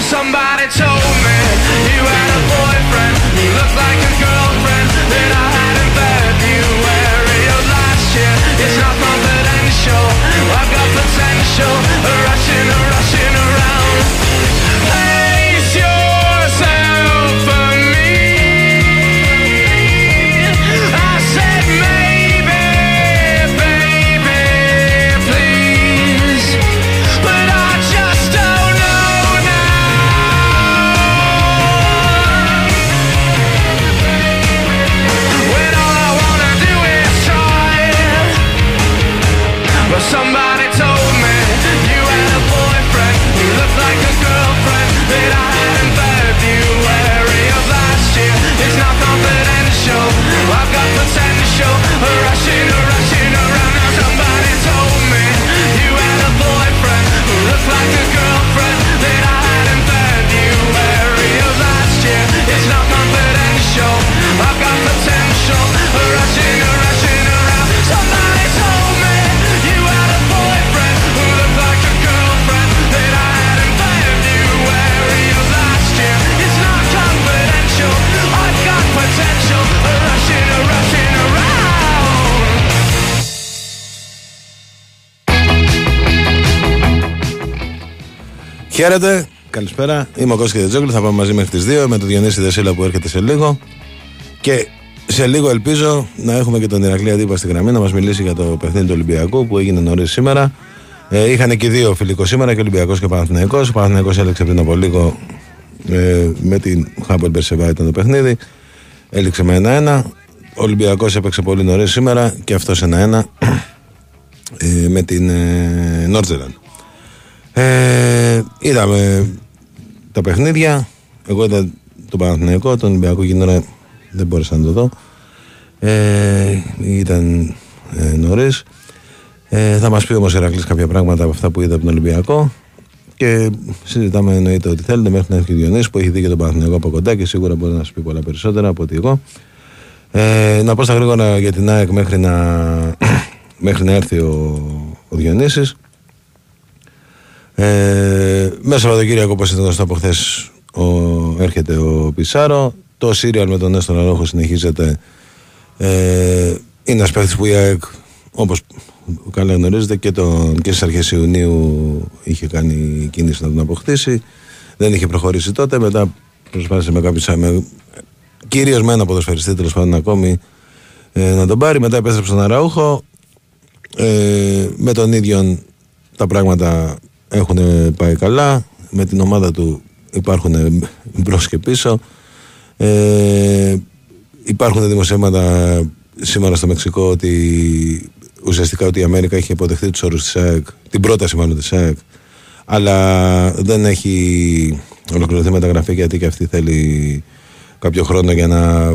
Somebody told me you had a boyfriend who looked like a girlfriend that I had in February of last year. It's not confidential. I've got potential. Χαίρετε, καλησπέρα. Είμαι ο Κώστας Κεδετζόγλου. Θα πάμε μαζί μέχρι τις 2 με τον Διονύση Δεσίλα που έρχεται σε λίγο. Και σε λίγο ελπίζω να έχουμε και τον Ηρακλή Αντίπα στη γραμμή να μας μιλήσει για το παιχνίδι του Ολυμπιακού που έγινε νωρίς σήμερα. Ε, είχαν και δύο φιλικό σήμερα και Ολυμπιακός και Παναθυναϊκό. Ο Παναθυναϊκό έλεξε πριν από λίγο ε, με την Χάμπολ Μπερσεβά ήταν το παιχνίδι. Έληξε με 1-1. Ο Ολυμπιακός έπαιξε πολύ νωρίς σήμερα και αυτός 1-1 ε, με την ε, Νόρτζελαν. Ε, είδαμε τα παιχνίδια. Εγώ είδα τον Παναθηναϊκό, τον Ολυμπιακό εκείνη την ώρα δεν μπόρεσα να το δω. Ε, ήταν ε, νωρίς. Ε, θα μας πει όμως ο Ηρακλής κάποια πράγματα από αυτά που είδα από τον Ολυμπιακό. Και συζητάμε εννοείται ότι θέλετε μέχρι να έρθει ο Διονύσης που έχει δει και τον Παναθηναϊκό από κοντά και σίγουρα μπορεί να σας πει πολλά περισσότερα από ότι εγώ. Ε, να πω στα γρήγορα για την ΑΕΚ μέχρι να, μέχρι να έρθει ο, ο Διονύσης. Ε, μέσα Σαββατοκύριακο, όπως ήταν γνωστό από χθες, έρχεται ο Πισάρο. Το Σύριαλ με τον Έστον Αρόχο συνεχίζεται. Ε, είναι ένας παίχτη που η ΑΕΚ, όπως καλά γνωρίζετε, και, τον, και στις αρχές Ιουνίου είχε κάνει κίνηση να τον αποκτήσει. Δεν είχε προχωρήσει τότε. Μετά προσπάθησε με κάποιους. Με, Κυρίως με ένα ποδοσφαιριστή τέλος πάντων ακόμη ε, να τον πάρει. Μετά επέστρεψε στον Αραούχο. Ε, με τον ίδιο τα πράγματα έχουν πάει καλά. Με την ομάδα του υπάρχουν μπρος και πίσω. Ε, υπάρχουν δημοσιεύματα σήμερα στο Μεξικό ότι ουσιαστικά ότι η Αμέρικα έχει υποδεχθεί τους όρους της ΑΕΚ, την πρόταση μάλλον της ΑΕΚ, αλλά δεν έχει ολοκληρωθεί μεταγραφή γιατί και αυτή θέλει κάποιο χρόνο για να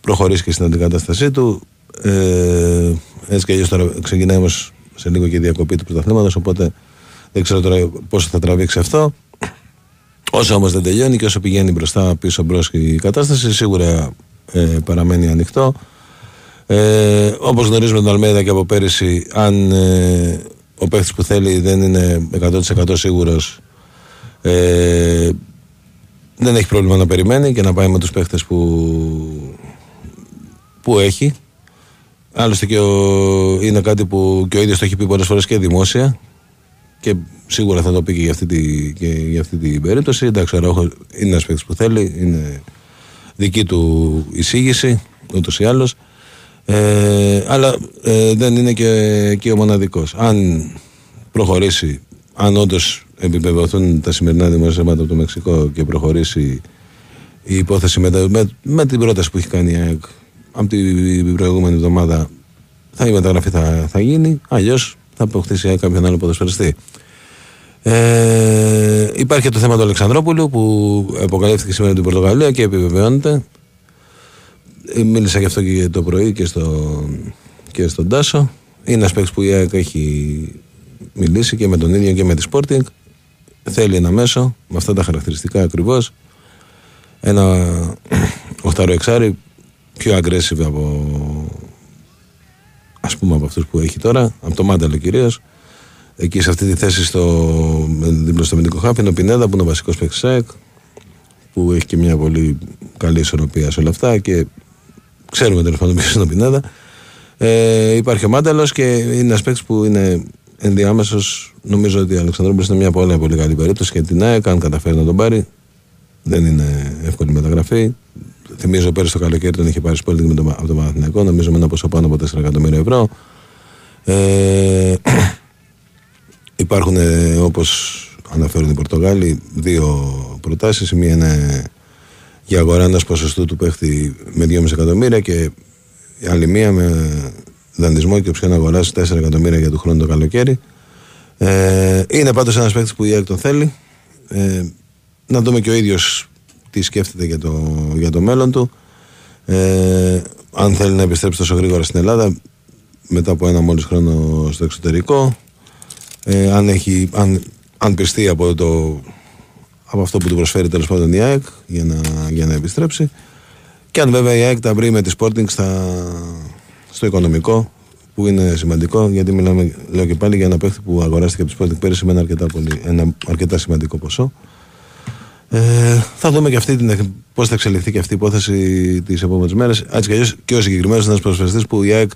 προχωρήσει και στην αντικατάστασή του. Ε, έτσι και αλλιώς τώρα ξεκινάει όμως σε λίγο και η διακοπή του πρωταθλήματος οπότε δεν ξέρω τώρα πόσο θα τραβήξει αυτό. Όσο όμως δεν τελειώνει και όσο πηγαίνει μπροστά πίσω μπρος η κατάσταση σίγουρα ε, παραμένει ανοιχτό. Ε, όπως γνωρίζουμε τον Αλμέδα και από πέρυσι αν ε, ο παίχτης που θέλει δεν είναι 100% σίγουρος ε, δεν έχει πρόβλημα να περιμένει και να πάει με τους παίχτες που, που έχει. Άλλωστε και ο, είναι κάτι που και ο ίδιος το έχει πει πολλές φορές και δημόσια και σίγουρα θα το πει και για αυτή, τη, και για αυτή την περίπτωση. Εντάξει, είναι ένας παίχτης που θέλει, είναι δική του εισήγηση ούτως ή άλλως. Ε, αλλά ε, δεν είναι και, και ο μοναδικός. Αν προχωρήσει, αν όντως επιβεβαιωθούν τα σημερινά δημοσιεύματα από το Μεξικό και προχωρήσει η υπόθεση με, με, με την πρόταση που έχει κάνει η ΑΕΚ από την προηγούμενη εβδομάδα θα η μεταγραφή θα, θα γίνει, αλλιώς θα αποκτήσει κάποιον άλλο ποδοσφαιριστή. Ε, υπάρχει το θέμα του Αλεξανδρόπουλου που αποκαλύφθηκε σήμερα την Πορτογαλία και επιβεβαιώνεται. Ε, μίλησα γι' αυτό και το πρωί και, στο, και στον Τάσο. Είναι ένας που η ΑΕΚ έχει μιλήσει και με τον ίδιο και με τη Sporting. Θέλει ένα μέσο με αυτά τα χαρακτηριστικά ακριβώς. Ένα οχτάρο εξάρι πιο aggressive από ας πούμε από αυτούς που έχει τώρα, από το Μάνταλο κυρίως. Εκεί σε αυτή τη θέση στο, δίπλα στο Μεντικό Χάφι είναι ο Πινέδα που είναι ο βασικός παίκτης που έχει και μια πολύ καλή ισορροπία σε όλα αυτά και ξέρουμε τέλος πάντων ποιος είναι ο Πινέδα. Ε, υπάρχει ο Μάνταλος και είναι ένας παίκτης που είναι ενδιάμεσος. Νομίζω ότι ο Αλεξανδρόπουλο είναι μια πολύ, πολύ καλή περίπτωση και την ΑΕΚ, αν καταφέρει να τον πάρει, δεν είναι εύκολη μεταγραφή. Θυμίζω πέρυσι το καλοκαίρι τον είχε πάρει πολύ με το, από το Παναθηναϊκό, νομίζω με ένα ποσό πάνω από 4 εκατομμύρια ευρώ. Ε, υπάρχουν όπως αναφέρουν οι Πορτογάλοι δύο προτάσεις. Η μία είναι για αγορά ένα ποσοστού του παίχτη με 2,5 εκατομμύρια και η άλλη μία με δανεισμό και οψιόν αγορά 4 εκατομμύρια για το χρόνο το καλοκαίρι. Ε, είναι πάντως ένας παίχτη που η ΑΕΚ τον θέλει. Ε, να δούμε και ο ίδιος τι σκέφτεται για το, για το μέλλον του. Ε, αν θέλει να επιστρέψει τόσο γρήγορα στην Ελλάδα μετά από ένα μόλις χρόνο στο εξωτερικό ε, αν, έχει, αν, αν πιστεί από το από αυτό που του προσφέρει τέλος πάντων η ΑΕΚ για να, για να επιστρέψει. Και αν βέβαια η ΑΕΚ τα βρει με τη Sporting στα, στο οικονομικό, που είναι σημαντικό, γιατί μιλάμε, λέω και πάλι, για ένα παίχτη που αγοράστηκε από τη Sporting πέρυσι με ένα αρκετά, πολύ, ένα αρκετά σημαντικό ποσό. Ε, θα δούμε και αυτή την, πώς θα εξελιχθεί και αυτή η υπόθεση τις επόμενες μέρες. Έτσι κι αλλιώς και ο συγκεκριμένος ένας προσφερειστή που η ΑΕΚ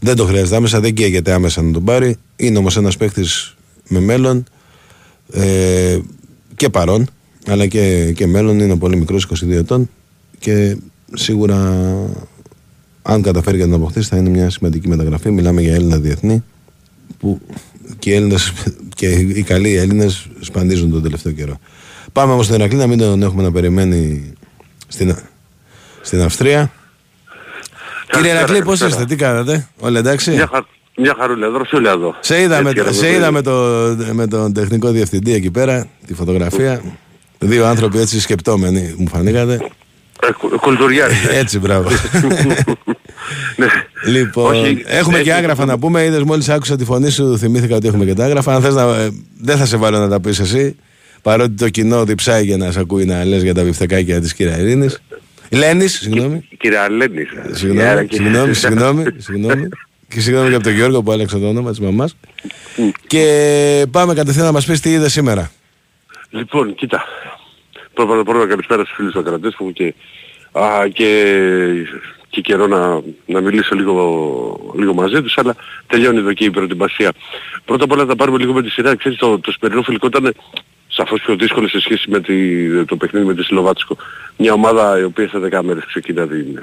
δεν το χρειάζεται άμεσα, δεν καίγεται άμεσα να τον πάρει. Είναι όμως ένας παίχτη με μέλλον ε, και παρόν αλλά και, και μέλλον είναι πολύ μικρός, 22 ετών και σίγουρα αν καταφέρει και να τον αποκτήσει θα είναι μια σημαντική μεταγραφή. Μιλάμε για Έλληνα διεθνή που και οι, Έλληνες, και οι καλοί Έλληνες σπανίζουν τον τελευταίο καιρό. Πάμε όμως στην Ερακλή να μην τον έχουμε να περιμένει στην, στην Αυστρία. Κύριε Ερακλή, πώς είστε, τι κάνατε, Όλα εντάξει; Μια, χα... μια χαρούλα, εδώ, εδώ. Σε είδα, με, σε είδα με, το, με τον τεχνικό διευθυντή εκεί πέρα, τη φωτογραφία. Δύο άνθρωποι έτσι σκεπτόμενοι μου φανήκατε. Ε, Κουλτουριάρι. Έτσι, μπράβο. ναι. Λοιπόν, Όχι, έχουμε έτσι, και άγραφα να πούμε. Είδες μόλις άκουσα τη φωνή σου, θυμήθηκα ότι έχουμε και τα άγραφα. Αν θες να. Ε, δεν θα σε βάλω να τα πεις εσύ. Παρότι το κοινό διψάει για να σε ακούει να λες για τα βιφτεκάκια της κυρία Ειρήνης. Λένης, συγγνώμη. Κυρία Λένης. Συγγνώμη, συγγνώμη, συγγνώμη, συγγνώμη. Και συγγνώμη και από τον Γιώργο που άλλαξε το όνομα της μαμάς. και πάμε κατευθείαν να μας πεις τι είδες σήμερα. Λοιπόν, κοίτα. Πρώτα πρώτα καλησπέρα στους φίλους ακρατές που και, α, και, και καιρό να, να μιλήσω λίγο, λίγο μαζί τους, αλλά τελειώνει εδώ και η προετοιμασία. Πρώτα απ' όλα θα πάρουμε λίγο με τη σειρά. Ξέρεις, το, το σημερινό φιλικό ήταν σαφώς πιο δύσκολο σε σχέση με τη, το παιχνίδι με τη Σλοβάτσκο. Μια ομάδα η οποία σε 10 μέρες ξεκινά, την,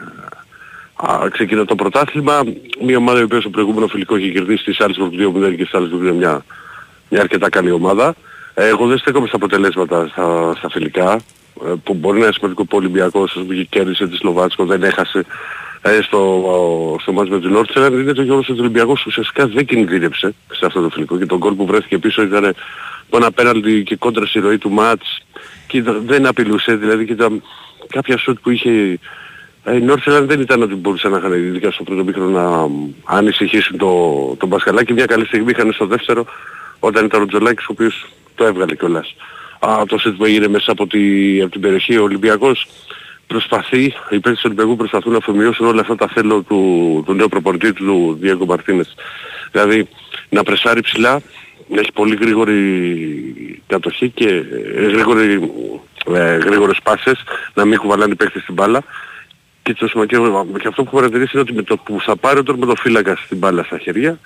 α, ξεκινά το πρωτάθλημα. Μια ομάδα η οποία στο προηγούμενο φιλικό έχει κερδίσει τις άλλες 2-0 και στις άλλες 2 μια μια αρκετά καλή ομάδα. Ε, Εγώ δεν στέκομαι στα αποτελέσματα στα, στα φιλικά, ε, που μπορεί να είναι σημαντικό που ο Ολυμπιακός ας πούμε, κέρδισε τη Σλοβάτσκο, δεν έχασε ε, στο, στο μάτς με την Νόρτσελαν, είναι το γεγονός ότι ο Ολυμπιακός ουσιαστικά δεν κινδύνεψε σε αυτό το φιλικό και τον γκολ που βρέθηκε πίσω ήταν από ένα πέναλτι και κόντρα στη ροή του μάτς και ήταν- δεν απειλούσε, δηλαδή και τα, κάποια σουτ που είχε ε, η Νόρτσελαν δεν ήταν ότι μπορούσαν να είχαν ειδικά στο πρώτο μήχρονο να ανησυχήσουν το, τον Πασχαλάκη. Μια καλή στιγμή είχαν στο δεύτερο όταν ήταν ο Τζολάκης ο οποίος το έβγαλε κιόλας. Α, το σετ που έγινε μέσα από, τη, από την περιοχή ο Ολυμπιακός προσπαθεί, οι παίκτες του Ολυμπιακού προσπαθούν να αφομοιώσουν όλα αυτά τα θέλω του, του νέου προπονητή του Διέγκο Μαρτίνες. Δηλαδή να πρεσάρει ψηλά, να έχει πολύ γρήγορη κατοχή και ε, γρήγορη, ε, γρήγορες πάσες, να μην κουβαλάνε οι παίκτες στην μπάλα και το σημαντικό και αυτό που έχω παρατηρήσει είναι ότι με το που θα πάρει ο τερματοφύλακα στην μπάλα στα χέρια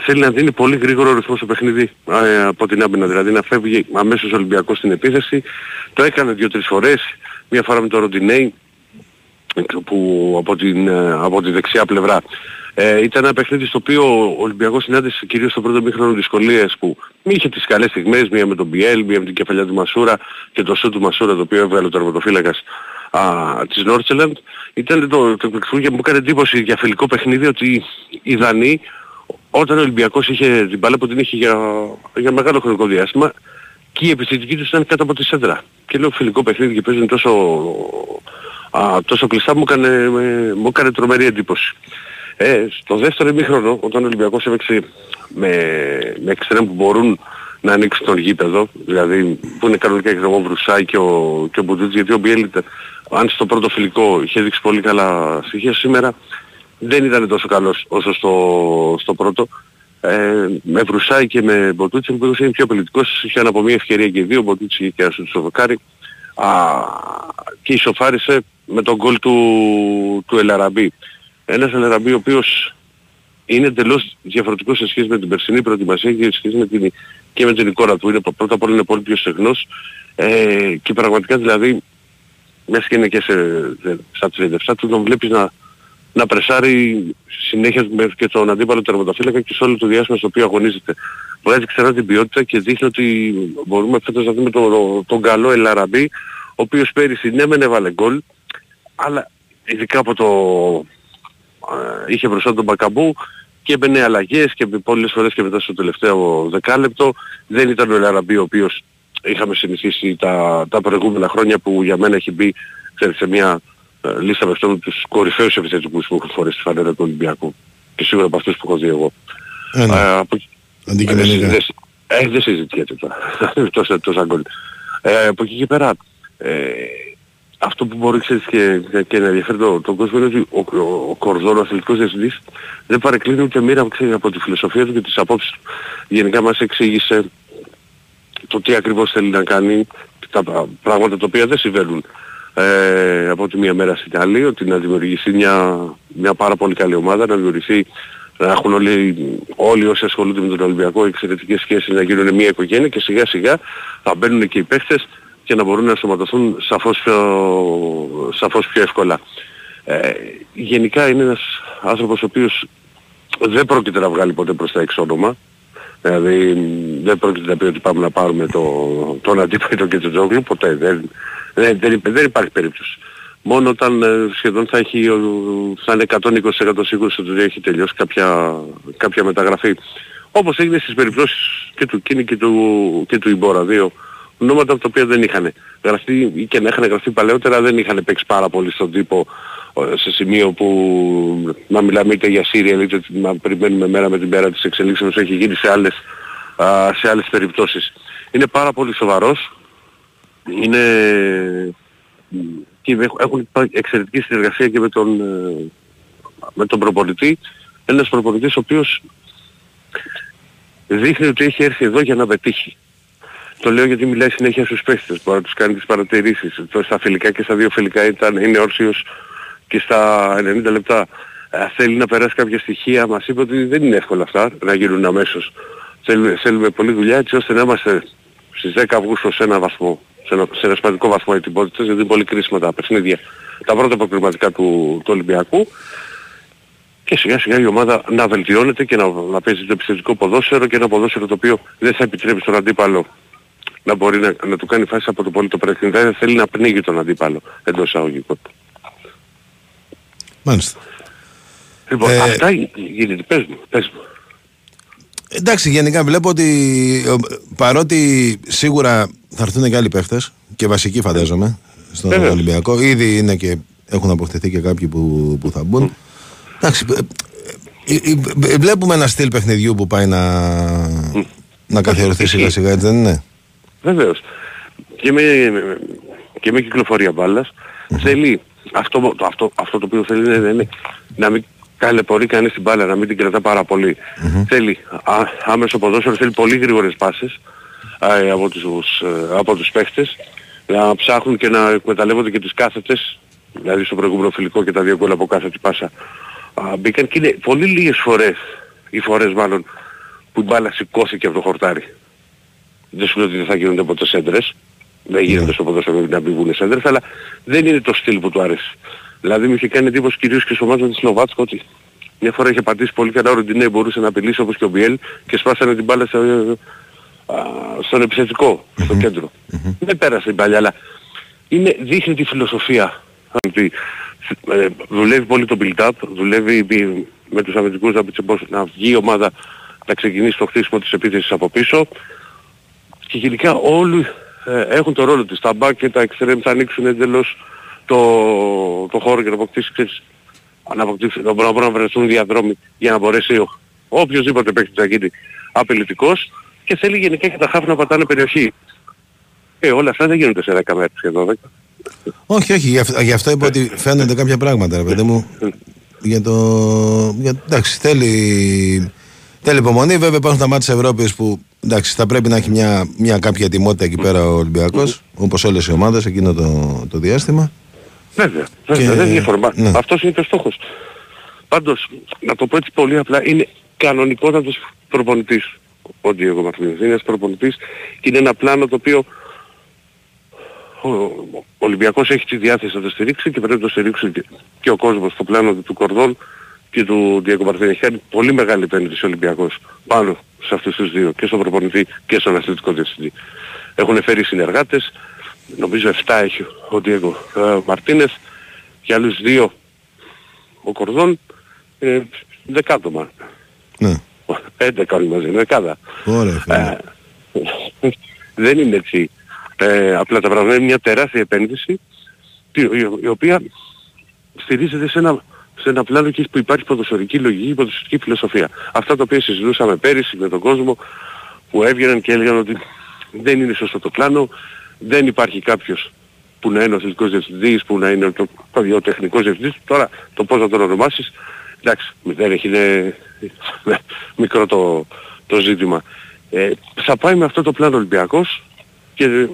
θέλει να δίνει πολύ γρήγορο ρυθμό στο παιχνίδι ε, από την άμυνα. Δηλαδή να φεύγει αμέσως ο Ολυμπιακός στην επίθεση. Το έκανε δύο-τρεις φορές. Μία φορά με το Ροντινέι που από την, ε, από τη δεξιά πλευρά. Ε, ήταν ένα παιχνίδι στο οποίο ο Ολυμπιακός συνάντησε κυρίως στο πρώτο μήχρονο δυσκολίες που είχε τις καλές στιγμές, μία με τον Μπιέλ, μία με την κεφαλιά του Μασούρα και το σούτ του Μασούρα το οποίο έβγαλε ο τερματοφύλακας α, της Νόρτσελαντ. Ήταν το, το εκπληκτικό και μου έκανε εντύπωση για φιλικό παιχνίδι ότι οι Δανείοι όταν ο Ολυμπιακός είχε την μπάλα που την είχε για, για μεγάλο χρονικό διάστημα και η επιθετική τους ήταν κάτω από τη σέντρα. Και λέω φιλικό παιχνίδι και παίζουν τόσο, α, τόσο κλειστά μου έκανε, με- μου έκανε τρομερή εντύπωση. Ε, στο δεύτερο ημίχρονο, όταν ο Ολυμπιακός έπαιξε με, με εξτρέμ που μπορούν να ανοίξουν τον γήπεδο, δηλαδή που είναι κανονικά και ο Βρουσάη και ο, και ο Μπουτζίτς, γιατί ο Μπιέλιτε, αν στο πρώτο φιλικό είχε δείξει πολύ καλά στοιχεία, σήμερα δεν ήταν τόσο καλός όσο στο, στο πρώτο. Ε, με Βρουσάη και με Μποτούτσι που είναι πιο πολιτικός, είχε από μια ευκαιρία και δύο, ο Μποτούτσι είχε και ένα σου στο δοκάρι. Α, και ισοφάρισε με τον γκολ του, του Ελαραμπή. Ένας Ελαραμπή ο οποίος είναι εντελώς διαφορετικός σε σχέση με την περσινή προετοιμασία και σε σχέση με την, και με την εικόνα του. Είναι, πρώτα απ' όλα είναι πολύ πιο στεγνός ε, και πραγματικά δηλαδή μέσα και είναι και σε, στα 37 του τον βλέπεις να, να πρεσάρει συνέχεια με και τον αντίπαλο τερματοφύλακα και σε όλο το διάστημα στο οποίο αγωνίζεται. Βγάζει ξανά την ποιότητα και δείχνει ότι μπορούμε φέτος να δούμε τον, τον καλό Ελαραμπή, ο οποίος πέρυσι ναι μεν έβαλε γκολ, αλλά ειδικά από το... ε, είχε μπροστά τον Μπακαμπού και έμπαινε αλλαγές και πολλές φορές και μετά στο τελευταίο δεκάλεπτο δεν ήταν ο Ελαραμπή ο οποίος είχαμε συνηθίσει τα, τα προηγούμενα χρόνια που για μένα έχει μπει ξέρεις, σε μια ε, λίστα με αυτόν τους κορυφαίους επιθετικούς που έχουν φορέσει τη φανέλα του Ολυμπιακού και σίγουρα από αυτούς που έχω δει εγώ. Ε, ναι. Ε, από... Αντικειμενικά. Δεν, ε, δεν συζητιέται τώρα. τόσα, τόσα γκολ. Ε, από εκεί και πέρα, ε, αυτό που μπορεί ξέρεις, και, και να ενδιαφέρει τον το κόσμο είναι ότι ο, ο, ο Κορδόν, ο αθλητικός διευθυντής, δεν παρεκκλίνει ούτε μοίρα ξέρεις, από τη φιλοσοφία του και τις απόψεις του. Γενικά μας εξήγησε το τι ακριβώς θέλει να κάνει, τα πρα- πράγματα τα οποία δεν συμβαίνουν ε, από τη μία μέρα στην άλλη, ότι να δημιουργηθεί μια, μια πάρα πολύ καλή ομάδα, να δημιουργηθεί να έχουν όλοι, όλοι όσοι ασχολούνται με τον Ολυμπιακό εξαιρετικές σχέσεις να γίνουν μια οικογένεια και σιγά σιγά θα μπαίνουν και οι παίχτες και να μπορούν να σωματωθούν σαφώς πιο, σαφώς πιο εύκολα. Ε, γενικά είναι ένας άνθρωπος ο οποίος δεν πρόκειται να βγάλει ποτέ προς τα έξω όνομα. Δηλαδή δεν πρόκειται να πει ότι πάμε να πάρουμε το, τον αντίπαλο και τον Τζόγλου, ποτέ. Δεν, δεν, δεν, υπ- δεν υπάρχει περίπτωση. Μόνο όταν ε, σχεδόν θα, έχει, ο- θα είναι 120% σίγουρος ότι έχει τελειώσει κάποια, κάποια μεταγραφή. Όπως έγινε στις περιπτώσεις και του Κίνη και του, και του Ιμπόρα, δύο ονόματα τα οποία δεν είχαν γραφτεί ή και να είχαν γραφτεί παλαιότερα δεν είχαν παίξει πάρα πολύ στον τύπο ε, σε σημείο που να μιλάμε είτε για Σύριαλ είτε να περιμένουμε μέρα με την πέρα της εξελίξεως όπως έχει γίνει σε άλλες, α, σε άλλες περιπτώσεις. Είναι πάρα πολύ σοβαρός. Είναι και έχ- έχουν υπάρξει εξαιρετική συνεργασία και με τον, ε, με τον προπονητή. Ένας προπονητής ο οποίος δείχνει ότι έχει έρθει εδώ για να πετύχει. Το λέω γιατί μιλάει συνέχεια στους παίχτες, μπορεί να τους κάνει τις παρατηρήσεις. Το στα φιλικά και στα δύο φιλικά ήταν, είναι όρσιος και στα 90 λεπτά. Ε, θέλει να περάσει κάποια στοιχεία, μας είπε ότι δεν είναι εύκολα αυτά να γίνουν αμέσως. Θέλουμε, θέλουμε πολλή δουλειά έτσι ώστε να είμαστε στις 10 Αυγούστου σε ένα βαθμό, σε ένα, σε ένα σημαντικό βαθμό ετοιμότητας, γιατί είναι πολύ κρίσιμα τα παιχνίδια, τα πρώτα προκριματικά του, του Ολυμπιακού. και σιγά σιγά η ομάδα να βελτιώνεται και να, να παίζει το επιθετικό ποδόσφαιρο και ένα ποδόσφαιρο το οποίο δεν θα επιτρέπει στον αντίπαλο να μπορεί να, να του κάνει φάση από το πολύ το παιχνίδι. Δεν θέλει να πνίγει τον αντίπαλο εντός εισαγωγικών. Μάλιστα. Λοιπόν, Ε, αυτά γίνεται. Πες μου, πες μου. Εντάξει, γενικά βλέπω ότι ε, παρότι σίγουρα θα έρθουν και άλλοι παίχτες και βασικοί φαντάζομαι στον Βεβαίως. Ολυμπιακό. Ήδη είναι και έχουν αποκτηθεί και κάποιοι που, που θα μπουν. Εντάξει, ε, ε, ε, ε, βλέπουμε ένα στυλ παιχνιδιού που πάει να, να καθιερωθεί σιγά σιγά, έτσι δεν είναι; Βεβαίως. Και με, και με κυκλοφορία μπάλας. Θέλει αυτό, το, αυτό, αυτό το οποίο θέλει είναι, είναι να μην καλεπορεί κανείς την μπάλα, να μην την κρατά πάρα πολύ. Θέλει α, άμεσο ποδόσφαιρο, θέλει πολύ γρήγορες πάσες α, από, τους, ε, από τους παίχτες να ψάχνουν και να εκμεταλλεύονται και τις κάθετες δηλαδή στο προηγούμενο φιλικό και τα δύο γκολ από κάθετη πάσα. Α, μπήκαν και είναι πολύ λίγες φορές οι φορές μάλλον που η μπάλα σηκώθηκε από το χορτάρι δεν σου λέω ότι δεν θα γίνονται ποτέ σέντρες. Δεν γίνεται στο ποδόσφαιρο να μην βγουν σέντρες, αλλά δεν είναι το στυλ που του άρεσε. Δηλαδή μου είχε κάνει εντύπωση κυρίως και στο μάτσο της Σλοβάτσκο ότι μια φορά είχε πατήσει πολύ καλά ο Ροντινέ, μπορούσε να απειλήσει όπως και ο Μπιέλ και σπάσανε την μπάλα στο, α, στον επιθετικό, στο κέντρο. Δεν πέρασε η μπάλα, αλλά είναι, δείχνει τη φιλοσοφία. Ότι, ε, δουλεύει πολύ το build-up, δουλεύει μη- με τους αμυντικούς να, πει πώς να βγει η ομάδα να ξεκινήσει το χτίσιμο της επίθεσης από πίσω και γενικά όλοι ε, έχουν το ρόλο τους. Τα μπακ και τα εξτρέμς θα ανοίξουν εντελώς το, το χώρο για να αποκτήσει, ξέρεις, να, αποκτήσει, να μπορούν να μπορούν να βρεθούν διαδρόμοι για να μπορέσει ο, οποιοςδήποτε παίκτης να γίνει απειλητικός και θέλει γενικά και τα χάφ να πατάνε περιοχή. Ε, όλα αυτά δεν γίνονται σε 10 μέρες και 12. Όχι, όχι, γι' αυτό, γι' αυτό είπα ότι φαίνονται κάποια πράγματα, ρε παιδί μου. Για το. Για, εντάξει, θέλει. Θέλει υπομονή. Βέβαια υπάρχουν τα μάτια της Ευρώπης που εντάξει, θα πρέπει να έχει μια, μια κάποια ετοιμότητα εκεί πέρα ο Ολυμπιακός όπως όλες οι ομάδες εκείνο το, το διάστημα. Βέβαια, βέβαια, Και- δεν είναι διαφορά. ναι. Αυτός είναι και ο στόχος. Πάντως, να το πω έτσι πολύ απλά, είναι κανονικότατος προπονητής ο Διέγο Μαρτίνες. Είναι ένας προπονητής και είναι ένα πλάνο το οποίο ο ο Ολυμπιακός έχει τη διάθεση να το στηρίξει και πρέπει να το στηρίξει και, και ο κόσμος στο πλάνο του Κορδόν και του Διέγκο Μαρτίνες. Έχει κάνει πολύ μεγάλη επένδυση ο Ολυμπιακός πάνω σε αυτούς τους δύο, και στον προπονητή και στον αθλητικό διευθυντή. Έχουν φέρει συνεργάτες, νομίζω 7 έχει ο Διέγκο ε, Μαρτίνες και άλλους δύο ο Κορδόν ε, δεκάτομα. Ναι. 11 όλοι μαζί, είναι δεκάδα. Ωραία, φίλε. Ε, δεν είναι έτσι ε, απλά τα πράγματα. Είναι μια τεράστια επένδυση η, η- η οποία στηρίζεται σε ένα, σε ένα πλάνο και που υπάρχει ποδοσφαιρική λογική, ποδοσφαιρική φιλοσοφία. Αυτά τα οποία συζητούσαμε πέρυσι με τον κόσμο που έβγαιναν και έλεγαν ότι δεν είναι σωστό το πλάνο, δεν υπάρχει κάποιος που να είναι ο αθλητικός διευθυντής, που να είναι το, ο τεχνικός διευθυντής. Τώρα το πώς να τον ονομάσεις, εντάξει, δεν έχει, είναι μικρό το, το ζήτημα. Ε, θα πάει με αυτό το πλάνο Ολυμπιακός και ε,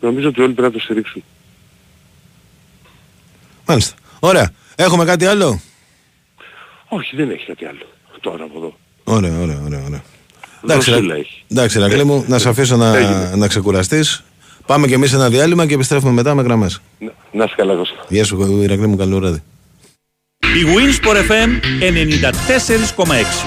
νομίζω ότι όλοι πρέπει να το στηρίξουν. Μάλιστα. Ωραία. Έχουμε κάτι άλλο; Όχι, δεν έχει κάτι άλλο τώρα από εδώ. Ωραία, ωραία, ωραία. ωραία. Εντάξει, Δροσούλα Ρα- έχει. εντάξει, Ρακλή μου, να σε αφήσω να, Έγινε. να ξεκουραστείς. Πάμε κι εμείς ένα διάλειμμα και επιστρέφουμε μετά με γραμμές. Να, να είσαι καλά, Κώστα. Γεια σου, Ηρακλή μου, καλό βράδυ. Η Winsport FM 94,6.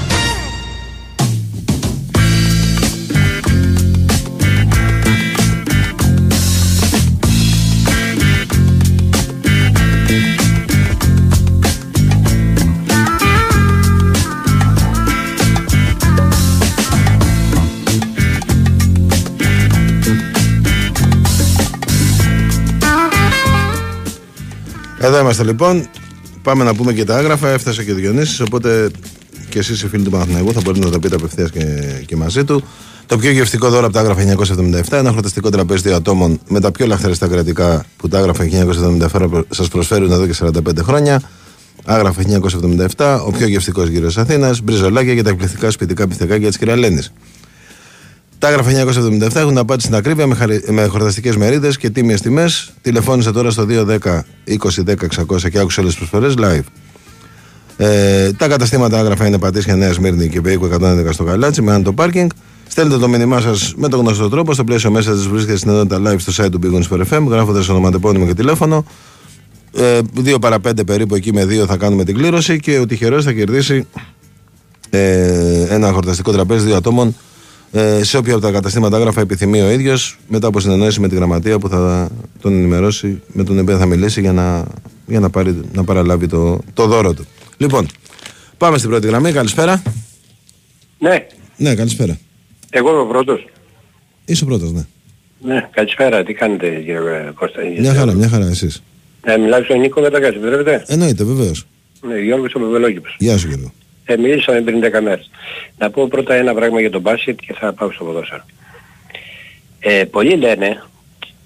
Εδώ είμαστε λοιπόν. Πάμε να πούμε και τα άγραφα. Έφτασε και ο Διονύσης, οπότε και εσείς οι φίλοι του Παναθηναϊκού θα μπορείτε να τα πείτε απευθείας και, και μαζί του. Το πιο γευστικό δώρο από τα άγραφα 1977, ένα χρωταστικό τραπέζι δύο ατόμων με τα πιο λαχταριστά κρατικά που τα άγραφα 1977 σας προσφέρουν εδώ και 45 χρόνια. Άγραφα 1977, ο πιο γευστικός γύρος τη Αθήνας, μπριζολάκια και τα εκπληκτικά σπιτικά πιθεκάκια της Κυραλένης. Τα άγραφα 1977 έχουν απάντηση στην ακρίβεια με, χαρι... με χορταστικές μερίδες και τίμιες τιμές. Τηλεφώνησε τώρα στο 210 2010 600 και άκουσε όλες τις προσφορές live. Ε, τα καταστήματα άγραφα είναι Πατήσια Νέα Σμύρνη και Βέικο 111 στο Καλάτσι με το πάρκινγκ. Στέλνετε το μήνυμά σας με τον γνωστό τρόπο. Στο πλαίσιο μέσα της βρίσκεται στην ενότητα live στο site του Big Wings FM, γράφοντας ονοματεπώνυμο και τηλέφωνο. Ε, δύο παρα πέντε περίπου εκεί με δύο θα κάνουμε την κλήρωση και ο τυχερός θα κερδίσει ε, ένα χορταστικό τραπέζι δύο ατόμων ε, σε όποια από τα καταστήματα άγραφα επιθυμεί ο ίδιος μετά από συνεννόηση με τη γραμματεία που θα τον ενημερώσει, με τον οποίο θα μιλήσει για να, για να, πάρει, να παραλάβει το, το δώρο του. Λοιπόν, πάμε στην πρώτη γραμμή. Καλησπέρα. Ναι, Ναι, καλησπέρα. εγώ είμαι ο πρώτος. Είσαι ο πρώτος, ναι. Ναι, καλησπέρα. Τι κάνετε κύριε Κώστα. Μια χαρά, μια χαρά, εσείς. Ε, μιλάω στον Νίκο Μετακάση, επιτρέπετε. Εννοείται, βεβαίως. Ναι, Γιώργος ο Παπελόγυπος. Γεια σου, Γιώργο. Ε, μιλήσαμε πριν 10 μέρες. Να πω πρώτα ένα πράγμα για τον μπάσκετ και θα πάω στο ποδόσφαιρο. Ε, πολλοί λένε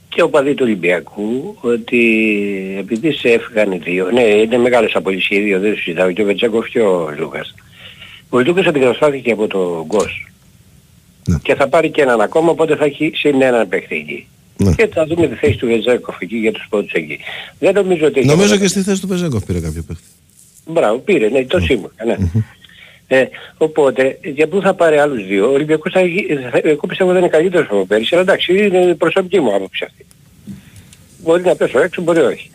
και οπαδοί του Ολυμπιακού ότι επειδή σε έφυγαν οι δύο, ναι είναι μεγάλος απώλειες οι δύο, δεν τους συζητάω και ο Βεζένκοφ και ο Σλούκας. Ο Σλούκας αντικαταστάθηκε από το Γκος. Ναι. Και θα πάρει και έναν ακόμα, οπότε θα έχει συν έναν παίχτη εκεί. Ναι. Και θα δούμε τη θέση του Βεζένκοφ εκεί για τους πόντους εκεί. Δεν νομίζω ότι... έχει Νομίζω ακόμα- και στη θέση του Βεζένκοφ πήρε κάποιο παίχτη. Μπράβο, πήρε, ναι, το σίγουρα, ναι. Ε, οπότε, για πού θα πάρει άλλους δύο, ο Ολυμπιακός θα, έχει- θα, εγώ πιστεύω δεν είναι καλύτερος από πέρυσι, αλλά εντάξει, είναι η προσωπική μου άποψη αυτή. Μπορεί να πέσω έξω, μπορεί όχι.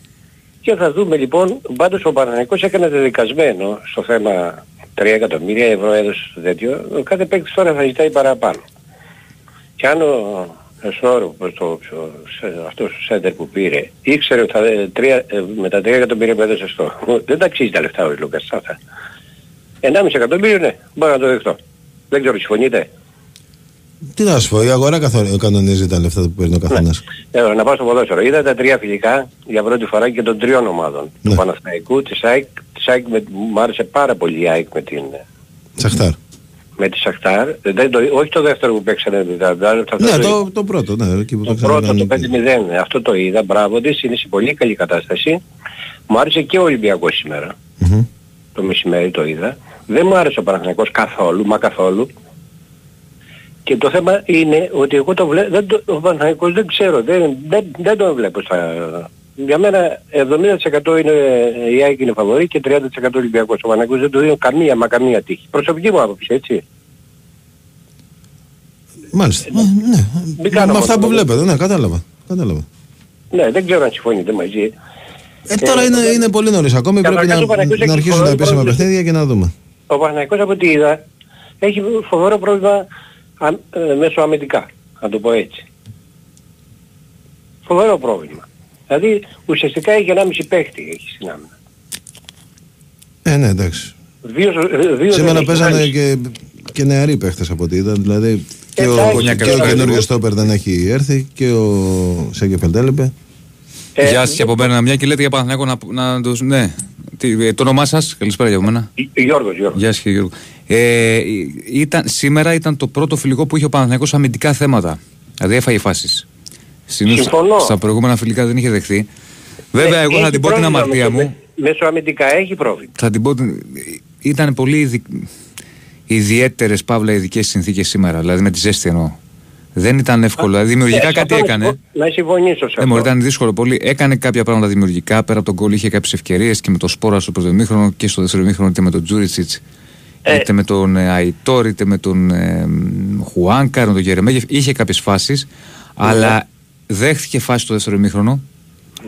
Και θα δούμε λοιπόν, πάντως ο Παναγικός έκανε δεδικασμένο στο θέμα 3 εκατομμύρια ευρώ έδωσε στο τέτοιο, ο κάθε παίκτης τώρα θα ζητάει παραπάνω. Και αν ο Σόρο, το, το, σε- αυτός ο σέντερ που πήρε, ήξερε ότι θα, ε, τρία, ε, με τα 3 εκατομμύρια που έδωσε στο, δεν τα αξίζει τα λεφτά ο Λούκας, θα θα. 1,5 εκατομμύριο ναι, μπορώ να το δεχτώ. Δεν ξέρω, συμφωνείτε; Τι να σου πω, η αγορά καθο- κανονίζει τα λεφτά που παίρνει ο καθένας. Ε, να πάω στο ποδόσφαιρο. Είδα τα τρία φιλικά για πρώτη φορά και των τριών ομάδων. Ναι. Του Παναθηναϊκού, της ΑΕΚ, της ΑΕΚ με, μου άρεσε πάρα πολύ η ΑΕΚ με την, Σαχτάρ. Με τη Σακτάρ. Δεν το, όχι το δεύτερο που παίξανε δηλαδή. αυτό Ναι, το- το, το πρώτο, ναι, εκεί που Το το πρώτο, το ξανακάνει. 5-0, αυτό το είδα, μπράβο της, είναι σε πολύ καλή κατάσταση. Μου άρεσε και ο Ολυμπιακός σήμερα, Μμμ. το μεσημέρι το είδα. Δεν μου άρεσε ο Παναθηναϊκός καθόλου, μα καθόλου. Και το θέμα είναι ότι εγώ το βλέπω, δεν το, ο Παναθηναϊκός δεν ξέρω, δεν, δεν, δεν τον βλέπω στα... Για μένα 70% είναι η ΑΕΚ είναι φαβορή και 30% Ολυμπιακός. Ο Παναθηναϊκός δεν του δίνω καμία, μα καμία τύχη. Προσωπική μου άποψη, έτσι. Μάλιστα. Ε, ναι. Μην κάνω Με αυτά μόνο, που ναι. βλέπετε, ναι, κατάλαβα. κατάλαβα. Ναι, δεν ξέρω αν συμφωνείτε μαζί. Ε, τώρα είναι, είναι πολύ νωρίς ακόμη. Πρέπει Καταρχάς, να, ο Παναγιώτης να έχει αρχίσουν τα φοβερό επίσημα πρόβλημα. παιχνίδια και να δούμε. Ο Παναγικός από ό,τι είδα έχει φοβερό πρόβλημα α, ε, μέσω αμυντικά, να το πω έτσι. Φοβερό πρόβλημα. Δηλαδή ουσιαστικά έχει 1,5 παίχτη έχει στην άμυνα. Ε, ναι, εντάξει. Δύο, ε, δύο Σήμερα δεν έχει παίζανε βάλει. και, και νεαροί παίχτες από ό,τι είδα. Δηλαδή και ο, Εντάξει, και ο εντάξει. καινούργιος στόπερ δεν έχει έρθει και ο Σέγγε Πελτέλεπε. Ε, Γεια σας και από μένα μια και λέτε για Παναθηναϊκό να, να τους... Ναι. Τι, ε, το όνομά σας, καλησπέρα για μένα. Γιώργος, Γιώργος. Γεια σας και Γιώργο. Ε, ήταν, σήμερα ήταν το πρώτο φιλικό που είχε ο Παναθηναϊκός αμυντικά θέματα. Δηλαδή έφαγε φάσεις. Συνήθως Συμφωνώ. στα προηγούμενα φιλικά δεν είχε δεχθεί. Βέβαια, Ε, εγώ έχει θα την πω την πρόβλημα αμαρτία μέσω- μου. Μέσω αμυντικά έχει πρόβλημα. Θα την πω την... Ήταν πολύ ειδι... ιδιαίτερες παύλα ειδικές συνθήκες σήμερα. Δηλαδή με τη ζέστη εννοώ. Δεν ήταν εύκολο. Δηλαδή δημιουργικά Ε, κάτι αυτό να έκανε. συμφω- Να συμφωνήσω σε Ε, μωρέ, αυτό. ήταν δύσκολο πολύ. Έκανε κάποια πράγματα δημιουργικά. Πέρα από τον γκολ είχε κάποιες ευκαιρίες και με το Σπόρα στο πρώτο ημίχρονο και στο δεύτερο ημίχρονο είτε με τον Τζούριτσιτς. Ε. είτε με τον ε, Αϊτόρ, είτε με τον ε, μ, Χουάνκαρ, με τον Γερεμέγεφ. Είχε κάποιες φάσεις, αλλά δέχτηκε φάση στο δεύτερο ημίχρονο.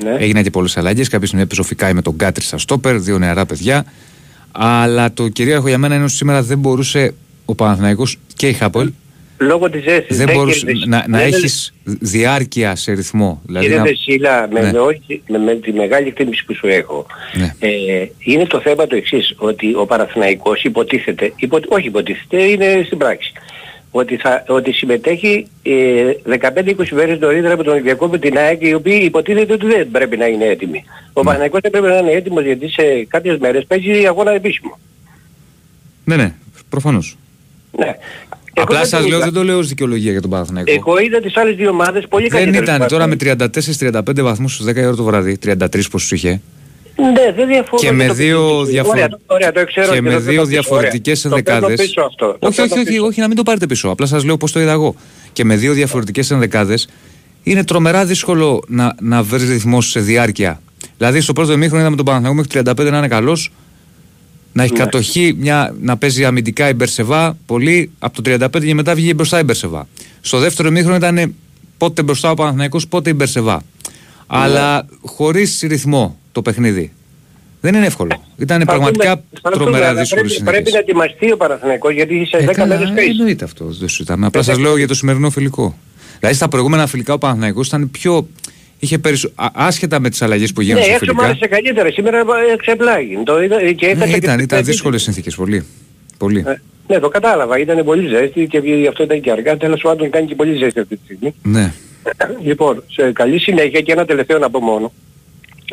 Ναι. Έγιναν και πολλές αλλαγές. Κάποια στιγμή έπαιζε ο Φικάη με τον Γκάτρι στα στόπερ, δύο νεαρά παιδιά. Αλλά το κυρίαρχο για μένα είναι ότι σήμερα δεν μπορούσε ο Παναθηναϊκός και η Χάπολ Λόγω της ζέστης. δεν μπορούσε κερδίζει. να, να Δεν- έχεις διάρκεια σε ρυθμό. Δηλαδή Κύριε να- Δεσίλα, με, Ναι. με, όχι- με, με τη μεγάλη εκτίμηση που σου έχω, Ναι. ε, είναι το θέμα το εξής, ότι ο Παναθηναϊκός υποτίθεται, υπο, όχι υποτίθεται, είναι στην πράξη, ότι, θα, ότι συμμετέχει ε, 15-20 μέρες νωρίτερα από τον Ολυμπιακό με την ΑΕΚ, οι οποίοι υποτίθεται ότι δεν πρέπει να είναι έτοιμοι. Ο Ναι. Παναθηναϊκός δεν πρέπει να είναι έτοιμος γιατί σε κάποιες μέρες παίζει αγώνα επίσημο. Ναι, ναι, προφανώς. Ναι. Εγώ Απλά δεν σας την λέω, είδα. δεν το λέω ως δικαιολογία για τον Παναθηναϊκό. Εγώ είδα τις άλλες δύο ομάδες πολύ Δεν καλύτερες. ήταν του τώρα με Παναθηναϊκού. 34-35 βαθμούς στι 10 η ώρα το βράδυ, 33 πόσους είχε. Ναι, δεν διαφωνώ. Και με το δύο, πιστεύω. διαφορε... Ωραία, το- ωραία, το ξέρω και με το δύο παίρνω πίσω. διαφορετικές Ωραία. Το παίρνω ενδεκάδες. πίσω αυτό. Το Όχι, όχι, παίρνω όχι, πίσω. όχι, να μην το πάρετε πίσω. Απλά σας λέω πώς το είδα εγώ. Και με δύο διαφορετικές ενδεκάδες είναι τρομερά δύσκολο να, να βρεις ρυθμός σε διάρκεια. Δηλαδή στο πρώτο ημίχρονο είδαμε τον Παναθηναϊκό μέχρι 35 να είναι καλός, να έχει Ναι. κατοχή, μια, να παίζει αμυντικά η Μπερσεβά πολύ, από το 35 και μετά βγήκε μπροστά η Μπερσεβά. Στο δεύτερο ημίχρονο ήταν πότε μπροστά ο Παναθηναϊκός, πότε η Μπερσεβά. Αλλά χωρίς ρυθμό το παιχνίδι. Δεν είναι εύκολο. Ήταν Θα πραγματικά δούμε, θα δούμε, τρομερά αλλά δύσκολε πρέπει, πρέπει να ετοιμαστεί ο Παναθηναϊκός γιατί σε ε, 10 καλά, μέρες παίζει. εννοείται αυτό. Δεν συζητάμε. Απλά Ε, σας λέω για το σημερινό φιλικό. Δηλαδή στα προηγούμενα φιλικά ο Παναθηναϊκός ήταν πιο. είχε περισσο... α- άσχετα με τις αλλαγές που Ναι, γίνανε στα έξω μου φιλικά. άρεσε καλύτερα. Σήμερα ε, ξεπλάγει. Το είδα και Ναι, έχασα και ήταν την ήταν τρίτη. δύσκολες συνθήκες. Πολύ. πολύ. Ε, Ναι, το κατάλαβα. Ήταν πολύ ζέστη και γι' αυτό ήταν και αργά. Τέλος πάντων κάνει και πολύ ζέστη αυτή τη στιγμή. Ναι. Λοιπόν, σε καλή συνέχεια και ένα τελευταίο να πω μόνο.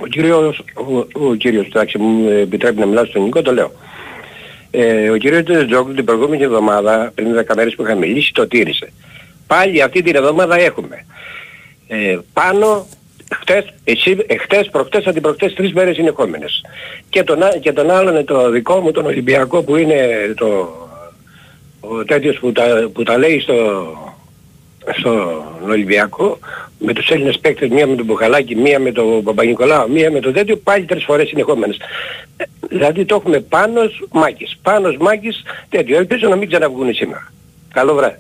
Ο κύριος, ο, ο κύριος, εντάξει μου επιτρέπει να μιλάω στον Νικό, το λέω. Ε, ο κύριος Τζόκλου την προηγούμενη εβδομάδα, πριν 10 μέρες που είχα μιλήσει, το τήρησε. Πάλι αυτή την εβδομάδα έχουμε. Ε, πάνω, χτες, εσύ, εχτες, προχτες, αντιπροχτες, τρεις μέρες συνεχόμενες. Και τον, α- και τον άλλον, το δικό μου, τον Ολυμπιακό που είναι το, ο τέτοιος που τα, που τα λέει στο, στον Ολυμπιακό με τους Έλληνες παίκτες, μία με τον Μπουχαλάκη, μία με τον Παπα-Νικολάου, μία με τον τέτοιο, πάλι τρεις φορές συνεχόμενες. Ε, Δηλαδή το έχουμε Πάνος Μάκης, Πάνος Μάκης, τέτοιο. Ελπίζω να μην ξαναβγούν σήμερα. Καλό βράδυ.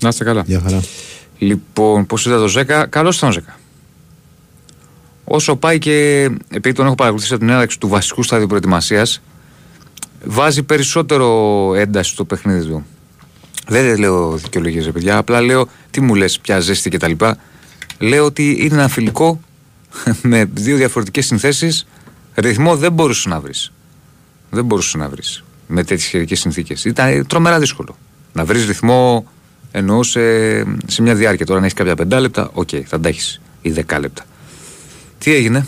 Να είστε καλά. Γεια χαρά. Λοιπόν, πώς είδα το Ζέκα, καλό ήταν ο Ζέκα. Όσο πάει και επειδή τον έχω παρακολουθήσει από την έναρξη του βασικού στάδιου προετοιμασίας, βάζει περισσότερο ένταση στο παιχνίδι του. Δεν λέω δικαιολογίες, ρε παιδιά. Απλά λέω τι μου λες, πια ζέστη κτλ. Λέω ότι είναι ένα φιλικό με δύο διαφορετικές συνθέσεις. Ρυθμό δεν μπορούσες να βρεις. Δεν μπορούσες να βρεις με τέτοιες καιρικές συνθήκες. Ήταν τρομερά δύσκολο. Να βρεις ρυθμό εννοώ σε, σε μια διάρκεια. Τώρα, αν έχεις κάποια πεντάλεπτα, οκ, θα τα έχεις ή δεκάλεπτα. Τι έγινε,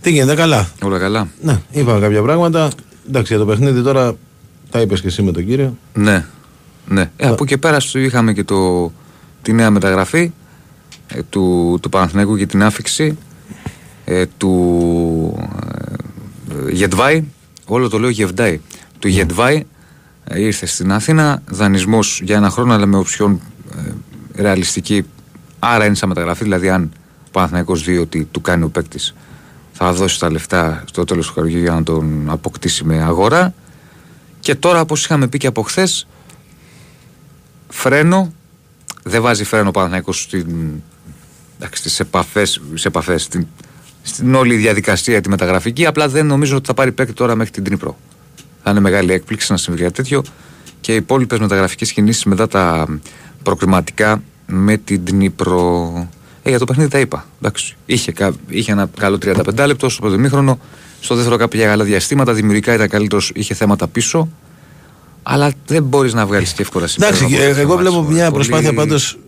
Τι γίνεται, καλά. όλα καλά. Ναι, είπαμε κάποια πράγματα. Εντάξει, για το παιχνίδι τώρα τα είπες και εσύ με τον κύριο. Ναι, ναι. Ε, από εκεί πέρα στο είχαμε και το, τη νέα μεταγραφή ε, του, του Παναθηναϊκού και την άφιξη ε, του ε, Γετβάη. Όλο το λέω Γεβδάη. Του Γετβάη ε, ήρθε στην Αθήνα. Δανεισμός για ένα χρόνο, αλλά με οψιόν ε, ρεαλιστική. Άρα είναι σαν μεταγραφή. Δηλαδή, αν ο Παναθηναϊκός δει ότι του κάνει ο παίκτης, θα δώσει τα λεφτά στο τέλος του καλοκαιριού για να τον αποκτήσει με αγορά. Και τώρα, όπως είχαμε πει και από χθες, φρένο. Δεν βάζει φρένο ο Παναθηναϊκός στην, εντάξει, στις επαφές, στις επαφές στην, στην όλη διαδικασία τη μεταγραφική. Απλά δεν νομίζω ότι θα πάρει παίκτη τώρα μέχρι την Τρίπρο. Θα είναι μεγάλη έκπληξη να συμβεί κάτι τέτοιο. Και οι υπόλοιπες μεταγραφικές κινήσεις μετά τα προκριματικά με την Δνήπρο. Ε, για το παιχνίδι τα είπα. Εντάξει. Είχε, κα- είχε ένα καλό 35 λεπτό στο πρώτο ημίχρονο. Στο δεύτερο κάποια καλά διαστήματα. Δημιουργικά ήταν καλύτερος, είχε θέματα πίσω. Αλλά δεν μπορείς να βγάλεις και εύκολα Εντάξει, συμπέρασμα από ε, αυτό το εγώ μάτς, βλέπω μωρέ. μια Πολύ- προσπάθεια πάντως.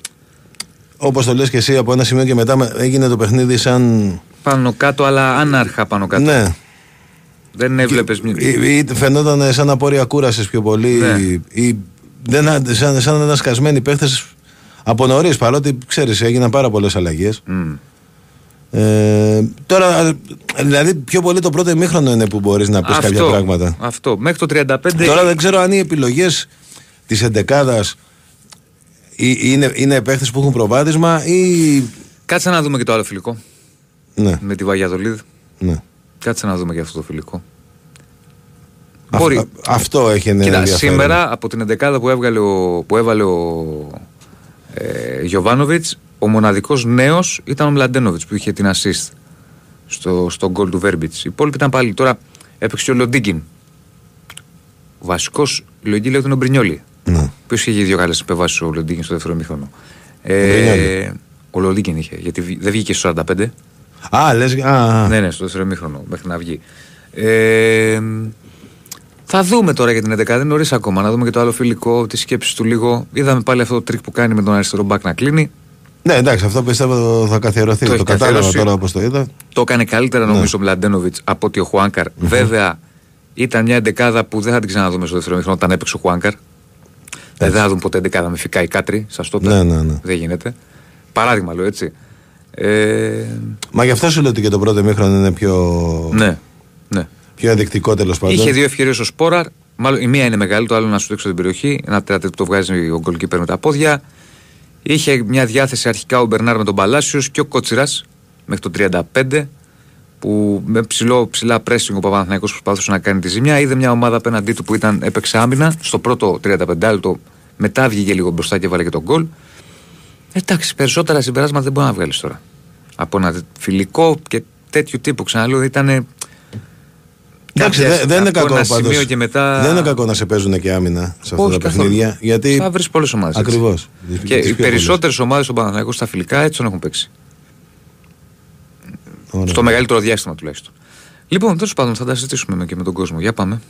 Όπως το λες και εσύ, από ένα σημείο και μετά με- έγινε το παιχνίδι σαν. Πάνω κάτω, αλλά άναρχα πάνω κάτω. Ναι. Δεν έβλεπες. Ή, ή φαινόταν σαν απόρρια κούρασης πιο πολύ. Ναι. Ή, δεν, α- σαν, σαν να ήταν σκασμένοι παίχτες από νωρίς, παρότι ξέρεις, έγιναν πάρα πολλές αλλαγές. Ε, τώρα, δηλαδή, πιο πολύ το πρώτο ημίχρονο είναι που μπορείς να πεις κάποια πράγματα. Αυτό. Μέχρι το 35. Τώρα δεν ξέρω αν οι επιλογές της εντεκάδας είναι, είναι παίχτες που έχουν προβάδισμα ή. Κάτσε να δούμε και το άλλο φιλικό. Ναι, Με τη Βαγιαδολίδ. ναι. Κάτσε να δούμε και αυτό το φιλικό. Α- Μπορεί. α- αυτό έχει ένα Κοίτα, ενδιαφέρον. σήμερα από την 11 που, έβγαλε ο, που έβαλε ο ε, Γιωβάνοβιτς, ο μοναδικός νέος ήταν ο Μλαντένοβιτς που είχε την assist στο, στο γκολ του Βέρμπιτς. Οι υπόλοιποι ήταν πάλι τώρα έπαιξε ο Λοντίγκιν. Ο βασικός λογική λέει ότι είναι ο Μπρινιόλι. Ναι. Ποιος είχε δύο καλές επεμβάσεις ο Λοντίγκιν στο δεύτερο ημίχρονο. Μπρινιόλι. Ε, ο Λοντίγκιν είχε, γιατί βι- δεν βγήκε στο 45. Α, λες. Α, α. Ναι, ναι, στο δεύτερο ημίχρονο μέχρι να βγει. Ε, θα δούμε τώρα για την 11. Δεν είναι νωρίς ακόμα. Να δούμε και το άλλο φιλικό, τι σκέψεις του λίγο. Είδαμε πάλι αυτό το τρικ που κάνει με τον αριστερό μπακ να κλείνει. Ναι, εντάξει, αυτό πιστεύω θα καθιερωθεί. Το Το, έχει κατάλαβα καθιερώσει. τώρα όπως το είδα. Το έκανε καλύτερα Ναι. νομίζω ο Μλαντένοβιτς από ότι ο χουανκαρ Βέβαια, ήταν μια εντεκάδα που δεν θα την ξαναδούμε στο δεύτερο μήχρονο όταν έπαιξε ο Χουάνκαρ. δεν θα δουν ποτέ δεκάδα με φυκάει κάτρι, σας το είπα. Ναι, ναι, ναι. Δεν γίνεται. Παράδειγμα λέω έτσι. Ε, Μα γι' αυτό σου λέω ότι και το πρώτο μήχρονο είναι πιο, ναι, ναι. πιο ενδεικτικό τέλος πάντων. Είχε δύο ευκαιρίες ο Σπόραρ. Μάλλον η μία είναι μεγάλη, το άλλο να σου έξω την περιοχή. Ένα τεράστιο που το βγάζει ο γκολκίπερ με τα πόδια. Είχε μια διάθεση αρχικά ο Μπερνάρ με τον Παλάσιος και ο Κότσιρας μέχρι το 35 που με ψηλό, ψηλά pressing ο Παπαναθηναϊκός προσπαθούσε να κάνει τη ζημιά. Είδε μια ομάδα απέναντί του που ήταν έπαιξε άμυνα. Στο πρώτο 35 λεπτό μετά βγήκε λίγο μπροστά και βάλε και τον γκολ. Εντάξει, περισσότερα συμπεράσματα δεν μπορεί να βγάλεις τώρα. Από ένα φιλικό και τέτοιου τύπου ξαναλέω ήταν. Εντάξει, κάποια- δεν, δεν είναι από κακό ένα πάντως. σημείο και μετά- Δεν είναι κακό να σε παίζουν και άμυνα σε αυτά Όχι τα καθόλου. παιχνίδια. Γιατί. Θα βρεις πολλές ομάδες. Ακριβώς. Και οι περισσότερες ομάδες στον Παναθηναϊκό στα φιλικά έτσι τον έχουν παίξει. Στο μεγαλύτερο διάστημα τουλάχιστον. Λοιπόν, τέλος πάντων θα τα συζητήσουμε με- και με τον κόσμο. Για πάμε.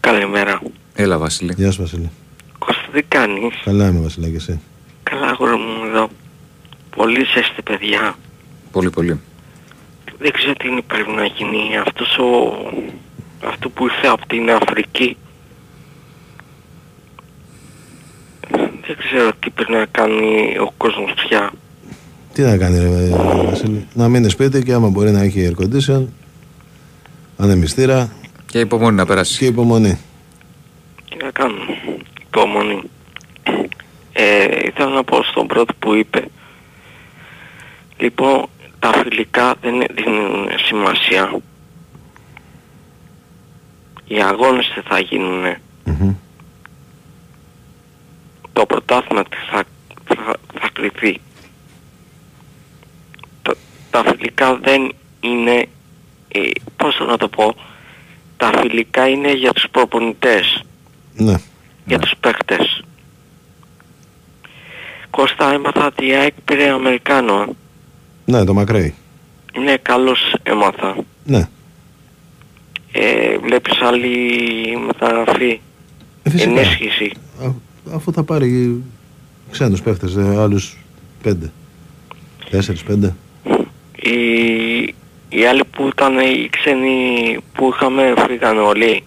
Καλημέρα. Έλα, Βασίλη. Γεια σου, Βασίλη. Κώστα τι κάνεις; Καλά είμαι, Βασιλάκη, εσύ. Καλά αγόρι μου εδώ. Πολύ ζέστη παιδιά. Πολύ, πολύ. Δεν ξέρω τι είναι πρέπει να γίνει. Αυτός ο... Αυτό που ήρθε από την Αφρική. Δεν ξέρω τι πρέπει να κάνει ο κόσμος πια. Τι να κάνει, ρε, Βασίλη; Να μείνει σπίτι και άμα μπορεί να έχει air condition, ανεμιστήρα Και υπομονή να περάσει. και υπομονή. Τι να κάνουμε; Υπομονή. Ε, ήθελα να πω στον πρώτο που είπε. Λοιπόν, τα φιλικά δεν δίνουν σημασία. Οι αγώνες τι θα γίνουν. Μμμ. Το πρωτάθλημα τι θα, θα, θα κρυφεί. Τα, τα φιλικά δεν είναι, ε, πώς να το πω, τα φιλικά είναι για τους προπονητές Ναι. για τους παίκτες. Κώστα έμαθα ότι η ΑΕΚ πήρε Αμερικάνο. Ε. Ναι, το μακραίει. Ναι, καλώς έμαθα. Ναι. Ε, βλέπεις άλλη μεταγραφή. Ε, φυσικά. Ενίσχυση. Α, αφού θα πάρει ξένους παίχτες, ε, άλλους πέντε. Τέσσερις, πέντε. Οι, οι άλλοι που ήταν οι ξένοι που είχαμε φύγανε όλοι.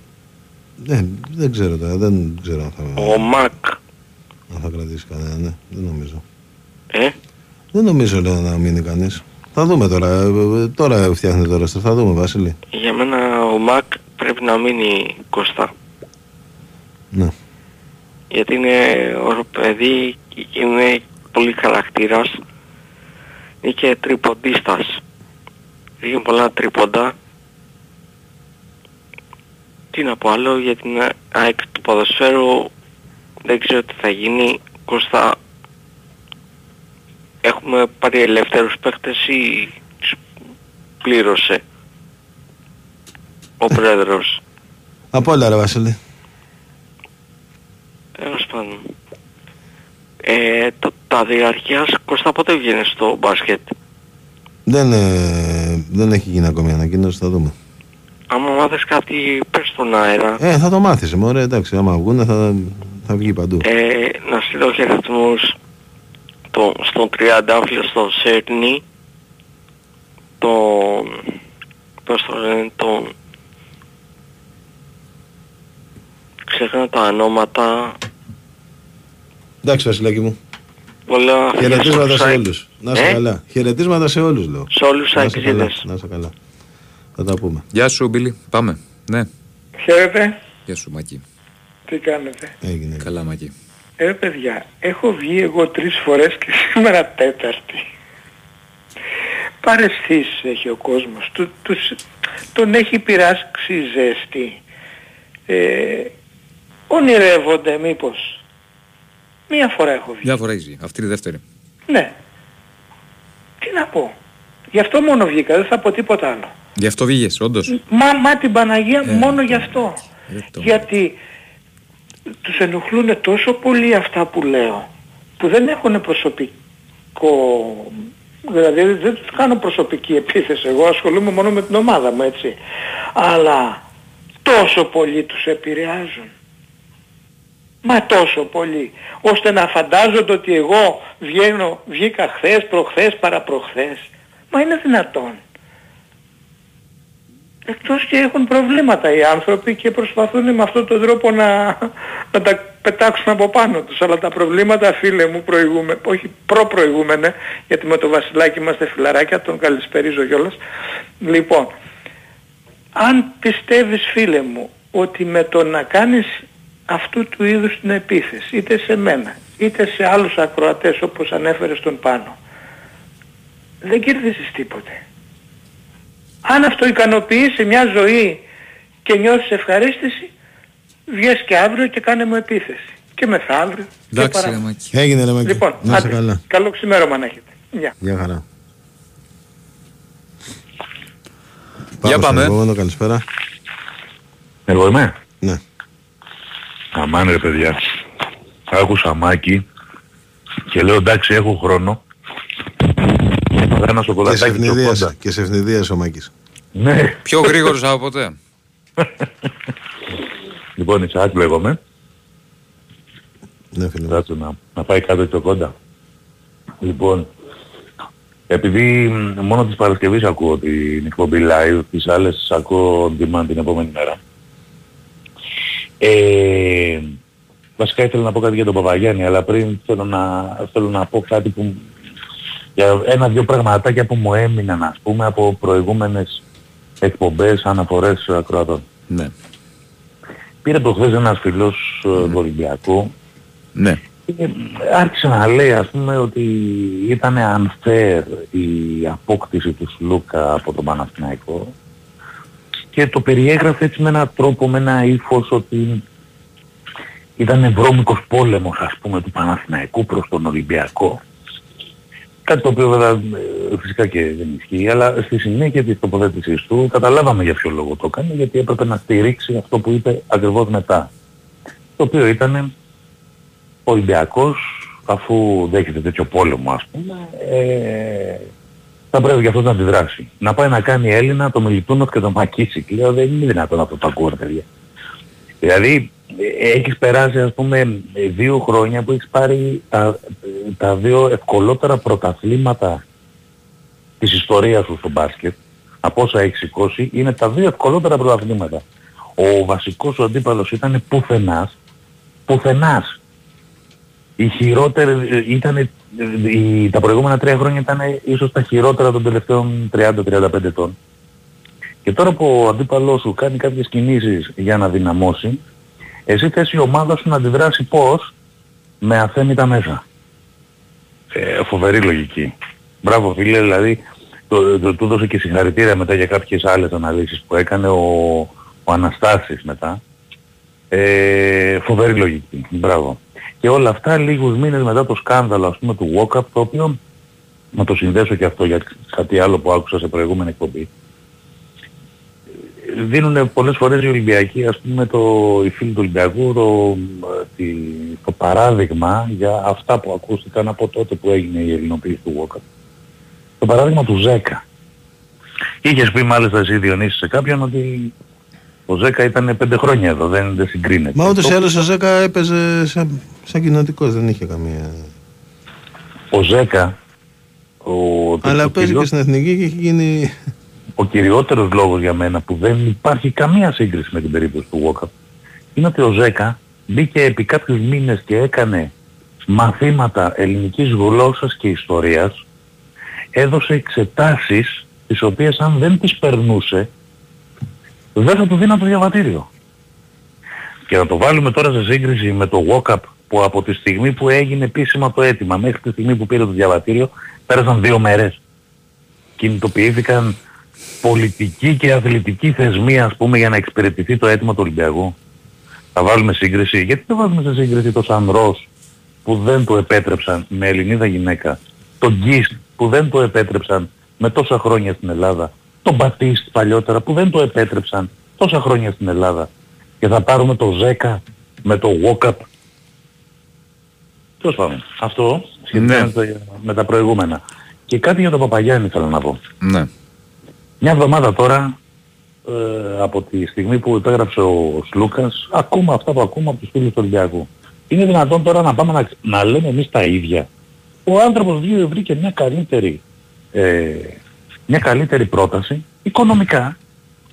Ναι, δεν ξέρω τώρα, δεν ξέρω αν θα, Ο Μακ. αν θα κρατήσει κανένα, ναι, δεν νομίζω. Ε, Δεν νομίζω λέω, να μείνει κανείς. Θα δούμε τώρα, ε, ε, τώρα φτιάχνει τώρα, θα δούμε Βασίλη. για μένα ο Μακ πρέπει να μείνει Κώστα. Ναι. γιατί είναι ωραίο παιδί, είναι πολύ χαρακτήρας, είναι και τριποντίστας. Είχε πολλά τρίποντα. Τι να πω άλλο για την ΑΕΚ του ποδοσφαίρου, δεν ξέρω τι θα γίνει. Κώστα, έχουμε πάρει ελεύθερους παίχτες ή τους πλήρωσε ο πρόεδρος; Από όλα ρε Βασίλη. Τέλος πάντων. Ε, το, τα διαρκείας Κώστα πότε βγαίνεις στο μπάσκετ; Δεν, ε, δεν έχει γίνει ακόμη η ανακοίνωση, θα δούμε. Άμα μάθεις κάτι πες στον αέρα. Ε, θα το μάθεις, μωρέ, εντάξει, άμα βγουν θα, θα βγει παντού. Ε, να στείλω χαιρετισμούς το, στον Τριαντάφυλλο, στον Σέρνη, τον... πώς το λένε, τον... Ξέχανα τα ονόματα. Εντάξει Βασιλάκη μου. Πολλά φιλιά Χαιρετίσματα στους σε ΑΕΚ. όλους. Να είσαι Ε; καλά. Χαιρετίσματα σε όλους λέω. Σε όλους τους Να είσαι καλά. αεξίδες. Να είσαι καλά. Θα τα πούμε. Γεια σου, Μπίλι. Πάμε. Ναι. Χαίρετε, Γεια σου, Μακή. τι κάνετε; Έγινε. Καλά, Μακή. Ε, παιδιά, έχω βγει εγώ τρεις φορές και σήμερα τέταρτη. Παρεστήσεις έχει ο κόσμος. Του, τους, τον έχει πειράξει η ζέστη. Ε, ονειρεύονται μήπως. Μία φορά έχω βγει. Μια φορά έχει βγει. Αυτή είναι η δεύτερη. Ναι. Τι να πω. Γι' αυτό μόνο βγήκα, δεν θα πω τίποτα άλλο. Γι' αυτό βγήκες, όντως. Μα, μα την Παναγία Ε, μόνο γι' αυτό. Ε, το- Γιατί τους ενοχλούν τόσο πολύ αυτά που λέω που δεν έχουν προσωπικό δηλαδή δεν τους κάνω προσωπική επίθεση. Εγώ ασχολούμαι μόνο με την ομάδα μου έτσι. Αλλά τόσο πολύ τους επηρεάζουν. Μα τόσο πολύ ώστε να φαντάζονται ότι εγώ βγαίνω, βγήκα χθες, προχθές, παραπροχθές. Μα είναι δυνατόν Εκτός και έχουν προβλήματα οι άνθρωποι και προσπαθούν με αυτόν τον τρόπο να, να τα πετάξουν από πάνω τους. Αλλά τα προβλήματα φίλε μου προηγούμε, όχι προ-προηγούμενε, γιατί με το Βασιλάκι είμαστε φιλαράκια, τον καλησπερίζω κιόλας. Λοιπόν, αν πιστεύεις φίλε μου ότι με το να κάνεις αυτού του είδους την επίθεση, είτε σε μένα, είτε σε άλλους ακροατές όπως ανέφερες στον πάνω, δεν κερδίζεις τίποτε. Αν αυτό ικανοποιεί σε μια ζωή και νιώσεις ευχαρίστηση, βγες και αύριο και κάνε μου επίθεση. Και μεθαύριο. και Εντάξει, παρά- ρε Μάκη. Έγινε ρε Μάκη. Λοιπόν, να είσαι άντε, καλά. καλό ξημέρωμα να έχετε. Γεια. Γεια χαρά. Για στον πάμε. επόμενο, καλησπέρα. Εγώ είμαι; Ναι. Αμάν ρε παιδιά. Άκουσα Μάκη και λέω εντάξει έχω χρόνο. Ένα Και σε σοκολατάκι πιο ευνηδίασε. κοντά. Και σε ευνηδίασε ο Μάκης. Ναι. Πιο γρήγορος από ποτέ. Λοιπόν, Ισαάκ λέγομαι. Ναι, φίλε. μου. Κάτσε να, να πάει κάτω πιο κοντά. Λοιπόν, επειδή μ, μόνο της Παρασκευής ακούω την εκπομπή live, τις άλλες ακούω on demand την επόμενη μέρα. Ε, βασικά ήθελα να πω κάτι για τον Παπαγιάννη, αλλά πριν θέλω να, θέλω να πω κάτι που για ένα-δυο πραγματάκια που μου έμειναν ας πούμε από προηγούμενες εκπομπές αναφορές ακροατών. Ναι. Πήρε προχθές ένας φίλος ε, του Ολυμπιακού Ναι. και άρχισε να λέει ας πούμε ότι ήταν unfair η απόκτηση του Σλούκα από τον Παναθηναϊκό και το περιέγραφε έτσι με έναν τρόπο, με ένα ύφος ότι ήταν βρώμικος πόλεμος ας πούμε του Παναθηναϊκού προς τον Ολυμπιακό. Κάτι το οποίο βέβαια ε, φυσικά και δεν ισχύει, αλλά στη συνέχεια της τοποθέτησής του καταλάβαμε για ποιο λόγο το έκανε, γιατί έπρεπε να στηρίξει αυτό που είπε ακριβώς μετά. Το οποίο ήταν ο Ολυμπιακός, αφού δέχεται τέτοιο πόλεμο ας πούμε, ε, θα πρέπει και αυτός να αντιδράσει. Να πάει να κάνει Έλληνα το Μιλιτούνοφ και το Μακίσικ. Λέω δεν είναι δυνατόν αυτό το ακούω ρε παιδιά. Δηλαδή ε, έχεις περάσει ας πούμε ε, δύο χρόνια που έχεις πάρει τα, ε, τα δύο ευκολότερα πρωταθλήματα της ιστορίας σου στο μπάσκετ από όσα έχεις σηκώσει είναι τα δύο ευκολότερα πρωταθλήματα. Ο βασικός σου αντίπαλος ήταν πουθενάς, πουθενάς. Η χειρότερη ε, ήταν, ε, η- τα προηγούμενα τρία χρόνια ήταν ίσως τα χειρότερα των τελευταίων 30-35 ετών. Και τώρα που ο αντίπαλός σου κάνει κάποιες κινήσεις για να δυναμώσει, εσύ θες η ομάδα σου να αντιδράσει πώς; Με αθέμητα μέσα. Ε, φοβερή λογική. Μπράβο φίλε, δηλαδή το, το, του δώσε και συγχαρητήρια μετά για κάποιες άλλες αναλύσεις που έκανε ο, ο Αναστάσης μετά. Ε, φοβερή λογική. Μπράβο. Και όλα αυτά λίγους μήνες μετά το σκάνδαλο ας πούμε του Walkup το οποίο να το συνδέσω και αυτό για κάτι άλλο που άκουσα σε προηγούμενη εκπομπή. Δίνουν πολλές φορές οι Ολυμπιακοί, ας πούμε, το, οι φίλοι του Ολυμπιακού, το, ε, τη, το παράδειγμα για αυτά που ακούστηκαν από τότε που έγινε η ελληνοποίηση του Walkup. Το παράδειγμα του Ζέκα. Είχες πει μάλιστα εσύ Διονύσης σε κάποιον ότι ο Ζέκα ήταν πέντε χρόνια εδώ, δεν, δεν συγκρίνεται. Μα ούτως ή Το- άλλως ο Ζέκα έπαιζε σαν, σαν κοινοτικός, δεν είχε καμία... Ο Ζέκα, ο, Αλλά το παίζει κυριό- και στην εθνική και έχει γίνει... ο κυριότερος λόγος για μένα που δεν υπάρχει καμία σύγκριση με την περίπτωση του Walkup είναι ότι ο Ζέκα μπήκε επί κάποιους μήνες και έκανε μαθήματα ελληνικής γλώσσας και ιστορίας έδωσε εξετάσεις τις οποίες αν δεν τις περνούσε δεν θα του δίναν το διαβατήριο. Και να το βάλουμε τώρα σε σύγκριση με το walk-up που από τη στιγμή που έγινε επίσημα το αίτημα μέχρι τη στιγμή που πήρε το διαβατήριο πέρασαν δύο μέρες. Κινητοποιήθηκαν πολιτικοί και αθλητικοί θεσμοί ας πούμε για να εξυπηρετηθεί το αίτημα του Ολυμπιακού. Θα βάλουμε σύγκριση. Γιατί δεν βάζουμε σε σύγκριση το Σανρός που δεν το επέτρεψαν με Ελληνίδα γυναίκα. Τον Γκίστ που δεν το επέτρεψαν με τόσα χρόνια στην Ελλάδα. Τον Μπατίστ παλιότερα που δεν το επέτρεψαν τόσα χρόνια στην Ελλάδα. Και θα πάρουμε το Ζέκα με το Walkup. Τέλος πάντων. Αυτό σχετίζεται με τα προηγούμενα. Και κάτι για τον Παπαγιάννη θέλω να πω. Ναι. Μια εβδομάδα τώρα ε, από τη στιγμή που υπέγραψε ο Σλούκας ακούμε αυτά που ακούμε από τους φίλους του Ολυμπιακού. Είναι δυνατόν τώρα να πάμε να, να λέμε εμείς τα ίδια. Ο άνθρωπος βγήκε- βρήκε μια καλύτερη, ε, μια καλύτερη πρόταση οικονομικά.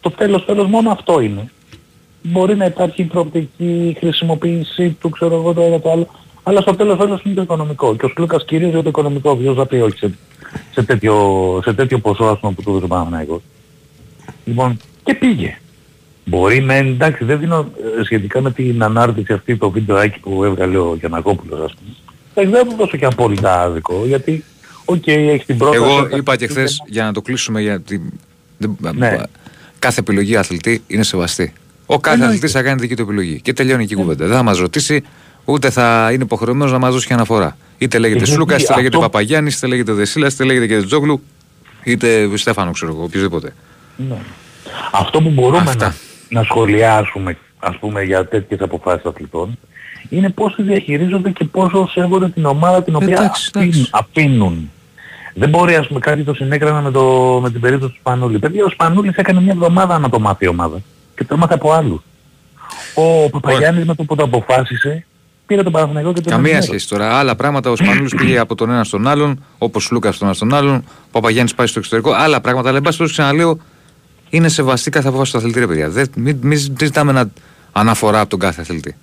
Το τέλος τέλος μόνο αυτό είναι. μπορεί να υπάρχει προοπτική χρησιμοποίηση του, ξέρω εγώ το ένα το άλλο. Αλλά στο τέλος όλος είναι το οικονομικό. Και ο Σλούκας κυρίως για το οικονομικό. Ποιος θα πει όχι σε, σε, τέτοιο, σε τέτοιο ποσό ας πούμε που του έδωσε ο Παναθηναϊκός. Λοιπόν, και πήγε. Μπορεί με εντάξει, δεν δίνω ε, σχετικά με την ανάρτηση αυτή το βιντεοάκι που έβγαλε ο Γιαννακόπουλος ας πούμε. Εντάξει, δεν θα του δώσω και απόλυτα άδικο, γιατί οκ, έχει την πρόταση. Εγώ θα- είπα και χθες για να το κλείσουμε γιατί. δεν- Ναι. Κάθε επιλογή αθλητή είναι σεβαστή. Ο κάθε Εννοείται. αθλητής θα κάνει δική του επιλογή. Και τελειώνει εκεί η κουβέντα. Δεν θα μας ρωτήσει, ούτε θα είναι υποχρεωμένος να μας δώσει και αναφορά. Είτε λέγεται Γιατί Σλούκας, είτε αυτό- λέγεται Παπαγιάννης, είτε λέγεται Δεσίλας, είτε λέγεται και Τζόγλου, είτε Στέφανο, ξέρω εγώ, οποιοδήποτε. Ναι. Αυτό που μπορούμε Αυτά. να, να σχολιάσουμε ας πούμε για τέτοιες αποφάσεις αθλητών είναι πώς τις διαχειρίζονται και πόσο σέβονται την ομάδα την οποία Εντάξει, αφήνουν, εντάξει. αφήνουν. Δεν μπορεί ας πούμε κάτι το συνέκρανα με, το, με την περίπτωση του Σπανούλη. Παιδιά ο Σπανούλης έκανε μια εβδομάδα να το μάθει η ομάδα και το έμαθε από άλλους. Ο Παπαγιάννης με το που το αποφάσισε πήρε τον Παναθηναϊκό και τον Καμία ενημέρωσε. σχέση τώρα. Άλλα πράγματα. Ο Σπανούλης πήγε από τον ένα στον άλλον, όπως Λούκας στον ένα στον άλλον. Ο Παπαγιάννης πάει στο εξωτερικό. Άλλα πράγματα. Αλλά εν πάση περιπτώσει ξαναλέω, είναι σεβαστή κάθε απόφαση του αθλητή, ρε παιδιά. Δεν, μην, μην ζητάμε να αναφορά από τον κάθε αθλητή.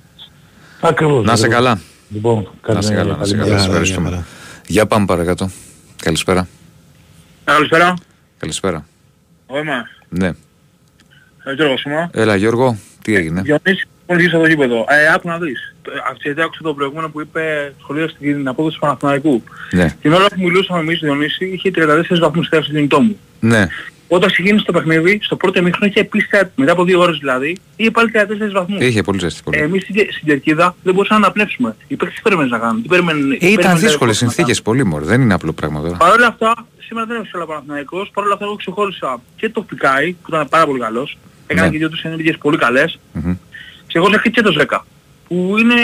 Ακριβώς. Να είσαι ακριβώς. καλά. Λοιπόν, Να είσαι καλά, να είσαι καλά. Γεια Σας χαρά, ευχαριστούμε. γεια χαρά. Για πάμε παρακάτω. Καλησπέρα. Καλησπέρα. Καλησπέρα. Ο Έμα. Ναι. Ε, Γιώργος είμαι. Έλα Γιώργο, τι έγινε; Διονύση, μόλις γύρισα το γήπεδο. Ε, άκου να δεις. Ε, Γιατί άκουσα το προηγούμενο που είπε σχολεία στην απόδοση του Παναθηναϊκού. Ναι. Την ώρα που μιλούσαμε εμείς, Διονύση, είχε 34 βαθμούς θέση στο κινητό μου. Ναι. Όταν ξεκίνησε το παιχνίδι, στο πρώτο ημίχρονο είχε επίσης, μετά από δύο ώρες δηλαδή, είχε πάλι 34 βαθμούς. Είχε πολύ ζέστη. Πολύ. Ε, εμείς στην, στην Κερκίδα δεν μπορούσαμε να αναπνεύσουμε. Οι παίκτες τι περίμενες να κάνουν. Τι περίμενε, Ε, ήταν δύσκολες συνθήκες πολύ μωρέ. Δεν είναι απλό πράγμα τώρα. Παρ' όλα αυτά, σήμερα δεν έπαιξε ο Παναθηναϊκός. Παρ' όλα αυτά, εγώ ξεχώρισα και το Πικάι, που ήταν πάρα πολύ καλός. Έκανε Ναι. και δύο τους ενέργειες πολύ καλές. Μμμ. Ξεχώρισα και το Ζέκα, που είναι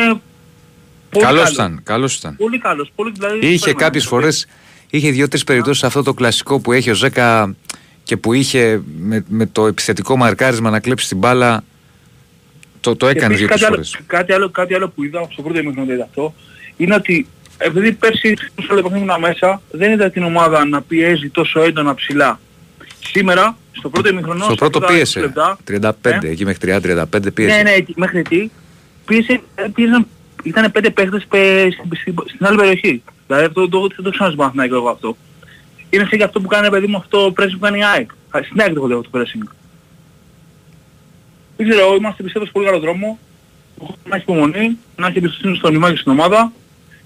πολύ Καλός καλός. ήταν. Καλός ήταν. Πολύ καλός. Πολύ, δηλαδή, Είχε περίμενα. κάποιες φορές, είχε δύο-τρεις περιπτώσεις αυτό το κλασικό που έχει ο Ζέκα και που είχε με, με το επιθετικό μαρκάρισμα να κλέψει την μπάλα. Το, το Και έκανε επίσης δύο-τρεις κάτι, άλλο, φορές. κάτι, άλλο, κάτι άλλο που είδα στο πρώτο ημίχρονο δεν είδα αυτό, είναι ότι επειδή πέρσι στο άλλο παιχνίδι ήμουν μέσα, δεν είδα την ομάδα να πιέζει τόσο έντονα ψηλά. Σήμερα, στο πρώτο ημίχρονο, Στο στα πρώτο πρώτα πίεσε. 20 λεπτά, 35, ε, εκεί μέχρι 30-35 πίεσε. Ναι, ναι, εκεί- μέχρι εκεί. Πίεσε, ε, πίεζαν, ήταν πέντε παίχτες πε- στην, στην, στην άλλη περιοχή. Δηλαδή αυτό το, δεν το ξέρω στον Παναθηναϊκό εγώ αυτό. Είναι σαν και αυτό που κάνει παιδί μου αυτό το pressing που κάνει η ΑΕΚ. Α, Στην ΑΕΚ το έχω δει εγώ το pressing. Δεν ξέρω, είμαστε πιστεύω σε πολύ καλό δρόμο. Να έχει υπομονή, να έχει εμπιστοσύνη στον Ιμάκη στην ομάδα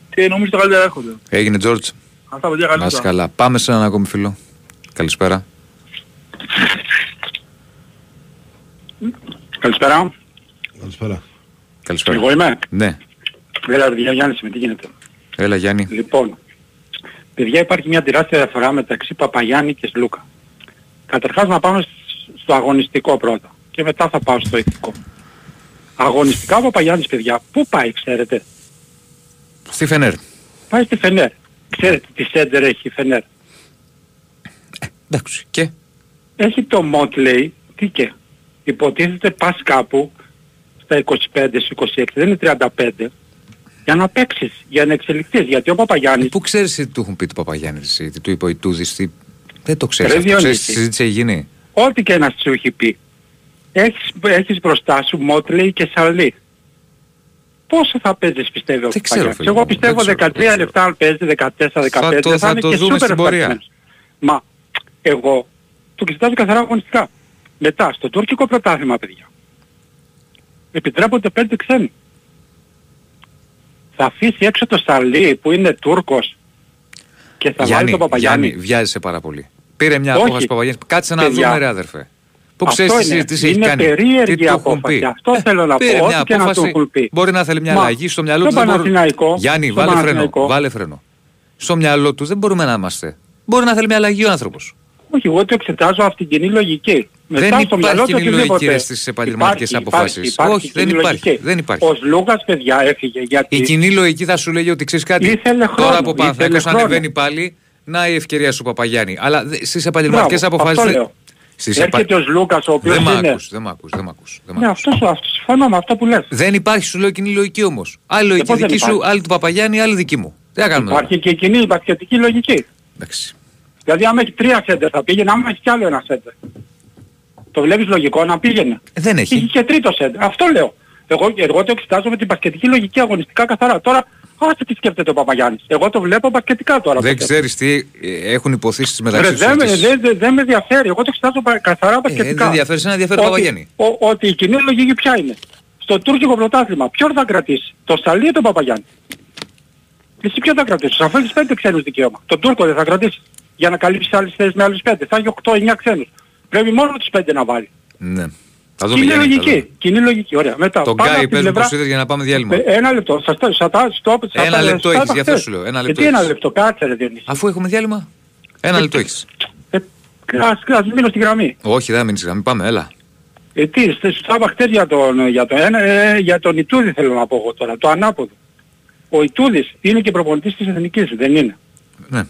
και νομίζω τα καλύτερα έρχονται. Έγινε Τζόρτζ. Αυτά παιδιά καλή Να είσαι νύχτα. καλά. Πάμε σε έναν ακόμη φίλο. Καλησπέρα. Καλησπέρα. Καλησπέρα. Καλησπέρα. Εγώ είμαι; Ναι. Έλα, ρε, Γιάννης, με τι γίνεται; Έλα Γιάννη. Λοιπόν, παιδιά υπάρχει μια τεράστια διαφορά μεταξύ Παπαγιάννη και Σλούκα. Καταρχάς να πάμε σ- στο αγωνιστικό πρώτα και μετά θα πάω στο ηθικό. Αγωνιστικά ο Παπαγιάννης, παιδιά, πού πάει, ξέρετε; Στη Φενέρ. Πάει στη Φενέρ. Ξέρετε τι σέντερ έχει η Φενέρ; Εντάξει. Και. Έχει το Motley, τι και. Υποτίθεται πας κάπου στα 25-26, δεν είναι 35, για να παίξεις, για να εξελιχθείς. Γιατί ο Παπαγιάννης Πού ξέρεις τι του έχουν πει του Παπαγιάννη, εσύ, τι του είπε ο Ιτούδης, τι... Δεν το ξέρεις. Ρε, αυτό. Ξέρεις Διονύση. τι συζήτηση έχει γίνει; Ό,τι και να σου έχει πει. Έχεις, έχεις μπροστά σου Μότλεϊ και Σαλή. Πόσο θα παίζεις πιστεύω Δεν ξέρω, φίλε Εγώ μου, πιστεύω δεν ξέρω, 13 δεν ξέρω. λεπτά αν παίζει 14-15 Θα το- θα είναι το και δούμε σούπερ στην πορεία. ευχαριστημένος. Μα εγώ το κοιτάζω καθαρά αγωνιστικά. Μετά στο τουρκικό πρωτάθλημα παιδιά. Επιτρέπονται 5 ξένοι. Θα αφήσει έξω το Σαλή που είναι Τούρκος και θα βάλει Γιάννη, τον Παπαγιάννη. Γιάννη, βιάζεσαι πάρα πολύ. Πήρε μια Όχι. απόφαση Παπαγιάννης. Κάτσε να Παιδιά. δούμε, ρε αδερφέ. Που Αυτό ξέρεις τι είναι. συζήτηση έχει Είναι κάνει. περίεργη Τι του έχουν απόφαση. πει. Αυτό θέλω να πήρε πω, μια ό,τι και να του απόφαση, έχουν πει. Μπορεί να θέλει μια Μα, αλλαγή στο μυαλό του. στον δεν μπορεί- Παναθηναϊκό, Γιάννη, στον βάλε φρένο. Παναθηναϊκό. Βάλε φρένο. Στο μυαλό του δεν μπορούμε να είμαστε. Μπορεί να θέλει μια αλλαγή ο άνθρωπος. Όχι, εγώ το εξετάζω από την κοινή λογική. Μετά Δεν στο μυαλό υπάρχει του κοινή λογική οτιδήποτε. ρε, στις επαγγελματικές Υπάρχει, αποφάσεις. υπάρχει, Όχι, δεν κοινή υπάρχει, λογική. δεν υπάρχει. Ο Λούκας, παιδιά, έφυγε γιατί... Η κοινή λογική θα σου λέγει ότι ξέρεις κάτι. Ήθελε χρόνο, Τώρα που ο ήθελε Παναθηναϊκός χρόνο. ανεβαίνει πάλι, να η ευκαιρία σου Παπαγιάννη. Αλλά στις επαγγελματικές Μπράβο, αποφάσεις. αυτό λέω. Έρχεται ο Λούκας, ο οποίος Δεν μ' είναι... ακούς, δεν μ' ακούς, δεν μ' ακούς. δεν μ' Ναι, ακούς. αυτό σου, αυτό συμφωνώ με αυτό που λες. Δεν υπάρχει, σου λέω κοινή λογική όμως. Άλλη λογική πώς δεν δική σου, υπάρχει; άλλη του Παπαγιάννη, άλλη δική μου. Τι να κάνουμε. τώρα; Υπάρχει και η κοινή μπασκετική λογική. Εντάξει. Δηλαδή άμα έχει τρία σέντερ θα πήγαινε, άμα έχει κι άλλο ένα σέντερ. Το βλέπεις λογικό να πήγαινε. Δεν έχει. Είχε και τρίτο σέντ. Αυτό λέω. Εγώ, εγώ το εξετάζω με την πασχετική λογική αγωνιστικά καθαρά. Τώρα, άσε τι σκέφτεται ο Παπαγιάννης. Εγώ το βλέπω πασχετικά τώρα. Δεν το ξέρεις τι ε, έχουν υποθήσει στις μεταξύ Ρε, τους. δεν, με- αυτές. δεν, δεν, δεν με ενδιαφέρει. Εγώ το εξετάζω πα- καθαρά Ε, πασχετικά. δεν ενδιαφέρει, σε ενδιαφέρει ο Ότι- Παπαγιάννη. ο- Ότι η κοινή λογική ποια είναι. Στο τουρκικό πρωτάθλημα ποιον θα κρατήσει. Το Σαλί ή τον Παπαγιάννη; Εσύ ποιον θα κρατήσεις. Αφού έχεις πέντε ξένους δικαίωμα. Τον Τούρκο δεν θα κρατήσεις. Για να καλύψεις άλλες θέσεις με άλλους πέντε. Θα έχει 8-9 ξένους. Πρέπει μόνο τους πέντε να βάλει. Ναι. Θα δούμε Κοινή Γιάννη, θα δούμε. λογική. Κοινή λογική. Ωραία. Μετά. Τον πάμε Γκάι από την παίζουμε πλευρά- προσίδες για να πάμε διάλειμμα. Ε, Ένα λεπτό. Σας τα- σας τα- στο- σας Ένα τα- λεπτό σας τα έχεις, γι' αυτό χθες. σου λέω. Ένα Ε, λεπτό Τι ένα έχεις. λεπτό. Κάτσε ρε Διονύση. Αφού έχουμε διάλειμμα. Ένα λεπτό έχεις. Ε, Ας, ας μείνω στη γραμμή. Όχι, δεν θα μείνεις γραμμή. Πάμε, έλα. Ε, τι, στε- σου τα είπα χτες για τον, για τον, ένα, ε, για τον Ιτούδη θέλω να πω εγώ τώρα, το ανάποδο. Ο Ιτούδης είναι και προπονητής της Εθνικής, δεν είναι; Ναι.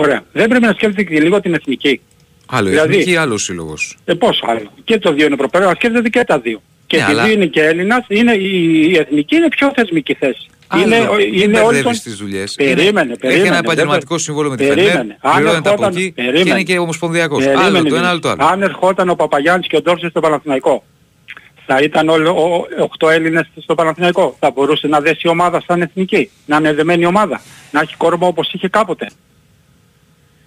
Ωραία. Δεν πρέπει να σκέφτεται και λίγο την Εθνική. Άλλο Δηλαδή- εθνική, άλλο σύλλογος. Ε, πώς άλλο. Και το δύο είναι προπέρα, να σκέφτεται και τα δύο. Και Ναι, επειδή αλλά- είναι και Έλληνας, είναι, η, η Εθνική είναι πιο θεσμική θέση. Άλλο. Είναι, ο- Μην είναι όλοι μπερδεύεις των... τις δουλειές. Περίμενε, Είναι- περίμενε. Έχει ένα δεν επαγγελματικό μπε- συμβόλαιο με τη Περίμενε. Φενέρ, Αν πληρώνεται από ερχόταν- εκεί και περίμενε. είναι και ομοσπονδιακός. Περίμενε, Άλλο το ένα, Διονύση. άλλο το άλλο. Αν ερχόταν ο Παπαγιάννης και ο Ντόρσης στο Παναθηναϊκό, θα ήταν όλο, ο, 8 Έλληνες στο Παναθηναϊκό. Θα μπορούσε να δέσει η ομάδα σαν εθνική, να είναι δεμένη ομάδα, να έχει κόρμα όπως είχε κάποτε.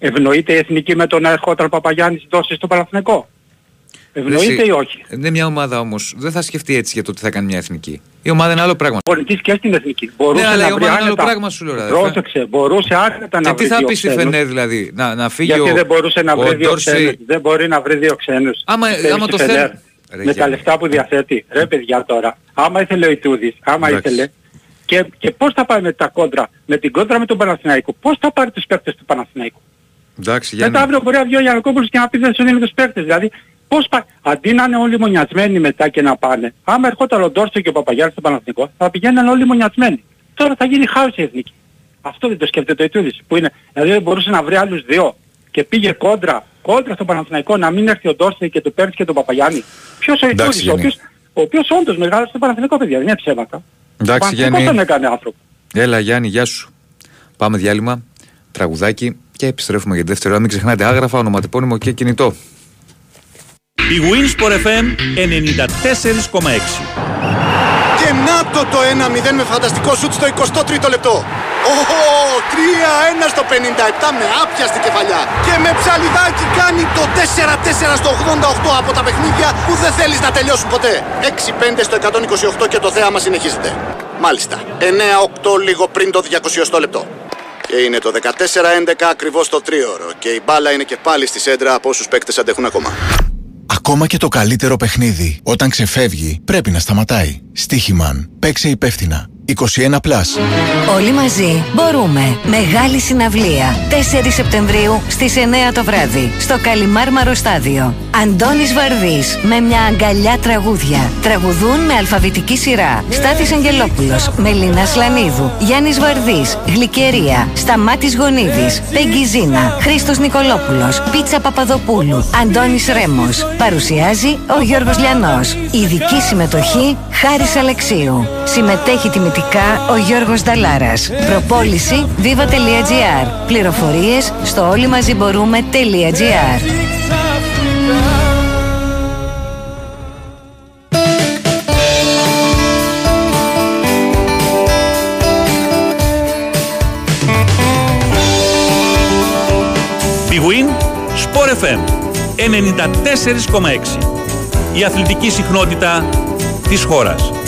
Ευνοείται η εθνική με το να ερχόταν ο Παπαγιάννης Ντόρσης στο Παναθηναϊκό; Ευνοείται Εσύ- ή όχι; Είναι μια ομάδα όμως. Δεν θα σκεφτεί έτσι για το τι θα κάνει μια εθνική. Η ομάδα είναι άλλο πράγμα. Πολιτής και στην εθνική. Μπορούσε Ναι, αλλά η να βρει ομάδα είναι άλλο άνετα. πράγμα σου λέω. ρε, αδερφέ. Πρόσεξε, μπορούσε άνετα να Και βρει τι θα δύο πεις στη ξένους. Φενέρ δηλαδή. Να, να φύγει Γιατί ο, δεν μπορούσε να ο βρει δύο Ντόρση- ξένους. Δεν μπορεί να βρει δύο ξένους. Άμα- Θέλει άμα στη το Φενέρ. θέλει. Ρε, Με τα Γιάννη. λεφτά που διαθέτει. Ρε παιδιά τώρα. Άμα ήθελε ο Ιτούδης, άμα Εντάξει. ήθελε. Και, και πώς θα πάει με τα κόντρα. Με την κόντρα με τον Παναθηναϊκό. Πώς θα πάρει τους παίκτες του Παναθηναϊκού; Εντάξει, Γιάννη. Μετά αύριο μπορεί να βγει ο Γιανακόπουλος και να πει δεν σου δίνει τους παίκτες. Δηλαδή πώς πάει. Αντί να είναι όλοι μονιασμένοι μετά και να πάνε. Άμα ερχόταν ο Ντόρσο και ο Παπαγιάννης στο Παναθηναϊκό θα πηγαίναν όλοι μονιασμένοι. Τώρα θα γίνει χάος η εθνική. Αυτό δεν το σκέφτεται ο Ιτούδης. Που είναι, δηλαδή δεν μπορούσε να βρει άλλους δύο και πήγε κόντρα, κόντρα στο Παναθηναϊκό να μην έρθει ο Ντόρσο και του παίρνει και τον Παπαγιάννη. Ποιος ο Εντάξει, Ιτούδης, ο Γιάννη. οποίος, ο οποίος όντως μεγάλωσε στο Παναθηναϊκό παιδιά, δεν είναι ψέματα. Ο Εντάξει, Παναθηναϊκός Γιάννη. τον έκανε άνθρωπο. Έλα Γιάννη, γεια σου. Πάμε διάλειμμα, τραγουδάκι και επιστρέφουμε για τη δεύτερη ώρα. Μην ξεχνάτε άγραφα, ονοματεπώνυμο και κινητό. Η Winsport FM 94,6. Και να το το 1-0 με φανταστικό σουτ στο 23ο λεπτό. Ω, 3-1 στο 57 με άπιαστη κεφαλιά. Και με ψαλιδάκι κάνει το 4-4 στο 88 από τα παιχνίδια που δεν θέλεις να τελειώσουν ποτέ. 6-5 στο 128 και το θέαμα συνεχίζεται. Μάλιστα. 9-8 λίγο πριν το 200 λεπτό. Και είναι το 14-11 ακριβώς το τρίωρο. Και η μπάλα είναι και πάλι στη σέντρα από όσους παίκτες αντέχουν ακόμα. Ακόμα και το καλύτερο παιχνίδι, όταν ξεφεύγει, πρέπει να σταματάει. Στίχημαν. Παίξε υπεύθυνα. 21 πλάς. Όλοι μαζί μπορούμε. Μεγάλη συναυλία. 4 Σεπτεμβρίου στις 9 το βράδυ. Στο Καλιμάρμαρο Στάδιο. Αντώνης Βαρδής με μια αγκαλιά τραγούδια. Τραγουδούν με αλφαβητική σειρά. Στάθης Αγγελόπουλος, Μελίνας Σλανίδου, Γιάννης Βαρδής, Γλυκερία, Σταμάτης Γονίδης, Πεγκιζίνα, Χρήστος Νικολόπουλος, Πίτσα Παπαδοπούλου, Αντώνης Ρέμος. Παρουσιάζει ο Γιώργος Λιανός. Ειδική συμμετοχή Χάρης Αλεξίου. Συμμετέχει τιμητικά ο Γιώργος Νταλάρας. Προπόληση viva.gr. Πληροφορίες στο όλοι μαζί μπορούμε.gr. Big Win Sport FM 94,6. Η αθλητική συχνότητα της χώρας.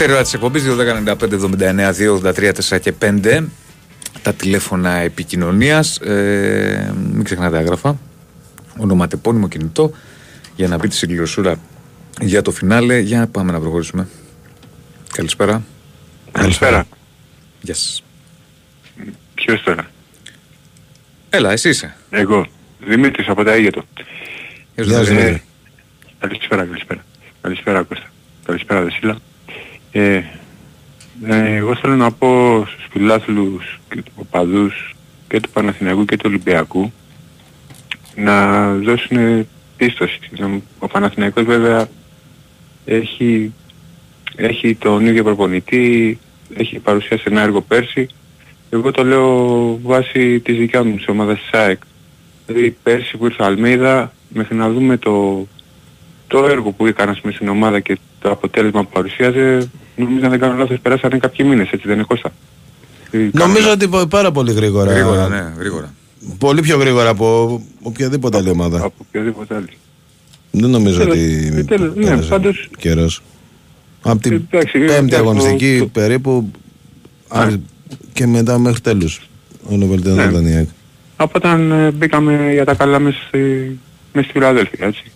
Δεύτερη ώρα της εκπομπής 2.195.79.283.4 και 5. Τα τηλέφωνα επικοινωνίας. Ε, μην ξεχνάτε άγραφα. Ονοματεπώνυμο κινητό για να μπείτε στην κληροσούρα για το φινάλε. Για να πάμε να προχωρήσουμε. Καλησπέρα. Καλησπέρα. Γεια σας. Ποιος τώρα. Έλα, εσύ είσαι. Εγώ. Δημήτρης από τα Αίγετο. Γεια σου, Δημήτρη. Ε, Καλησπέρα, καλησπέρα. Καλησπέρα Κώστα. Καλησπέρα Δεσίλα. Ε, ε, εγώ θέλω να πω στους φιλάθλους και τους οπαδούς και του Παναθηναϊκού και του Ολυμπιακού να δώσουν πίστοση. Ο Παναθηναϊκός βέβαια έχει, έχει τον ίδιο προπονητή, έχει παρουσιάσει ένα έργο πέρσι. Εγώ το λέω βάσει της δικιάς μου της ομάδας της ΑΕΚ. Δηλαδή πέρσι που ήρθε ο Αλμίδα μέχρι να δούμε το, το έργο που έκανε ας πούμε, στην ομάδα και το αποτέλεσμα που παρουσίαζε νομίζω αν δεν κάνω λάθος περάσανε κάποιοι μήνες έτσι δεν είναι Κώστα. Νομίζω ότι πάει πάρα πολύ γρήγορα. Γρήγορα, ναι, γρήγορα. Πολύ πιο γρήγορα από οποιαδήποτε άλλη ομάδα. Από οποιαδήποτε άλλη. Δεν νομίζω Τέλος- ότι τέλος, ναι, πέρασε πάντως- καιρός. Από την Εντάξει, πέμπτη εντάξει, αγωνιστική το- περίπου άρχι- και μετά μέχρι τέλους. Όλο Ναι. βελτιωνόταν η ΑΕΚ. Από όταν ε, μπήκαμε για τα καλά μέσα στη, μέσα στη Φιλαδέλφια έτσι.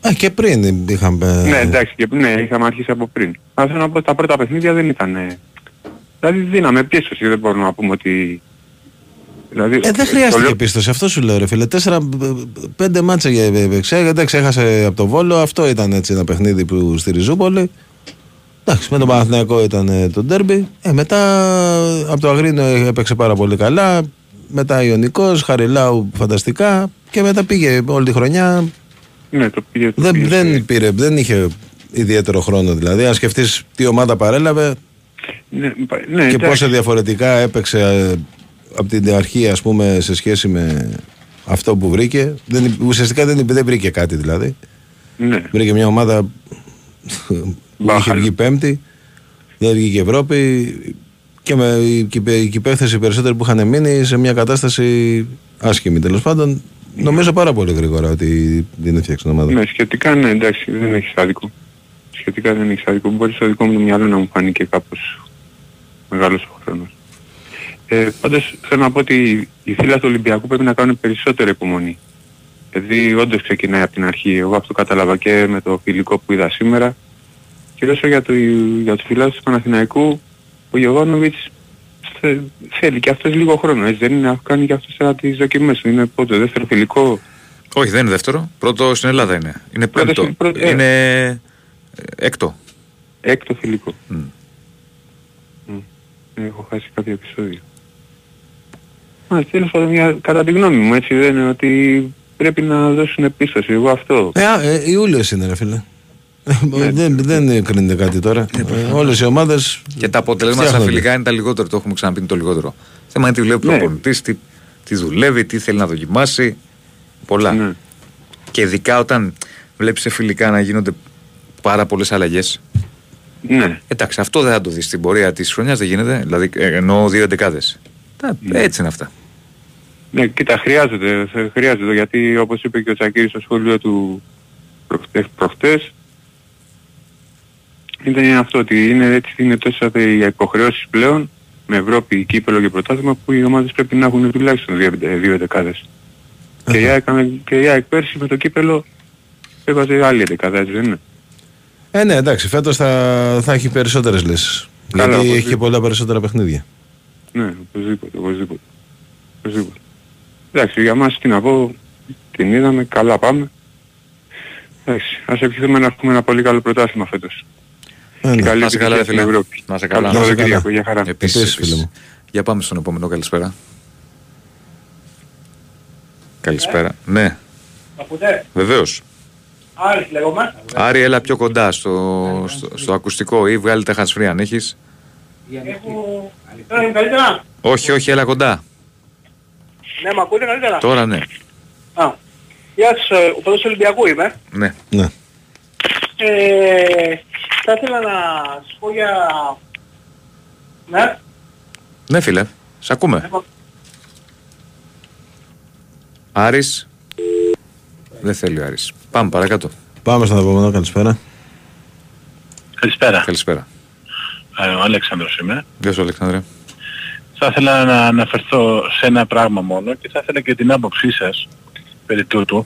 Α, και πριν είχαμε... Ναι, εντάξει, και, ναι, είχαμε αρχίσει από πριν. Αλλά θέλω να πω τα πρώτα παιχνίδια δεν ήταν... ε, Δηλαδή δίναμε πίστοση, δεν μπορούμε να πούμε ότι... Δηλαδή, Ε, δεν το χρειάστηκε λέω- πίστοση, αυτό σου λέω ρε φίλε. Τέσσερα, ε, πέντε μάτσα για έπαιξε. Εντάξει, έχασε από το Βόλο. Αυτό ήταν έτσι ένα παιχνίδι που στη Ριζούπολη. Εντάξει, με τον Παναθηναϊκό ήταν ε, το ντέρμπι. Ε, μετά από το Αγρίνο έπαιξε πάρα πολύ καλά. Μετά Ιωνικός, Χαριλάου φανταστικά. Και μετά πήγε όλη τη χρονιά. Ναι, το πήγε... το Δεν, πήγε δεν, πήρε, δεν είχε ιδιαίτερο χρόνο δηλαδή. Αν σκεφτείς τι ομάδα παρέλαβε Ναι, πα- ναι, και εντάξει. πόσο διαφορετικά έπαιξε από την αρχή ας πούμε σε σχέση με αυτό που βρήκε. Δεν, ουσιαστικά δεν, δεν βρήκε κάτι δηλαδή. Ναι. Βρήκε μια ομάδα που είχε βγει πέμπτη, δεν βγήκε Ευρώπη και με η, κυπε- η κυπέθεση περισσότεροι που είχαν μείνει σε μια κατάσταση άσχημη τέλος πάντων. Νομίζω πάρα πολύ γρήγορα ότι δεν έφτιαξε την ομάδα. Ναι, σχετικά ναι, εντάξει, δεν έχεις άδικο. Σχετικά δεν έχεις άδικο. Μπορείς στο δικό μου το μυαλό να μου φάνηκε κάπως μεγάλος ο χρόνος. Ε, πάντως θέλω να πω ότι οι φίλοι του Ολυμπιακού πρέπει να κάνουν περισσότερη υπομονή. Δηλαδή όντως ξεκινάει από την αρχή. Εγώ αυτό κατάλαβα και με το φιλικό που είδα σήμερα. Και όσο για, το, για τους φιλάθλους του Παναθηναϊκού, ο Γιωβάνοβιτς θε- θέλει και αυτός λίγο χρόνο. Έτσι δεν είναι να κάνει και αυτός τώρα τις δοκιμές. του. Είναι πότε, δεύτερο φιλικό. Όχι, δεν είναι δεύτερο. Πρώτο στην Ελλάδα είναι. Είναι Πρώτο πέμπτο. στην- πρώτο- ε. Είναι ε, έκτο. Έκτο φιλικό. Μμ. Μμ. Έχω χάσει κάποιο επεισόδιο. Μα τέλος πάντων μια- κατά τη γνώμη μου έτσι δεν είναι ότι πρέπει να δώσουν επίστοση. Εγώ αυτό. Ε, α, ε, Ιούλιος είναι ρε φίλε. Ε, δεν, δεν κρίνεται κάτι τώρα. Ε, όλες οι ομάδες Και τα αποτελέσματα στα φτιάχνονται. φιλικά είναι τα λιγότερα. Το έχουμε ξαναπεί είναι το λιγότερο. Θέμα είναι τι βλέπει ο Ναι. προπονητής, τι, τι δουλεύει, τι θέλει να δοκιμάσει. Πολλά. Ναι. Και ειδικά όταν βλέπεις σε φιλικά να γίνονται πάρα πολλές αλλαγές. Ναι. Εντάξει, αυτό δεν θα το δεις στην πορεία της χρονιάς, δεν γίνεται. Δηλαδή, ε, εννοώ δύο εντεκάδες. Έτσι είναι αυτά. Ναι, κοίτα, χρειάζεται, θε- χρειάζεται γιατί όπως είπε και ο Τσακίρης στο σχόλιο του προχτές, προχτές ήταν αυτό ότι είναι, έτσι, είναι τόσο οι υποχρεώσεις πλέον με Ευρώπη, Κύπελο και Πρωτάθλημα που οι ομάδες πρέπει να έχουν τουλάχιστον δύο, εντε- δύο εντεκάδες. Και η ΑΕΚ, και η ΑΕΚ πέρσι με το Κύπελο έβαζε άλλη εντεκάδα, έτσι δεν είναι; Ε, ναι, εντάξει, φέτος θα, θα έχει περισσότερες λύσεις. Καλά, γιατί έχει οπωσδήποτε. και πολλά περισσότερα παιχνίδια. Ναι, οπωσδήποτε, οπωσδήποτε. οπωσδήποτε. Εντάξει, για μας τι να πω, την είδαμε, καλά πάμε. Εντάξει, ας ευχηθούμε να έχουμε ένα πολύ καλό πρωτάθλημα φέτος. Ε, Και ναι. καλή Να σε καλά, ρε επιτυχία στην φίλε. Ευρώπη. Να σε καλά. Καλό Σαββατοκύριακο, για χαρά. Επίσης, Επίσης, επίσης. φίλε μου. Για πάμε στον επόμενο. Καλησπέρα. Καλησπέρα. Ναι, Ακούτε. βεβαίως. Άρης λέγομαι. Άρη, έλα πιο κοντά στο, στο, στο ακουστικό ή βγάλει τα hands free αν έχεις. Έχω... Τώρα είναι καλύτερα. Όχι, όχι, έλα κοντά. Ναι, μ' ακούτε καλύτερα; Τώρα ναι. Α. Γεια σας, ε, ο παδός του Ολυμπιακού είμαι. Ναι. Ναι. Ε, θα ήθελα να σας πω για... Ναι. Ναι, φίλε, σε ακούμε. Άρης. Δεν θέλει ο Άρης. Πάμε παρακάτω. Πάμε στον επόμενο, καλησπέρα. Καλησπέρα. Καλησπέρα. Ε, ο Αλέξανδρος είμαι. Γεια σου Αλέξανδρε. Θα ήθελα να αναφερθώ σε ένα πράγμα μόνο και θα ήθελα και την άποψή σας περί τούτου.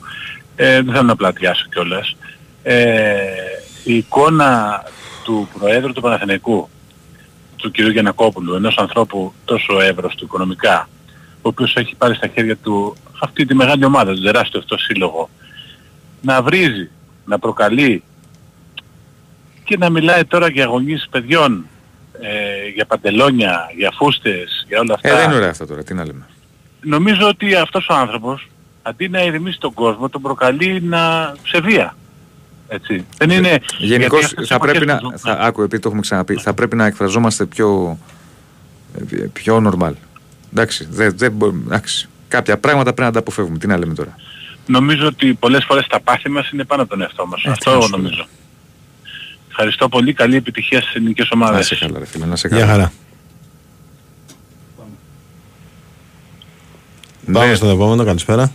Ε, δεν θέλω να πλατιάσω κιόλας. Ε, η εικόνα του Προέδρου του Παναθηναϊκού, του κ. Γιανακόπουλου, ενός ανθρώπου τόσο εύρωστου οικονομικά, ο οποίος έχει πάρει στα χέρια του αυτή τη μεγάλη ομάδα, τον τεράστιο αυτό σύλλογο, να βρίζει, να προκαλεί και να μιλάει τώρα για αγωνίες παιδιών, ε, για παντελόνια, για φούστες, για όλα αυτά. Ε, δεν είναι ωραία αυτά τώρα, τι να λέμε. Νομίζω ότι αυτός ο άνθρωπος, αντί να ηρεμήσει τον κόσμο, τον προκαλεί να... σε βία. Έτσι. Δεν είναι... Γενικώς γιατί αυτές οι θα πρέπει εποχές να. που Θα, άκου, επειδή το έχουμε ξαναπεί, θα πρέπει να εκφραζόμαστε πιο. ε, πιο normal. Εντάξει, δεν, δεν μπορεί- εντάξει. Κάποια πράγματα πρέπει να τα αποφεύγουμε. Τι να λέμε τώρα; Νομίζω ότι πολλές φορές τα πάθη μας είναι πάνω από τον εαυτό μας. Ε, τι Αυτό να σου πω. νομίζω. Ευχαριστώ πολύ. Καλή επιτυχία στις ελληνικές Να ομάδες. σε καλά, ρε φίλε, να σε Γεια καλά. χαρά. Ναι. Πάμε στον επόμενο, καλησπέρα.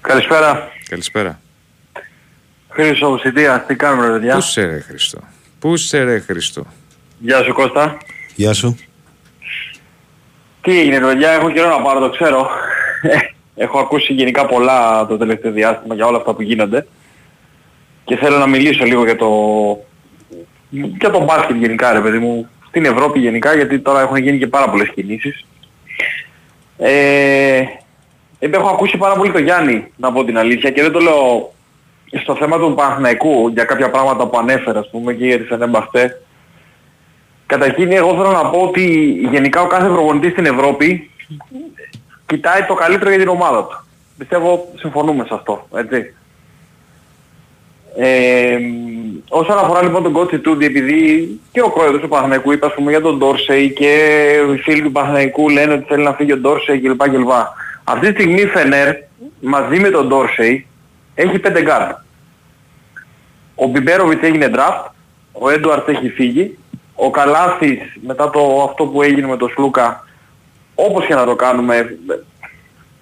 Καλησπέρα. Καλησπέρα. Χρήστο Σιτίας, τι κάνουμε ρε παιδιά; Πού σε ρε Χριστό. Πού σε ρε Χριστό. Γεια σου Κώστα. Γεια σου. Τι έγινε ρε παιδιά, έχω καιρό να πάρω, το ξέρω. Ε, έχω ακούσει γενικά πολλά το τελευταίο διάστημα για όλα αυτά που γίνονται. Και θέλω να μιλήσω λίγο για το... για το μπάσκετ γενικά ρε παιδί μου. Στην Ευρώπη γενικά γιατί τώρα έχουν γίνει και πάρα πολλές κινήσεις. Ε, έχω ακούσει πάρα πολύ τον Γιάννη, να πω την αλήθεια, και δεν το λέω στο θέμα του Παναθηναϊκού για κάποια πράγματα που ανέφερα, ας πούμε, και για τη Φενέμπαχτε. Καταρχήν εγώ θέλω να πω ότι γενικά ο κάθε προπονητής στην Ευρώπη κοιτάει το καλύτερο για την ομάδα του. Πιστεύω συμφωνούμε σε αυτό, έτσι. Ε, όσον αφορά λοιπόν τον coach του, επειδή και ο πρόεδρος του Παναθηναϊκού είπε ας πούμε για τον Ντόρσεϊ και οι φίλοι του Παναθηναϊκού λένε ότι θέλει να φύγει ο Ντόρσεϊ κλπ. κλπ. Αυτή τη στιγμή η Φενέρ μαζί με τον Ντόρσεϊ έχει πέντε γκαρντ. Ο Μπιμπέροβιτς έγινε draft, ο Έντουαρτς έχει φύγει, ο Καλάθης μετά το αυτό που έγινε με τον Σλούκα, όπως και να το κάνουμε,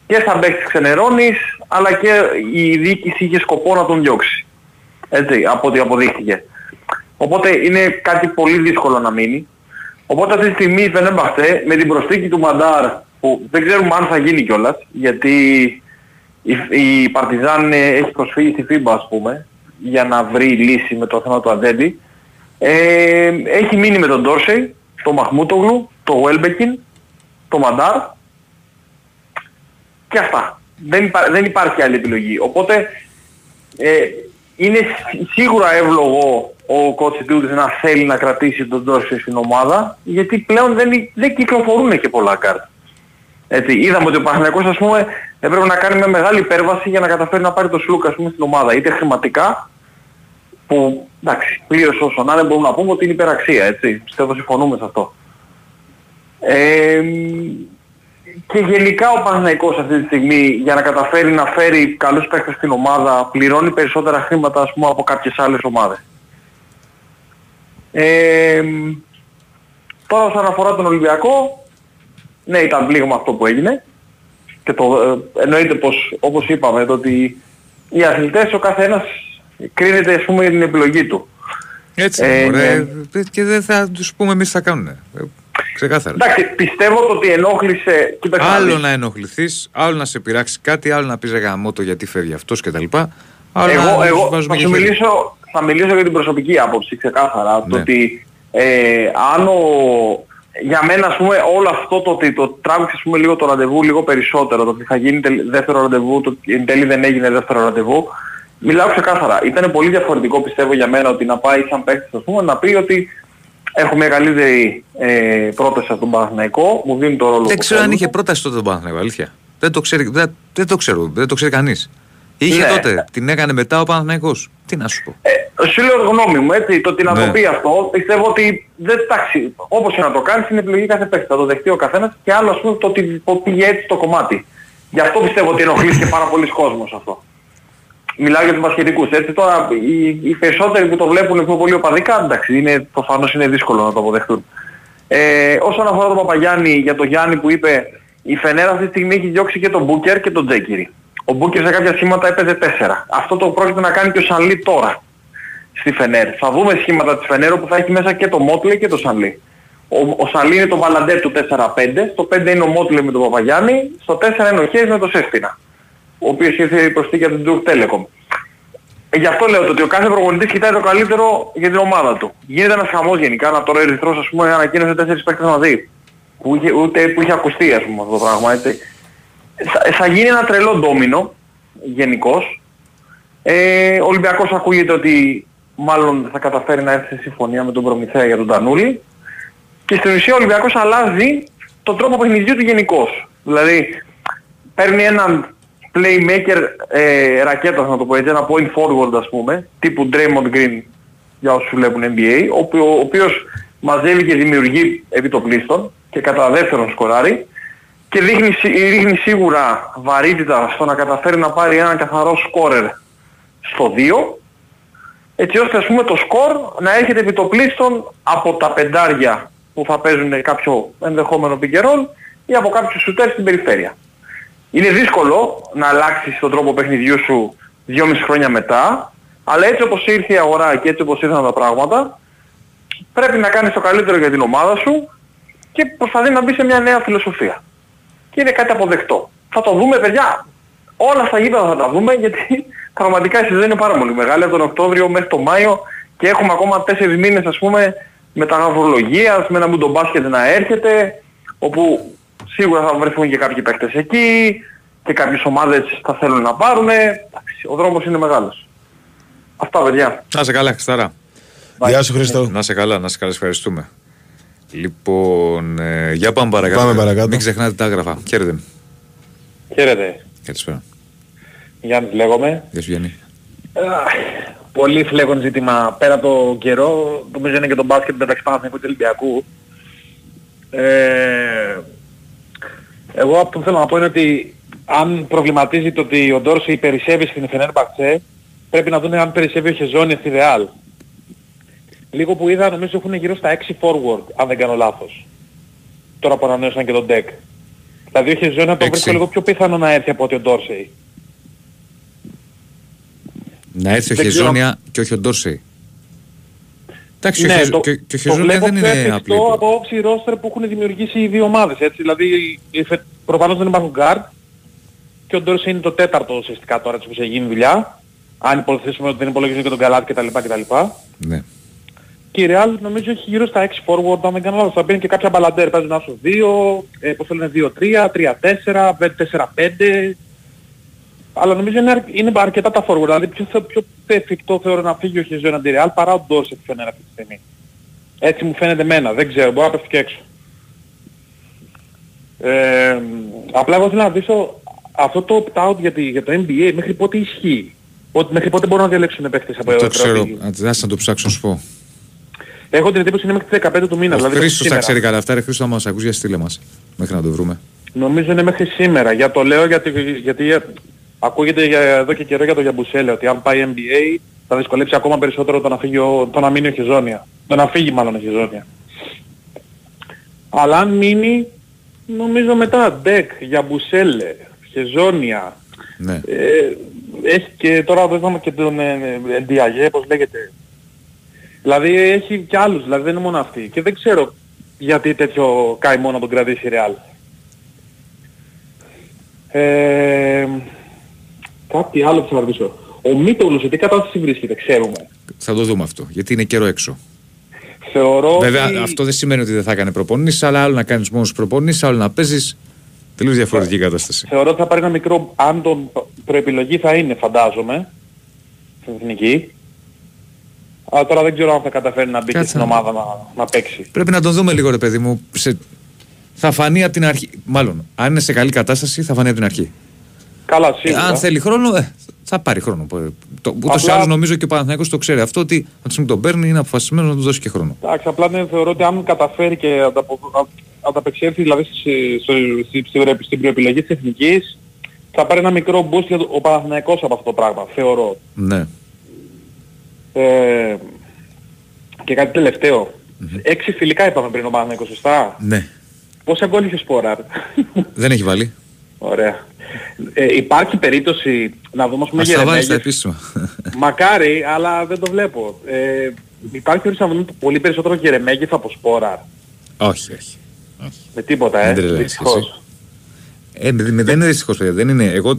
και σαν παίκτης ξενερώνεις, αλλά και η διοίκηση είχε σκοπό να τον διώξει. Έτσι, από ό,τι αποδείχθηκε. Οπότε είναι κάτι πολύ δύσκολο να μείνει. Οπότε αυτή τη στιγμή η Φενέμπαχτε με την προσθήκη του Μαντάρ που δεν ξέρουμε αν θα γίνει κιόλας γιατί η, η Παρτιζάν ε, έχει προσφύγει στη FIBA ας πούμε για να βρει λύση με το θέμα του Αντέντη. Ε, έχει μείνει με τον Ντόρσεϊ, τον Μαχμούτογλου, τον Βέλμπεκιν, τον Μαντάρ και αυτά. Δεν, υπά- δεν υπάρχει άλλη επιλογή. Οπότε ε, είναι σι- σίγουρα εύλογο ο Κοτσιτούδης να θέλει να κρατήσει τον Ντόρσεϊ στην ομάδα γιατί πλέον δεν, υ- δεν κυκλοφορούν και πολλά κάρτα. Έτσι, είδαμε ότι ο Παναγιακός ας πούμε έπρεπε να κάνει μια μεγάλη υπέρβαση για να καταφέρει να πάρει το Σλούκα ας πούμε στην ομάδα. Είτε χρηματικά που εντάξει πλήρως όσο να είναι μπορούμε να πούμε ότι είναι υπεραξία έτσι. Πιστεύω συμφωνούμε σε αυτό. Ε, και γενικά ο Παναθηναϊκός αυτή τη στιγμή για να καταφέρει να φέρει καλούς παίκτες στην ομάδα πληρώνει περισσότερα χρήματα ας πούμε από κάποιες άλλες ομάδες. Ε, τώρα όσον αφορά τον Ολυμπιακό, ναι ήταν πλήγμα αυτό που έγινε και το, ε, εννοείται πως όπως είπαμε το ότι οι αθλητές ο καθένας κρίνεται ας πούμε για την επιλογή του. Έτσι, Ε, ωραία. ναι. Και δεν θα τους πούμε εμείς τι θα κάνουν. Ε, Ξεκάθαρα. Εντάξει, πιστεύω το ότι ενόχλησε... Κοίταξε να Άλλο δεις. να ενοχληθείς, άλλο να σε πειράξει κάτι, άλλο να πεις ρε γαμώτο γιατί φεύγει αυτός κτλ. Άλλο Εγώ, να εγώ σου βάζουμε θα, και σου χέρι. μιλήσω, θα μιλήσω για την προσωπική άποψη ξεκάθαρα. Το Ναι. ότι ε, αν ο, για μένα ας πούμε όλο αυτό το ότι το τράβηξε ας πούμε λίγο το ραντεβού λίγο περισσότερο, το ότι θα γίνει τελ- δεύτερο ραντεβού, το ότι εν τέλει δεν έγινε δεύτερο ραντεβού, μιλάω ξεκάθαρα. Ήταν πολύ διαφορετικό πιστεύω για μένα ότι να πάει σαν παίκτης ας πούμε να πει ότι έχω μια καλύτερη ε, πρόταση από τον Παναθηναϊκό, μου δίνει το ρόλο Δεν που ξέρω αν θέλω. είχε πρόταση τότε τον Παναθηναϊκό, αλήθεια. Δεν το ξέρει, δεν, δεν το ξέρω, δεν το ξέρει κανείς. Είχε Ναι. τότε, την έκανε μετά ο Παναθηναϊκός. Τι να σου πω. Σου λέω γνώμη μου, έτσι, το ότι να Ναι. το πει αυτό, πιστεύω ότι δεν εντάξει, όπως και να το κάνεις είναι επιλογή κάθε παίκτης, θα το δεχτεί ο καθένας και άλλο ας πούμε το ότι πήγε έτσι το κομμάτι. Γι' αυτό πιστεύω ότι ενοχλήθηκε πάρα πολλοί κόσμος αυτό. Μιλάω για τους μπασκετικούς, έτσι τώρα οι, οι περισσότεροι που το βλέπουν πιο πολύ οπαδικά, εντάξει, είναι, προφανώς είναι δύσκολο να το αποδεχτούν. Ε, όσον αφορά τον Παπαγιάννη, για τον Γιάννη που είπε, η Φενέρα αυτή τη στιγμή έχει διώξει και τον Μπούκερ και τον Τζέκυρη. Ο Μπούκερ σε κάποια σήματα έπαιζε 4. Αυτό το πρόκειται να κάνει και ο Σανλή τώρα. στη Φενέρ. Θα δούμε σχήματα της Φενέρ όπου θα έχει μέσα και το Μότλε και το Σαλί. Ο, ο Σαλί είναι το Βαλαντέρ του 4-5, στο 5 είναι ο Μότλε με τον Παπαγιάννη, στο 4 είναι ο Χέις με τον Σέφτινα, ο οποίος ήρθε η προσθήκη από την Turk Telecom. Ε, γι' αυτό λέω το ότι ο κάθε προπονητής κοιτάει το καλύτερο για την ομάδα του. Γίνεται ένας χαμός γενικά, να τώρα ο Ερυθρός ας πούμε ανακοίνωσε τέσσερις παίκτες μαζί. Που είχε, ούτε που είχε ακουστεί ας πούμε αυτό το πράγμα έτσι. Θα, θα γίνει ένα τρελό ντόμινο γενικώς. Ε, ο Ολυμπιακός ακούγεται ότι μάλλον θα καταφέρει να έρθει σε συμφωνία με τον Προμηθέα για τον Τανούλη. Και στην ουσία ο Ολυμπιακός αλλάζει τον τρόπο παιχνιδιού του γενικώς. Δηλαδή παίρνει έναν playmaker ε, ρακέτας να το πω έτσι, ένα point forward ας πούμε, τύπου Draymond Green για όσους βλέπουν NBA, ο, οποιο- ο οποίος μαζεύει και δημιουργεί επί το πλήστον και κατά δεύτερον σκοράρει και δείχνει, σι- δείχνει σίγουρα βαρύτητα στο να καταφέρει να πάρει έναν καθαρό σκόρερ στο 2 έτσι ώστε ας πούμε το σκορ να έρχεται επί το πλήστον από τα πεντάρια που θα παίζουν κάποιο ενδεχόμενο pick and roll ή από κάποιους σουτέρ στην περιφέρεια. Είναι δύσκολο να αλλάξεις τον τρόπο παιχνιδιού σου 2,5 χρόνια μετά, αλλά έτσι όπως ήρθε η αγορά και έτσι όπως ήρθαν τα πράγματα, πρέπει να κάνεις το καλύτερο για την ομάδα σου και προσπαθεί να μπει σε μια νέα φιλοσοφία. Και είναι κάτι αποδεκτό. Θα το δούμε παιδιά, όλα στα γήπεδα θα τα δούμε γιατί πραγματικά η σεζόν είναι πάρα πολύ μεγάλη από τον Οκτώβριο μέχρι τον Μάιο και έχουμε ακόμα 4 μήνες ας πούμε μεταγραφολογίας, με ένα μπουντομπάσκετ να έρχεται, όπου σίγουρα θα βρεθούν και κάποιοι παίκτες εκεί και κάποιες ομάδες θα θέλουν να πάρουν. Εντάξει, Ο δρόμος είναι μεγάλος. Αυτά παιδιά. Να σε καλά, Χριστάρα. Γεια σου, Χρήστο. Να σε καλά, να σε καλά, ευχαριστούμε. Λοιπόν, ε, για πάμε παρακάτω. Πάμε παρακάτω. Μην ξεχνάτε τα άγραφα. Χαίρετε. Χαίρετε. Καλησπέρα. Γιάννης λέγομαι. Γεια σου Γιάννη. Αχ, Πολύ φλέγον ζήτημα πέρα από το καιρό, νομίζω είναι και το μπάσκετ μεταξύ Παναθηναϊκού και Ολυμπιακού. Ε, εγώ αυτό που θέλω να πω είναι ότι αν προβληματίζει το ότι ο Ντόρση περισσεύει στην Φενέρ Μπαξέ, πρέπει να δούμε αν περισσεύει ο Χεζόνι στη Ρεάλ. Λίγο που είδα νομίζω έχουν γύρω στα 6 forward, αν δεν κάνω λάθος. Τώρα που ανανέωσαν και τον deck. Δηλαδή ο Χεζόνι θα το Έξι. βρίσκω λίγο πιο πιθανό να έρθει από ότι ο Ντόρσεϊ. Να έρθει ο Δεν ξέρω. Χεζόνια και όχι ο Ντόρσεϊ. Εντάξει, ο Ναι, Χεζ- το- και- και ο το Χεζόνια βλέπω δεν πιο είναι εφικτό απλή. από όψη ρόστερ που έχουν δημιουργήσει οι δύο ομάδες. Έτσι. Δηλαδή η Φε- προφανώς δεν υπάρχουν guard και ο Ντόρση είναι το τέταρτο ουσιαστικά τώρα έτσι που έχει γίνει δουλειά. Αν υποθέσουμε ότι δεν υπολογίζουν και τον Καλάτ κτλ. κτλ. Ναι. Και η Real νομίζω έχει γύρω στα 6 forward, αν δεν κάνω λάθος. Θα μπαίνει και κάποια μπαλαντέρ, παίζουν άσο 2, ε, πώς το λένε 2-3, 3-4, 4-5. Αλλά νομίζω είναι, αρ- είναι αρκετά τα forward. Δηλαδή πιο, θε- πιο εφικτό θεωρώ να φύγει ο Χεζόν από τη Real παρά ο Ντόρση που φαίνεται αυτή τη στιγμή. Έτσι μου φαίνεται εμένα, δεν ξέρω, μπορεί να πέφτει και έξω. Ε, απλά εγώ θέλω να ρωτήσω αυτό το opt-out για, τη- για το NBA μέχρι πότε ισχύει. Ότι μέχρι πότε μπορούν να διαλέξουν παίκτες από Το Ευρώπη. ξέρω. Αντιδράσεις να το ψάξω να σου πω. Έχω την εντύπωση είναι μέχρι τις 15 του μήνα. Ο δηλαδή Χρήστος τα σήμερα. ξέρει καλά αυτά. Ρε Χρήστο, άμα μας ακούσει για στείλε μας. Μέχρι να το βρούμε. Νομίζω είναι μέχρι σήμερα. Για το λέω γιατί, γιατί ε, ακούγεται για, εδώ και καιρό για το Γιαμπουσέλε ότι αν πάει NBA θα δυσκολέψει ακόμα περισσότερο το να, φύγει ο, το να μείνει ο Χεζόνια. Το να φύγει μάλλον ο Χεζόνια. Αλλά αν μείνει νομίζω μετά Ντεκ, Γιαμπουσέλε, Χεζόνια. Ναι. Ε, έχει και τώρα δεν είδαμε και τον ε, ε, Ντιαγέ, πώς λέγεται. Δηλαδή έχει και άλλους, δηλαδή δεν είναι μόνο αυτοί. Και δεν ξέρω γιατί τέτοιο καημό να τον κρατήσει η Real. Ε, κάτι άλλο που θα ρωτήσω. Ο Μίτογλους σε τι κατάσταση βρίσκεται, ξέρουμε. Θα το δούμε αυτό. Γιατί είναι καιρό έξω. Θεωρώ Βέβαια, ότι... αυτό δεν σημαίνει ότι δεν θα έκανε προπονήσεις, αλλά άλλο να κάνεις μόνος προπονήσεις, άλλο να παίζεις. Τελείως διαφορετική κατάσταση. Θεωρώ ότι θα πάρει ένα μικρό, αν τον προεπιλογή θα είναι φαντάζομαι, στην εθνική. Αλλά τώρα δεν ξέρω αν θα καταφέρει να μπει και Κάτσε στην να- ομάδα να, να παίξει. Πρέπει να το δούμε λίγο, ρε παιδί μου. Σε... Θα φανεί από την αρχή. Μάλλον, αν είναι σε καλή κατάσταση, θα φανεί από την αρχή. Καλά, Ε, σίγουρα. αν θέλει χρόνο, ε, θα πάρει χρόνο. Το, ούτως ή Απλά- άλλως νομίζω και ο Παναθηναϊκός το ξέρει αυτό ότι από τη στιγμή που τον παίρνει είναι αποφασισμένος να του δώσει και χρόνο. Εντάξει, απλά ναι, θεωρώ ότι αν καταφέρει και ανταπο- α- ανταπεξέλθει δηλαδή στη- στο- στη- στη- στην προεπιλογή της εθνικής, θα πάρει ένα μικρό boost για το, ο Παναθηναϊκός από αυτό το πράγμα, θεωρώ. Ναι. Ε, και κάτι τελευταίο. Έξι φιλικά είπαμε πριν ο Παναθηναϊκός, σωστά; Ναι. Πόσα γκολ είχε σποράρ. Δεν έχει βάλει. Ωραία. Ε, υπάρχει περίπτωση να δούμε ας πούμε Μας τα βάλεις στα Γερεμέγεφ. επίσημα. Μακάρι, αλλά δεν το βλέπω. Ε, υπάρχει περίπτωση να δούμε πολύ περισσότερο Γερεμέγεφ από σπόρα. όχι, όχι. Με τίποτα, Μην ε. τρελαίνεσαι Δυστυχώς. Ε, με- με- δεν είναι δυστυχώς παιδιά, δεν είναι. Εγώ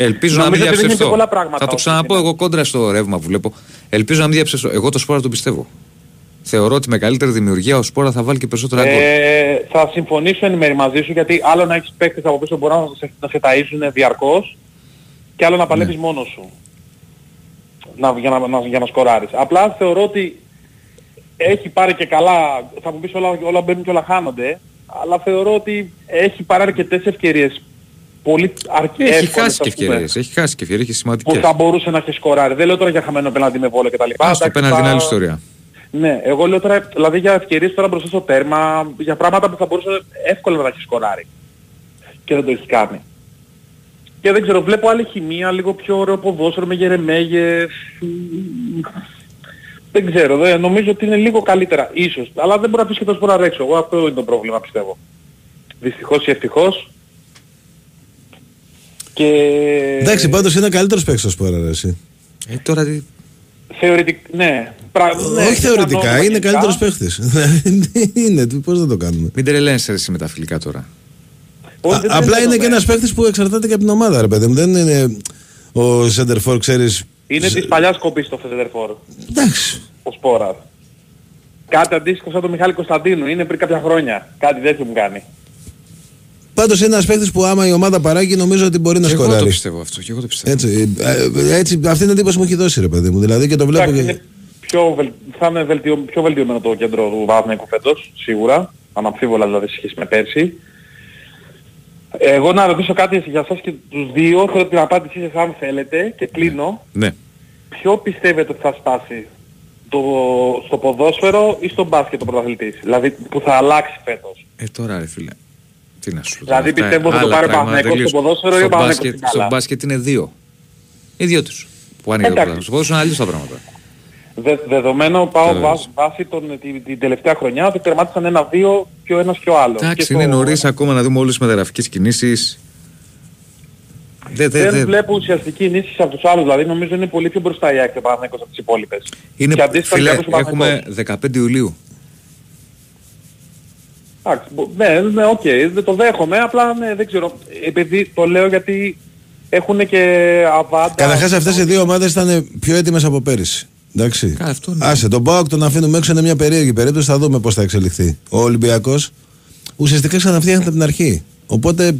ελπίζω να μην Νομίζω ότι δεν είναι διαψευστώ. και πολλά πράγματα Θα το όπως ξαναπώ εγώ κόντρα στο ρεύμα που βλέπω. Ελπίζω να μην διαψευστώ. Εγώ το σπόρα το πιστεύω. Θεωρώ ότι με καλύτερη δημιουργία ο σπόρα θα βάλει και περισσότερα γκολ. Ε, θα συμφωνήσω εν μέρει μαζί σου γιατί άλλο να έχεις παίκτες από πίσω που μπορούν να σε, να σε ταΐζουν διαρκώς και άλλο να παλεύεις Ναι. μόνος σου να, για, να, να, για να σκοράρεις. Απλά θεωρώ ότι έχει πάρει και καλά, θα μου πεις όλα, όλα μπαίνουν και όλα χάνονται, αλλά θεωρώ ότι έχει πάρει αρκετές ευκαιρίες πολύ αρκετές Έχει χάσει και ευκαιρίες. Έχει χάσει και ευκαιρίες που σημαντικές. θα μπορούσε να έχει σκοράρει. Δεν λέω τώρα για χαμένο πέναντι με βόλο κτλ. Ας το Εντάξει, πέναντι θα- είναι άλλη ιστορία. ναι, εγώ λέω τώρα δηλαδή για ευκαιρίες τώρα μπροστά στο τέρμα, για πράγματα που θα μπορούσε εύκολα να έχεις σκοράρει. Και δεν το έχεις κάνει. Και δεν ξέρω, βλέπω άλλη χημεία, λίγο πιο ωραίο ποδόσφαιρο με γερεμέγε. Δεν ξέρω, δεν, νομίζω ότι είναι λίγο καλύτερα, ίσως. Αλλά δεν μπορεί να πεις και τόσο να ρέξω. Εγώ αυτό είναι το πρόβλημα, πιστεύω. Δυστυχώς ή ευτυχώς. Και... Εντάξει, πάντως είναι καλύτερος παίκτης στο σπόρα, ρε, εσύ. Ε, τώρα τι. Θεωρητικά, ναι. Πρα... ναι, Όχι θεωρητικά, πιθανό, είναι λογικά. καλύτερος παίκτης. είναι, πώς δεν το κάνουμε; Μην τρελαίνεσαι εσύ με τα φιλικά τώρα. Α- δεν απλά είναι τρελαίνομαι. και ένας παίκτης που εξαρτάται και από την ομάδα, ρε παιδί μου. Δεν είναι ο Σέντερφορ, ξέρεις. Είναι της παλιάς κοπής το Φεδερφόρ. Εντάξει. Ο Σπόραρ. Κάτι αντίστοιχο σαν τον Μιχάλη Κωνσταντίνου. Είναι πριν κάποια χρόνια. Κάτι τέτοιο μου κάνει. Πάντως είναι ένας παίκτης που άμα η ομάδα παράγει, νομίζω ότι μπορεί να Και εγώ σκοράρει. το πιστεύω αυτό. Και εγώ το πιστεύω. Έτσι, ε, ε, έτσι, αυτή είναι η εντύπωση μου έχει δώσει, ρε παιδί μου. Δηλαδή και το βλέπω Εντάξει, και. είναι πιο, βελ... θα είναι βελτιω... πιο βελτιωμένο το κέντρο του Βάθνεκου φέτος, σίγουρα. Αναμφίβολα δηλαδή σε σχέση με πέρσι. Εγώ να ρωτήσω κάτι για εσάς και τους δύο, θέλω την απάντησή σας αν θέλετε και κλείνω. Ναι. Ποιο πιστεύετε ότι θα σπάσει το, στο ποδόσφαιρο ή στο μπάσκετ ο πρωταθλητής, δηλαδή που θα αλλάξει φέτος; Ε, τώρα ρε φίλε. Τι να σου πω. Δηλαδή, Αυτά πιστεύω θα το άλλα πάρει ο πράγματα Παναθηναϊκός στο τελείως. ποδόσφαιρο ή ο Στο Παναθηναϊκός μπάσκετ- στην Στο μπάλα. μπάσκετ είναι δύο. Οι δυο τους. Που άνοιγε το Εντάξει. πράγμα. Στο ποδόσφαιρο είναι αλλιώς τα πράγματα. Δε, δεδομένο πάω Τέλος. βά, βάσει τον, την, την τελευταία χρονιά ότι τερμάτισαν ένα-δύο και ο ένας και ο άλλος. Εντάξει, Και είναι στο- νωρίς ακόμα να δούμε όλες τις μεταγραφικές κινήσεις. Δεν, Δεν δεν, δεν. βλέπω ουσιαστική ενίσχυση από τους άλλους, δηλαδή νομίζω είναι πολύ πιο μπροστά η ΑΕΚ και ο Παναθηναϊκός από τις υπόλοιπες. Είναι, και αντίστοιχα φίλε, και ο έχουμε Παναθηναϊκός. 15 Ιουλίου. Εντάξει, μπο- ναι, ναι, οκ, δεν το δέχομαι, απλά ναι, δεν ξέρω. Επειδή το λέω γιατί έχουν και αβάντα. Καταρχάς αυτές οι δύο ομάδες ήταν πιο έτοιμες από πέρυσι. Εντάξει. Αυτό ναι. Άσε, τον ΠΑΟΚ τον αφήνουμε έξω είναι μια περίεργη περίπτωση. Θα δούμε πώς θα εξελιχθεί. Ο Ολυμπιακός ουσιαστικά ξαναφτιάχνεται από την αρχή. Οπότε,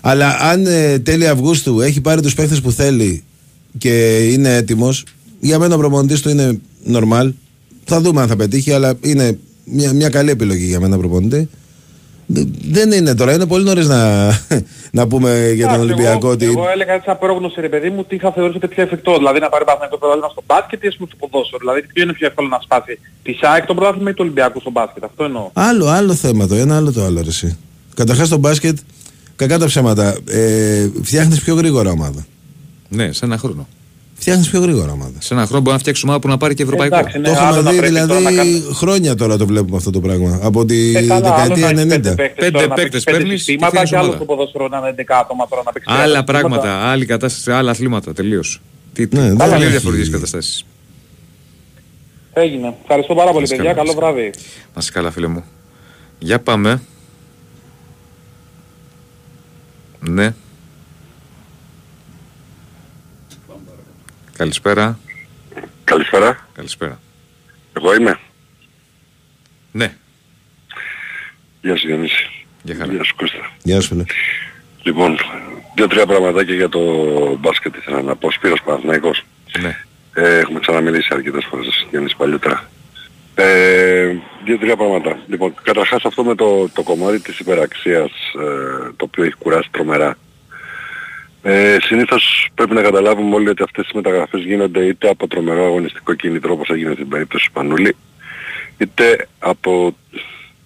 αλλά αν ε, τέλη Αυγούστου έχει πάρει τους παίχτες που θέλει και είναι έτοιμος, για μένα ο προπονητής του είναι normal. Θα δούμε αν θα πετύχει, αλλά είναι μια, μια καλή επιλογή για μένα προπονητή. Δε- Δεν είναι τώρα, είναι πολύ νωρίς να, να πούμε για τον Εντάξει, Ολυμπιακό εγώ, ότι. Εγώ έλεγα έτσι απρόγνωση ρε παιδί μου τι θα θεωρούσατε πιο εφικτό. Δηλαδή να πάρει Παναθηναϊκό πρωτάθλημα στο μπάσκετ ή ας πούμε στο ποδόσφαιρο. Δηλαδή ποιο είναι πιο εύκολο να σπάσει. Τη ΣΑΕΚ το πρωτάθλημα ή του Ολυμπιακού στο μπάσκετ. Αυτό εννοώ. Άλλο, άλλο θέμα το ένα, άλλο το άλλο. Ρε, εσύ. Καταρχάς στο μπάσκετ, κακά τα ψέματα, ε, φτιάχνεις πιο γρήγορα ομάδα. Ναι, σε ένα χρόνο. Φτιάχνεις πιο γρήγορα ομάδα. Σε ένα χρόνο μπορεί να φτιάξει ομάδα που να πάρει και ευρωπαϊκό. Εντάξει, ναι, το άλλο έχουμε να δει πρέπει δηλαδή τώρα να κάνει- χρόνια τώρα το βλέπουμε αυτό το πράγμα. Από τη Ε, καλά, άλλο δεκαετία να έχεις 90. πέντε παίκτες Πέντε τώρα, να παίκτες παίξεις πέντε παίρνεις και συστήματα φτιάχνεις και άλλο ομάδα. στο ποδόσφαιρο να είναι 11 άτομα τώρα να παίξεις Άλλα πράγματα, άλλη κατάσταση, άλλα αθλήματα τελείως. Τι, Ναι, δεν τελείως έχει- διαφορετικές καταστάσεις. Έγινε. Ευχαριστώ πάρα πολύ Να σε παιδιά. καλά, Καλό να σε βράδυ. Να είσαι καλά, φίλε μου. Για πάμε. Ναι. Καλησπέρα. Καλησπέρα. Καλησπέρα. Εγώ είμαι. Ναι. Γεια σου Διονύση. Γεια χαρά. Γεια σου Κώστα. Γεια σου, φίλε. Λοιπόν, δύο-τρία πραγματάκια για το μπάσκετ ήθελα να πω. Σπύρος Παναθηναϊκός. Ναι. Ε, έχουμε ξαναμιλήσει αρκετές φορές Γιάννης παλιότερα. Ε, δύο-τρία πράγματα. Λοιπόν, καταρχάς αυτό με το, το κομμάτι της υπεραξίας, ε, το οποίο έχει κουράσει τρομερά. Ε, συνήθως πρέπει να καταλάβουμε όλοι ότι αυτές οι μεταγραφές γίνονται είτε από τρομερό αγωνιστικό κίνητρο όπως έγινε στην περίπτωση του Πανούλη, είτε από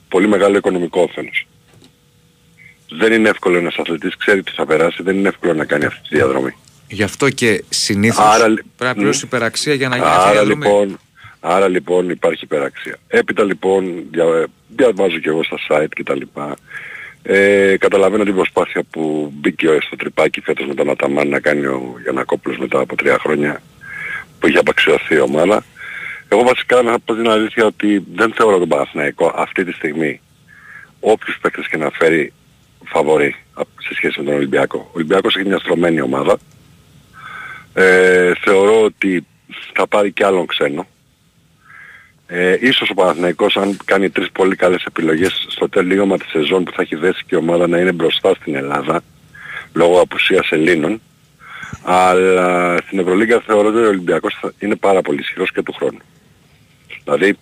πολύ μεγάλο οικονομικό όφελος. Δεν είναι εύκολο ένας αθλητής, ξέρει τι θα περάσει, δεν είναι εύκολο να κάνει αυτή τη διαδρομή. Γι' αυτό και συνήθως Άρα, πρέπει να πληρώσει μ. υπεραξία για να γίνει αυτή η Άρα διαδρομή. λοιπόν, άρα λοιπόν υπάρχει υπεραξία. Έπειτα λοιπόν, δια, διαβάζω και εγώ στα site και τα λοιπά, Ε, καταλαβαίνω την προσπάθεια που μπήκε ο- στο τρυπάκι φέτος με τον Αταμάν να κάνει ο Γιανακόπουλος μετά από τρία χρόνια που είχε απαξιωθεί η ομάδα. Εγώ βασικά να πω την αλήθεια ότι δεν θεωρώ τον Παναθηναϊκό αυτή τη στιγμή όποιους παίκτες και να φέρει φαβορεί σε σχέση με τον Ολυμπιακό. Ο Ολυμπιακός έχει μια στρωμένη ομάδα. Ε, θεωρώ ότι θα πάρει κι άλλον ξένο. Ε, ίσως ο Παναθηναϊκός αν κάνει τρεις πολύ καλές επιλογές στο τελείωμα της σεζόν που θα έχει δέσει και η ομάδα να είναι μπροστά στην Ελλάδα λόγω απουσίας Ελλήνων αλλά στην Ευρωλίγκα θεωρώ ότι ο Ολυμπιακός θα είναι πάρα πολύ ισχυρός και του χρόνου. Δηλαδή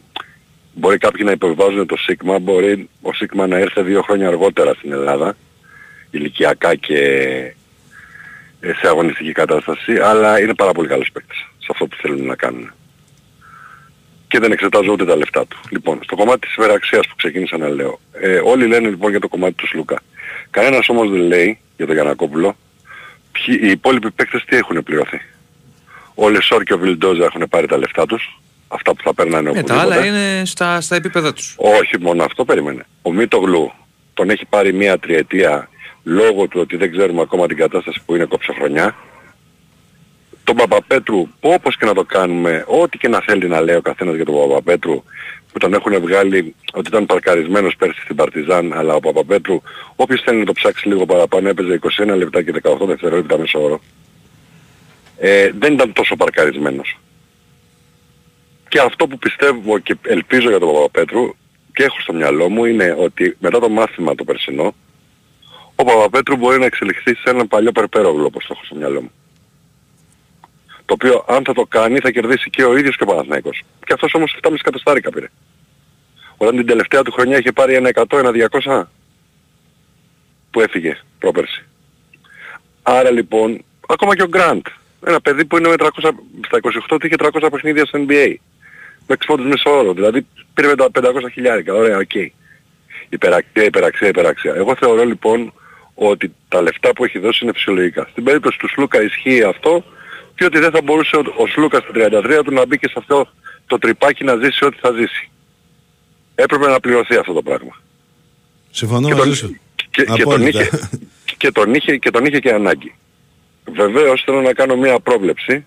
μπορεί κάποιοι να υποβιβάζουν το Σίγμα, μπορεί ο Σίγμα να έρθει δύο χρόνια αργότερα στην Ελλάδα ηλικιακά και ε, σε αγωνιστική κατάσταση αλλά είναι πάρα πολύ καλός παίκτης σε αυτό που θέλουν να κάνουν και δεν εξετάζω ούτε τα λεφτά του. Λοιπόν, στο κομμάτι της υπεραξίας που ξεκίνησα να λέω. Ε, όλοι λένε λοιπόν για το κομμάτι του Σλούκα. Κανένας όμως δεν λέει για τον Γιανακόπουλο ποιοι, οι υπόλοιποι παίκτες τι έχουν πληρωθεί. Ο Λεσόρ και ο Βιλντόζα έχουν πάρει τα λεφτά τους. Αυτά που θα παίρνανε Ε, τα οπουδήποτε. άλλα είναι στα, στα επίπεδα τους. Όχι μόνο αυτό, περίμενε. Ο Μίτογλου τον έχει πάρει μία τριετία λόγω του ότι δεν ξέρουμε ακόμα την κατάσταση που είναι κόψε Τον Παπαπέτρου, όπως και να το κάνουμε, ό,τι και να θέλει να λέει ο καθένας για τον Παπαπέτρου, που τον έχουν βγάλει ότι ήταν παρκαρισμένος πέρσι στην Παρτιζάν, αλλά ο Παπαπέτρου, όποιος θέλει να το ψάξει λίγο παραπάνω, έπαιζε 21 λεπτά και 18 δευτερόλεπτα μέσω όρο. Ε, δεν ήταν τόσο παρκαρισμένος. Και αυτό που πιστεύω και ελπίζω για τον Παπαπέτρου και έχω στο μυαλό μου είναι ότι μετά το μάθημα το περσινό ο Παπαπέτρου μπορεί να εξελιχθεί σε έναν παλιό Περπέρογλου όπως το έχω στο μυαλό μου. Το οποίο αν θα το κάνει θα κερδίσει και ο ίδιος και ο Παναθηναϊκός. Και αυτός όμως 7,5 εκατοστάρικα πήρε. Όταν την τελευταία του χρονιά είχε πάρει ένα 100, ένα 200 που έφυγε πρόπερση. Άρα λοιπόν, ακόμα και ο Γκραντ, ένα παιδί που είναι με 300, στα 28 του είχε 300 παιχνίδια στο NBA. Με 6 πόντους μέσω όρο, δηλαδή πήρε με τα 500 χιλιάρικα, ωραία, οκ. Υπεραξία, υπεραξία, υπεραξία. Εγώ θεωρώ λοιπόν ότι τα λεφτά που έχει δώσει είναι φυσιολογικά. Στην περίπτωση του Σλούκα ισχύει αυτό και ότι δεν θα μπορούσε ο, ο Σλούκας στα 33 του να μπει και σε αυτό το τρυπάκι να ζήσει ό,τι θα ζήσει. Έπρεπε να πληρωθεί αυτό το πράγμα. Συμφωνώ Και μαζί τον- σου. Και, και, τον Απόλυτα. είχε, και, τον είχε, και τον είχε και ανάγκη. Βεβαίως θέλω να κάνω μια πρόβλεψη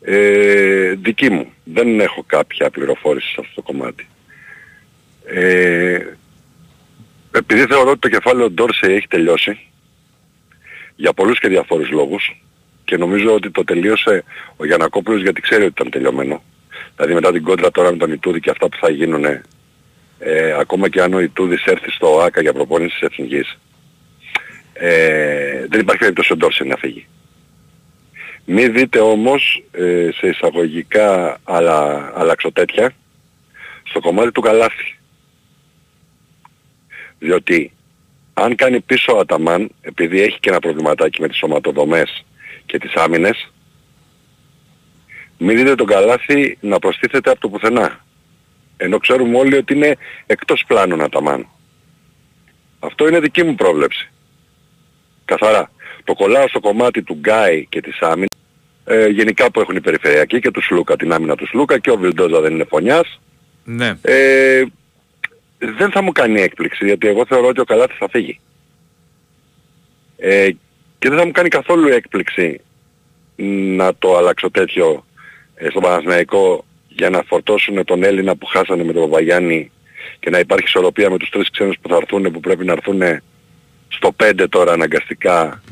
ε, δική μου. Δεν έχω κάποια πληροφόρηση σε αυτό το κομμάτι. Ε, επειδή θεωρώ ότι το κεφάλαιο Ντόρσεϊ έχει τελειώσει για πολλούς και διαφόρους λόγους και νομίζω ότι το τελείωσε ο Γιανακόπουλος γιατί ξέρει ότι ήταν τελειωμένο. Δηλαδή μετά την κόντρα τώρα με τον Ιτούδη και αυτά που θα γίνουν ε, ακόμα και αν ο Ιτούδης έρθει στο ΆΚΑ για προπόνηση της Εθνικής ε, δεν υπάρχει περίπτωση ο Ντόρσεϊ να φύγει. Μην δείτε όμως ε, σε εισαγωγικά αλλά, αλλαξοτέτια στο κομμάτι του καλάθι. Διότι αν κάνει πίσω ο Αταμάν, επειδή έχει και ένα προβληματάκι με τις σωματοδομές και τις άμυνες, μην δείτε τον καλάθι να προστίθεται από το πουθενά. Ενώ ξέρουμε όλοι ότι είναι εκτός πλάνων Αταμάν. Αυτό είναι δική μου πρόβλεψη. Καθαρά. Το κολλάω στο κομμάτι του Γκάι και της άμυνας, ε, γενικά που έχουν οι περιφερειακοί και του Σλούκα, την άμυνα του Σλούκα και ο Βιλντόζα δεν είναι φωνιάς. Ναι. Ε, δεν θα μου κάνει έκπληξη γιατί εγώ θεωρώ ότι ο Καλάτης θα φύγει. Ε, και δεν θα μου κάνει καθόλου έκπληξη να το αλλάξω τέτοιο ε, στο Παναθηναϊκό για να φορτώσουν τον Έλληνα που χάσανε με τον Παπαγιάννη και να υπάρχει ισορροπία με τους τρεις ξένους που θα έρθουν που πρέπει να έρθουν στο 5 τώρα αναγκαστικά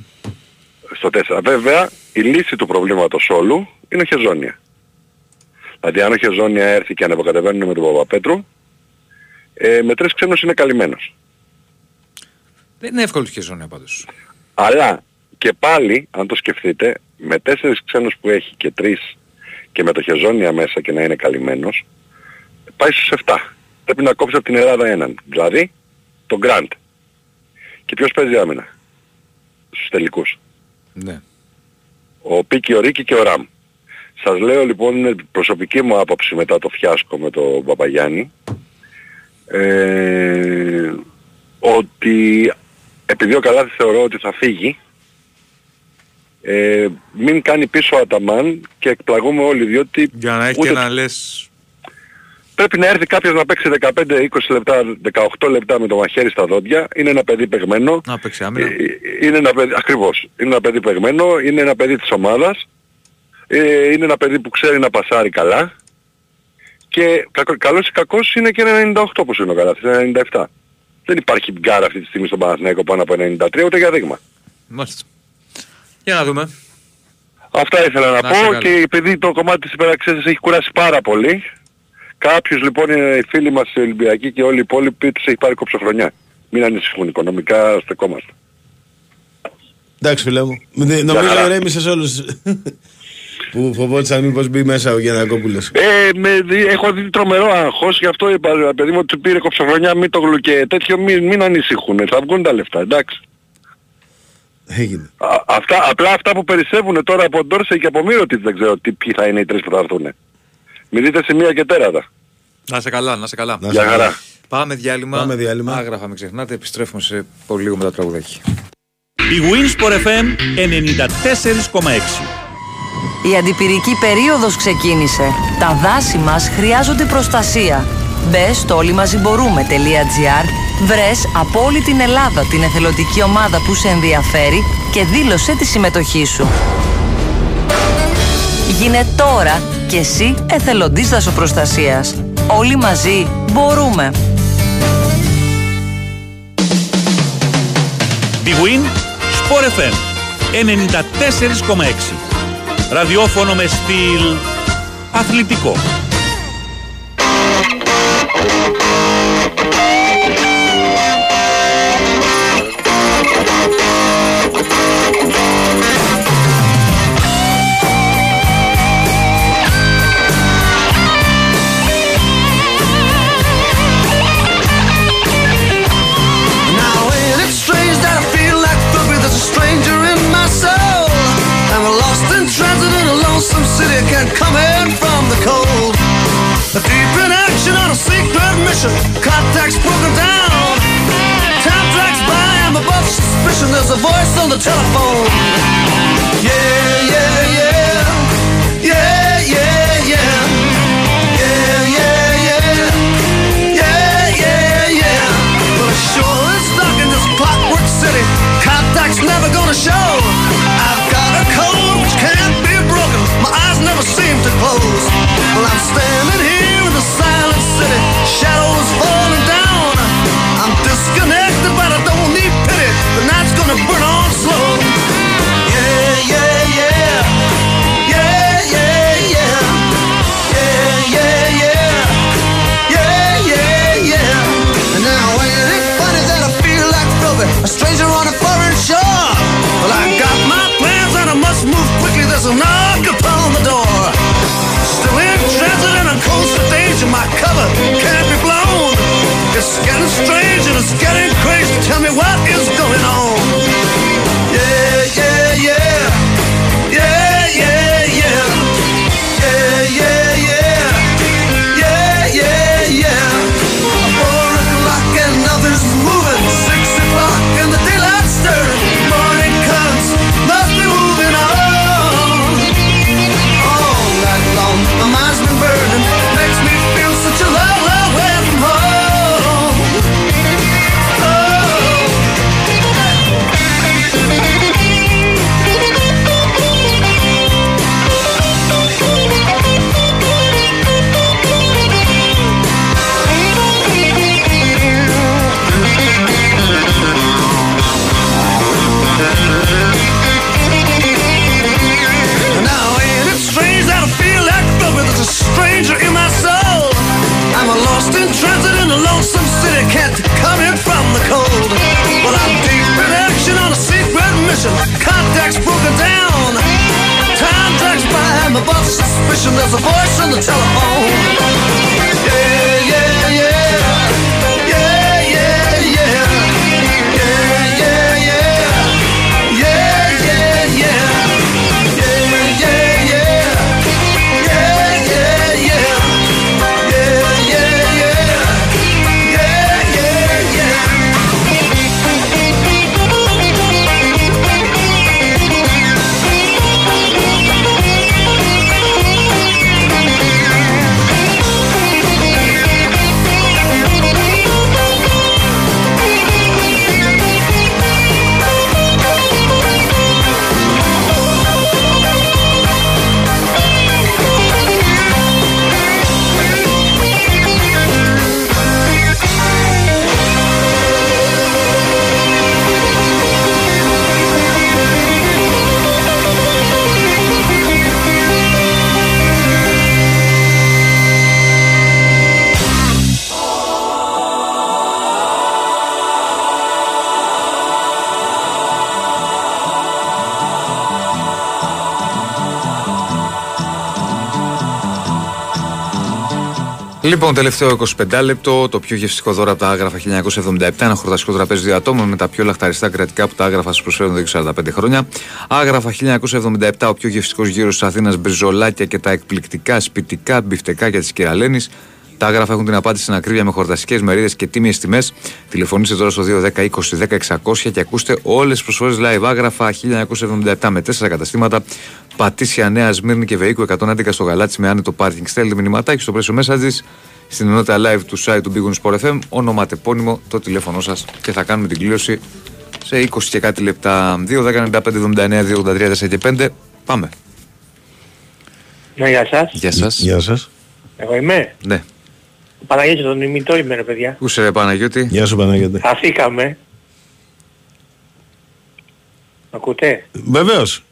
στο 4. Βέβαια η λύση του προβλήματος όλου είναι ο Χεζόνια. Δηλαδή αν ο Χεζόνια έρθει και ανεβοκατεβαίνουν με τον Παπαπέτρου ε, με τρεις ξένους είναι καλυμμένος. Δεν είναι εύκολο και ζώνη πάντως. Αλλά και πάλι, αν το σκεφτείτε, με τέσσερις ξένους που έχει και τρεις και με το χεζόνια μέσα και να είναι καλυμμένος, πάει στους 7. Πρέπει να κόψει από την Ελλάδα έναν. Δηλαδή, τον Γκραντ. Και ποιος παίζει άμυνα; Στους τελικούς. Ναι. Ο Πίκη, ο Ρίκη και ο Ραμ. Σας λέω λοιπόν, είναι προσωπική μου άποψη μετά το φιάσκο με τον Παπαγιάννη, ε, ότι επειδή ο Καλάθης θεωρώ ότι θα φύγει, ε, μην κάνει πίσω ο Αταμάν και εκπλαγούμε όλοι διότι Για να έχει ούτε- και να λες... πρέπει να έρθει κάποιος να παίξει 15-20 λεπτά, 18 λεπτά με το μαχαίρι στα δόντια. Είναι ένα παιδί παιγμένο. Να παίξει άμυνα. Ε, Είναι ένα παιδί, ακριβώς. Είναι ένα παιδί παιγμένο, είναι ένα παιδί της ομάδας. Ε, είναι ένα παιδί που ξέρει να πασάρει καλά. Και κακο- καλός ή κακός είναι και ένα 98 όπως είναι ο Καλάθης, ένα 97. Δεν υπάρχει γκάρα αυτή τη στιγμή στον Παναθηναϊκό πάνω από 93 ούτε για δείγμα. Μάλιστα. Για να δούμε. Αυτά ήθελα να, Να είσαι πω καλά. και επειδή το κομμάτι της υπεραξίας έχει κουράσει πάρα πολύ, κάποιος λοιπόν είναι οι φίλοι μας οι Ολυμπιακοί και όλοι οι υπόλοιποι τους έχει πάρει κοψοχρονιά. Μην ανησυχούν οικονομικά, στεκόμαστε. Εντάξει, φίλε μου. Μη- Νομίζω χαρά. ηρέμησες όλους που φοβόντουσαν μήπως μπει μέσα ο Γιανακόπουλος. Ε, με, δει- έχω δει τρομερό άγχος, γι' αυτό είπα, ρε παιδί μου, ότι του πήρε κοψοχρονιά, μην το γλου και τέτοιο, μην, μην ανησυχούν, θα βγουν τα λεφτά, εντάξει. Έγινε. Α, αυτά, απλά αυτά που περισσεύουν τώρα από Ντόρσε και από Μύρωτη δεν ξέρω τι, ποιοι θα είναι οι τρεις που θα έρθουν. Μην δείτε σημεία και τέρατα. Να είσαι καλά, να είσαι καλά. Να Γεια χαρά. Πάμε διάλειμμα. Πάμε διάλειμμα. Άγραφα, μην ξεχνάτε. Επιστρέφουμε σε πολύ λίγο μετά το τραγουδάκι. Η Winsport FM 94,6. Η αντιπυρική περίοδος ξεκίνησε. Τα δάση μας χρειάζονται προστασία. Μπες στο όλοιμαζιμπορούμε.gr Βρες από όλη την Ελλάδα την εθελοντική ομάδα που σε ενδιαφέρει και δήλωσε τη συμμετοχή σου. Γίνε τώρα και εσύ εθελοντής δασοπροστασίας. Όλοι μαζί μπορούμε. Big Win Sport FM 94,6. Ραδιόφωνο με στυλ αθλητικό. Transit in my soul. I'm a lost in transit and a lonesome city Can't come in from the cold action on a secret mission. Contacts broken down. Time drags by, I'm above suspicion. There's a voice on the telephone. Yeah, yeah, yeah. Yeah, yeah, yeah. Yeah, yeah, yeah. Yeah, Well, it sure is dark in this clockwork city. Contact's never gonna show. I've got a code which can't be broken. My eyes never seem to close. Well, I'm standing here in the city shadows fall. It's getting strange and it's getting crazy. Tell me what is going on. Λοιπόν, τελευταίο 25 λεπτό, το πιο γευστικό δώρο από τα άγραφα 1977. Ένα χορταστικό τραπέζι δύο ατόμων με τα πιο λαχταριστά κρεατικά που τα άγραφα σας προσφέρουν εδώ και 45 χρόνια. Άγραφα 1977, ο πιο γευστικός γύρος της Αθήνας, μπριζολάκια και τα εκπληκτικά σπιτικά μπιφτεκάκια της κυρα-Λένης. Τα άγραφα έχουν την απάντηση στην ακρίβεια με χορταστικές μερίδες και τίμιες τιμές. Τηλεφωνήστε τώρα στο 210 20 10 600 και ακούστε όλες τις προσφορές live. Άγραφα 1977 με 4 καταστήματα. Πατήσια Νέα Σμύρνη και Βεϊκού 111 στο γαλάτσι με άνετο πάρκινγκ. Στέλνετε μηνυματάκι στο πρέσιο messages στην ενότητα live του site του Big Sport FM. Ονοματεπώνυμο το τηλέφωνό σας και θα κάνουμε την κλήρωση σε 20 και κάτι λεπτά. 2, 10, 95, 79, 2, 83, 4 και 5. Πάμε. Ναι, γεια σας. Γεια σας. Γεια σας. Εγώ είμαι; Ναι. Ο Παναγιώτης τον ημιτό είμαι ρε παιδιά. Πού σε ρε Παναγιώτη; Γεια σου Παναγιώτη. Χαθήκαμε. Μ' ακούτε; Βεβαίως.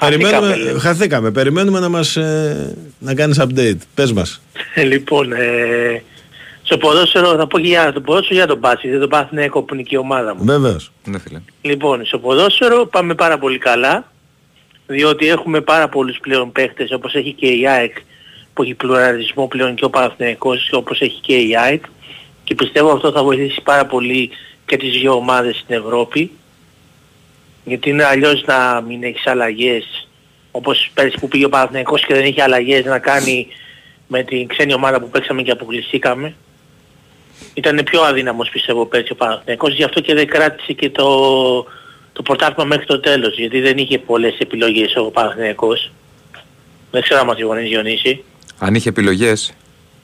Χαθήκαμε, Περιμένουμε, χαθήκαμε. Περιμένουμε να μας ε, να κάνεις update. Πες μας. λοιπόν, ε, στο ποδόσφαιρο θα πω και για το ποδόσφαιρο για τον Μπάση, δεν τον Παθηναϊκό που είναι και η ομάδα μου. Βεβαίως. Ναι, φίλε. Λοιπόν, στο ποδόσφαιρο πάμε πάρα πολύ καλά, διότι έχουμε πάρα πολλούς πλέον παίχτες, όπως έχει και η ΑΕΚ, που έχει πλουραλισμό πλέον και ο Παναθηναϊκός, όπως έχει και η ΑΕΚ, και πιστεύω αυτό θα βοηθήσει πάρα πολύ και τις δύο ομάδες στην Ευρώπη, γιατί είναι αλλιώς να μην έχεις αλλαγές, όπως πέρυσι που πήγε ο Παναθηναϊκός και δεν είχε αλλαγές να κάνει με την ξένη ομάδα που παίξαμε και αποκλειστήκαμε. Ήταν πιο αδύναμος πιστεύω πέρσι ο Παναθηναϊκός, γι' αυτό και δεν κράτησε και το, το πρωτάθλημα μέχρι το τέλος, γιατί δεν είχε πολλές επιλογές ο Παναθηναϊκός. Δεν ξέρω αν μας συμφωνείς Διονύση. Αν είχε επιλογές.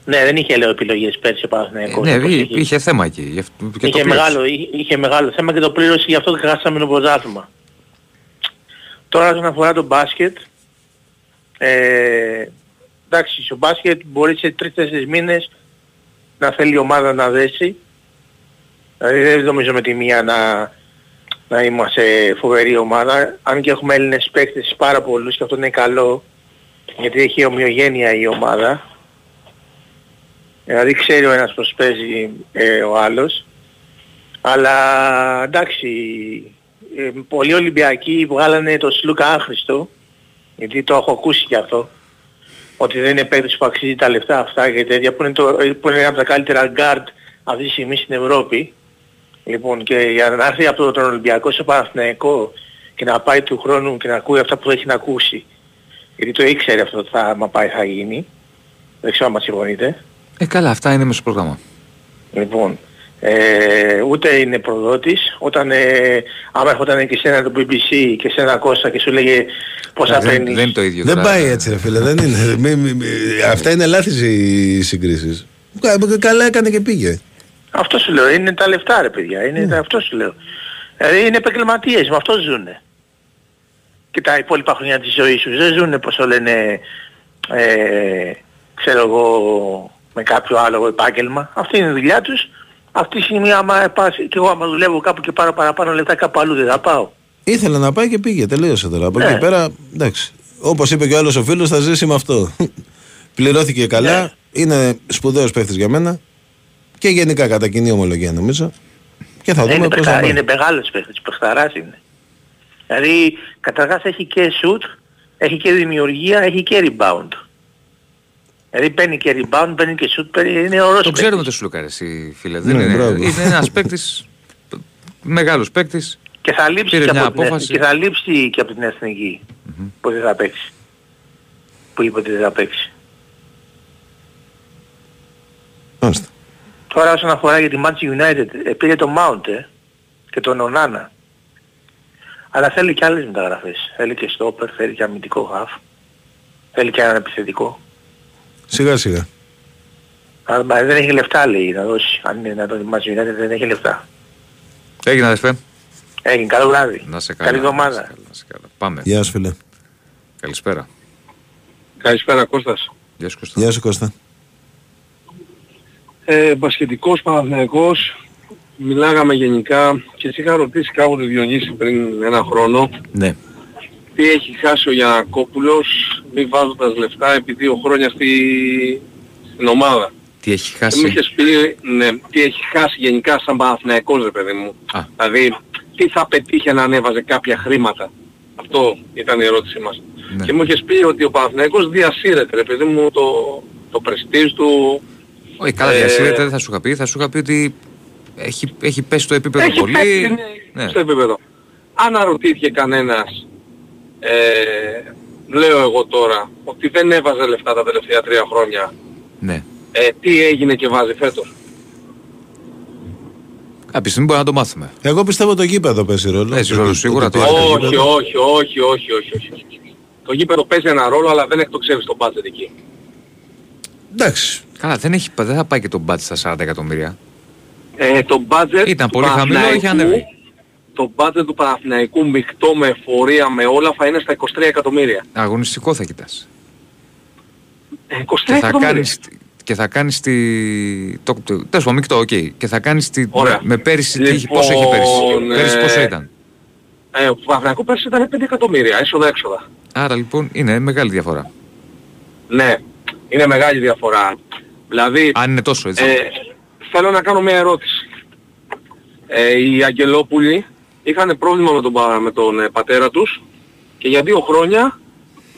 Ναι, δεν είχε λέω επιλογές πέρσι ο Παναθηναϊκός. Ναι, όπως είχε, είχε. είχε θέμα εκεί. γι' αυτό- Και το είχε, πλήρωσε. μεγάλο, είχε, είχε μεγάλο θέμα και το πλήρωσε γι' αυτό και χάσαμε το πρωτάθλημα. Τώρα όσον αφορά το μπάσκετ, ε, εντάξει, στο μπάσκετ μπορεί σε 3-4 μήνες να θέλει η ομάδα να δέσει. Δηλαδή δεν νομίζω με τη μία να, να είμαστε φοβερή ομάδα. Αν και έχουμε Έλληνες παίκτες πάρα πολλούς και αυτό είναι καλό, γιατί έχει ομοιογένεια η ομάδα. Δηλαδή ξέρει ο ένας πως παίζει ε, ο άλλος. Αλλά εντάξει, ε, πολλοί Ολυμπιακοί βγάλανε το Σλούκα άχρηστο, γιατί το έχω ακούσει κι αυτό, ότι δεν είναι παίκτης που αξίζει τα λεφτά αυτά και τέτοια, που είναι, το, που είναι ένα από τα καλύτερα guard αυτή τη στιγμή στην Ευρώπη. Λοιπόν, και για να έρθει από τον Ολυμπιακό στο Παναθηναϊκό και να πάει του χρόνου και να ακούει αυτά που έχει να ακούσει, γιατί το ήξερε αυτό ότι θα, άμα πάει θα γίνει, δεν ξέρω αν μας συμφωνείτε. Ε, καλά, αυτά είναι μέσα στο πρόγραμμα. Λοιπόν, ε, ούτε είναι προδότης, όταν ε, άμα έρχονταν και σε ένα το BBC και σε ένα Κώστα και σου λέγε πόσα δεν, παίρνεις. δεν είναι το ίδιο. Δεν τώρα. πάει έτσι ρε φίλε. Δεν είναι. Μη- μη- μη- αυτά είναι λάθης οι συγκρίσεις. Κα- Καλά έκανε και πήγε. Αυτό σου λέω, είναι τα λεφτά ρε παιδιά, είναι τα, αυτό σου λέω. Δηλαδή είναι επαγγελματίες, με αυτό ζουνε. Και τα υπόλοιπα χρόνια της ζωής τους δεν ζουνε πως το λένε, ε, ξέρω εγώ, με κάποιο άλλο επάγγελμα. Αυτή είναι η δουλειά τους. Αυτή τη στιγμή άμα πας, και εγώ άμα δουλεύω κάπου και πάρω παραπάνω λεφτά κάπου αλλού δεν θα πάω. Ήθελε να πάει και πήγε. Τελείωσε τώρα. Από εκεί Ναι. και πέρα, εντάξει. Όπως είπε και ο άλλος ο φίλος, θα ζήσει με αυτό. Πληρώθηκε καλά. Ναι. Είναι σπουδαίος παίχτης για μένα. Και γενικά κατά κοινή ομολογία νομίζω. Και θα Ναι, δούμε είναι, πώς θα παιχτα, πάει. είναι μεγάλος παίχτης, παιχταράς είναι. Δηλαδή καταρχάς έχει και shoot, έχει και δημιουργία, έχει και rebound. Δηλαδή παίρνει και rebound, παίρνει και shoot, παίρνει, είναι ωραίος Το ξέρουμε το Σλούκα, ρε, εσύ, φίλε. Δεν Ναι, είναι, μπράβο. είναι ένας παίκτης, μεγάλος παίκτης. Και θα λείψει Πήρε και, μια από την, απόφαση. εθνική- και θα λείψει και από την εθνική. Που δεν θα παίξει. Που είπε ότι δεν θα παίξει. Μάλιστα. Τώρα όσον αφορά για τη Manchester United, ε, πήρε το Mount ε, και τον Ονάνα. Αλλά θέλει και άλλες μεταγραφές. Θέλει και στόπερ, θέλει και αμυντικό χαφ. Θέλει και έναν επιθετικό. Σιγά σιγά. Αλλά μα, δεν έχει λεφτά λέει να δώσει. Αν είναι να τον Manchester United δεν έχει λεφτά. Έγινε, αδερφέ. Έγινε. Καλό βράδυ. Να σε καλά. Καλή να εβδομάδα. σε καλά, να σε καλά. Πάμε. Γεια σου φίλε. Καλησπέρα. Καλησπέρα Κώστας. Γεια σου Κώστα. Γεια σου Κώστα. Ε, μπασκετικός Παναθηναϊκός, μιλάγαμε γενικά και σε είχα ρωτήσει κάποτε Διονύση πριν ένα χρόνο Ναι. τι έχει χάσει ο Γιανακόπουλος μη βάζοντας λεφτά επί δύο χρόνια στη, στην ομάδα. Τι έχει Και μου χάσει. είχες πει ναι, τι έχει χάσει γενικά σαν Παναθηναϊκός ρε παιδί μου. Α. Δηλαδή τι θα πετύχει αν ανέβαζε κάποια χρήματα; Αυτό ήταν η ερώτησή μας. Ναι. Και μου είχες πει ότι ο Παναθηναϊκός διασύρεται ρε παιδί μου το, το πρεστίζ του Όχι, καλά, Ε, διασύρεται, δεν θα σου είχα πει. Θα σου είχα πει ότι έχει, έχει πέσει το επίπεδο Έχει πολύ. πέσει, ναι, Ναι. στο επίπεδο. Αν αναρωτήθηκε κανένας, ε, λέω εγώ τώρα, ότι δεν έβαζε λεφτά τα τελευταία τρία χρόνια, Ναι. ε, τι έγινε και βάζει φέτος; Κάποια στιγμή μπορεί να το μάθουμε. Εγώ πιστεύω το γήπεδο παίζει ρόλο. Παίζει Το- ρόλο, το- σίγουρα, το- το- το- όχι, γήπεδο. όχι, όχι, όχι, όχι, όχι, όχι. Το γήπεδο παίζει ένα ρόλο, αλλά δεν εκτοξεύει τον μπάτζετ εκεί. Εντάξει. Καλά, δεν, έχει, δεν θα πάει και το μπάτζετ στα 40 εκατομμύρια. Ε, το μπάτζετ Ήταν του πολύ χαμηλό, είχε Παναθηναϊκού- ανέβει. Το μπάτζετ του Παναθηναϊκού μεικτό με εφορία με όλα θα είναι στα 23 εκατομμύρια. Αγωνιστικό θα κοιτάς. Ε, 23 Και θα εκατομμύρια. κάνεις, και θα κάνεις τη... Το, το, τέλος πάντων, μεικτό, οκ. Και θα κάνεις τη... Ωραία. Με, με πέρυσι, τι είχε, Λοιπόν, πόσο είχε πέρυσι; ε, Πέρυσι πόσο ήταν; Ε, ο Παναθηναϊκού πέρσι ήταν 5 εκατομμύρια, έσοδα-έξοδα. Άρα λοιπόν είναι μεγάλη διαφορά. Ναι, είναι μεγάλη διαφορά. Δηλαδή, Αν είναι τόσο έτσι. ε, θέλω να κάνω μια ερώτηση. Ε, οι Αγγελόπουλοι είχαν πρόβλημα με τον, πα- με τον ε, πατέρα τους και για δύο χρόνια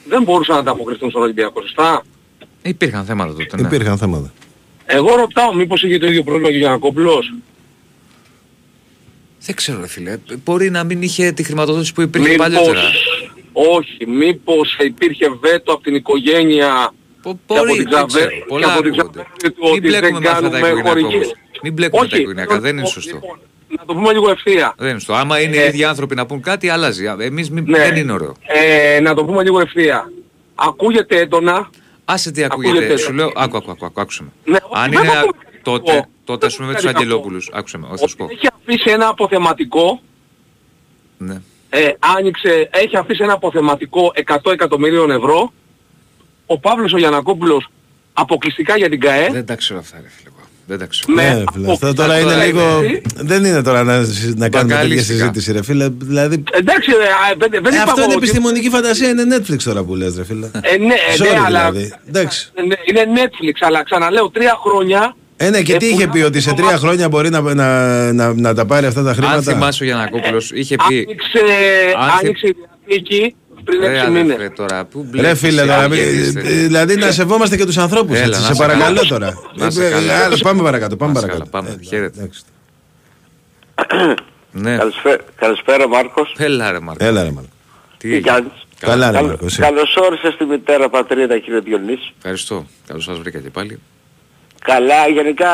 δεν μπορούσαν να ανταποκριθούν στον Ολυμπιακό, σωστά; Υπήρχαν θέματα τότε. Ναι. Υπήρχαν θέματα. Εγώ ρωτάω μήπως είχε το ίδιο πρόβλημα και ο Γιανακόπουλος; Δεν ξέρω, ρε φίλε. Μπορεί να μην είχε τη χρηματοδότηση που υπήρχε Μήπως, παλιότερα. όχι, μήπως υπήρχε βέτο από την οικογένεια και από μπορεί, την δεν Ξαβέ- ξέρω. και Πολλά από την ακούγονται. Ξαβέρνη του Μην ότι δεν μπλέκουμε με αυτά τα κάνουμε οικογενειακά χορηγίες. όμως. Μην μπλέκουμε Όχι, τα οικογενειακά, λοιπόν, δεν είναι σωστό. Να το πούμε λίγο ευθεία. Δεν είναι σωστό. Άμα είναι Ε, οι ίδιοι άνθρωποι να πούν κάτι, αλλάζει. Εμείς μην, Ναι. δεν είναι ωραίο. Ε, να το πούμε λίγο ευθεία. Ακούγεται έντονα. Άσε τι ακούγεται. Ακούγεται. Σου λέω, άκου, άκου, άκου, άκου, άκουσε με. Ναι, Αν δεν είναι ακούγεται. τότε, τότε ας πούμε με τους Κάτι κακό. Αγγελόπουλους. Άκουσε με, όχι θα σου πω. Έχει αφήσει ένα αποθεματικό. Ναι. Ε, άνοιξε, έχει αφήσει ένα αποθεματικό 100 εκατομμυρίων ευρώ. Ο Παύλος ο Γιανακόπουλος αποκλειστικά για την ΚαΕ. Δεν τα ξέρω αυτά, ρε φίλε. Δεν τα ξέρω. Ναι, φίλε, αυτό τώρα είναι λίγο. Δεν είναι τώρα να, να κάνουμε τέτοια Μπαγκαλίστηκα. συζήτηση, ρε φίλε. Δηλαδή. Εντάξει, ρε, α, δεν, δεν Ε, είπα αυτό εγώ είναι ότι- επιστημονική φαντασία, είναι Netflix τώρα που λες, ρε φίλε. Ε, ναι, ε, Sorry, ναι, αλλά... δηλαδή. Εντάξει. Ναι, Είναι Netflix, αλλά ξαναλέω τρία χρόνια... Ε, ναι, και τι Ε, είχε που- πει, ότι σε τρία χρόνια μπορεί να, να, να, να τα πάρει αυτά τα Αν χρήματα; θυμάσαι ο Γιανακόπουλος, είχε πει... Άνοιξε, Αν θυ- άνοιξε η διαθήκη πριν Ρε 6 μήνες. αδερφέ τώρα, πού Ρε μπλέκεις, φίλε, τώρα, μην- αγγελίστε. ε, δηλαδή να σεβόμαστε και τους ανθρώπους, Έλα, έτσι, να σε σε παρακαλώ καλά. τώρα. Να σε Ε, καλά. ε, άλλο, Πάμε παρακάτω, πάμε Να σε παρακάτω. καλά, πάμε. Χαίρετε. Ναι. Καλησπέρα, καλησπέρα Μάρκος. Έλα ρε Μάρκο. Έλα ρε Μάρκο. Τι κάνεις; Καλά, ρε Καλ- Μάρκο, εσύ. Καλώς όρισες στη μητέρα πατρίδα κύριε Διονύση. Ευχαριστώ. Καλώς σας βρήκα και πάλι. Καλά, γενικά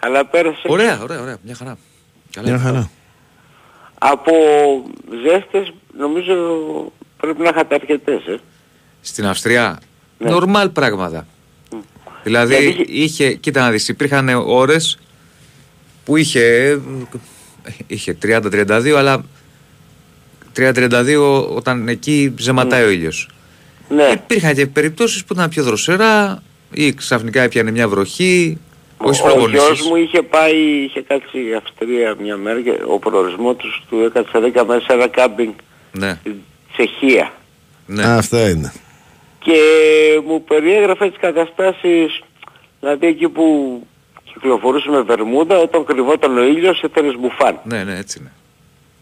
καλά πέρασες. Ωραία, ωραία, ωραία. Μια χαρά. Καλά. Μια χαρά. Από ζέστες νομίζω πρέπει να είχατε αρκετές, ε. Στην Αυστρία, Ναι. νορμάλ πράγματα. Δηλαδή Γιατί είχε, κοίτα να δεις, υπήρχαν ώρες που είχε, είχε 30-32, αλλά 30-32 όταν εκεί ζεματάει ο ήλιος. Ναι. Υπήρχαν και περιπτώσεις που ήταν πιο δροσερά ή ξαφνικά έπιανε μια βροχή, όχι Ο γιος προπονήσεις. μου είχε πάει, είχε κάτσει η Αυστρία μια μέρα και ο προορισμός τους του έκατσε 10 μέσα σε ένα κάμπινγκ Ναι, στην Τσεχία. ναι. Α, Αυτά είναι. Και μου περιέγραφε τις καταστάσεις, δηλαδή εκεί που κυκλοφορούσε με βερμούδα, όταν κρυβόταν ο ήλιος έθελες μπουφάν. ναι, ναι, έτσι είναι.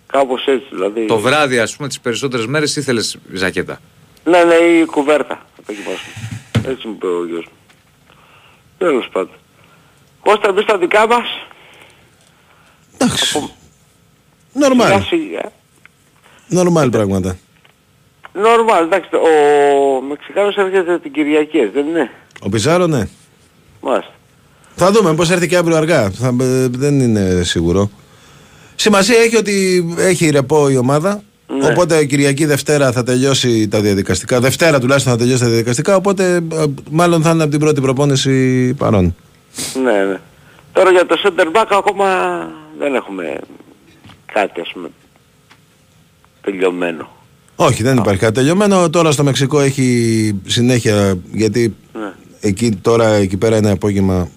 Κάπως έτσι δηλαδή. Το βράδυ, ας πούμε, τις περισσότερες μέρες ήθελες ζακέτα. Ναι, ναι, η κουβέρτα. Θα το κοιμάσουμε. Έτσι μου είπε ο γιος μου. Τέλος πάντων. Κώστα, μπεις στα δικά μας. Εντάξει. Νορμάλ. Σιγά σιγά. Νορμάλ πράγματα. Νορμάλ, εντάξει. Ο Μεξικάνος έρχεται την Κυριακή, δεν είναι; Ο Πιζάρο, ναι. Μάλιστα. Θα δούμε πώς έρθει και αύριο αργά. Θα, ε, δεν είναι σίγουρο. Σημασία έχει ότι έχει ρεπό η ομάδα. Ναι. Οπότε Κυριακή Δευτέρα θα τελειώσει τα διαδικαστικά. Δευτέρα τουλάχιστον θα τελειώσει τα διαδικαστικά. Οπότε ε, μάλλον θα είναι από την πρώτη προπόνηση παρόν. Ναι, ναι. Τώρα για το center back ακόμα δεν έχουμε κάτι ας πούμε τελειωμένο. Όχι, δεν υπάρχει κάτι τελειωμένο. Τώρα στο Μεξικό έχει συνέχεια γιατί Ναι. εκεί τώρα εκεί πέρα είναι απόγευμα.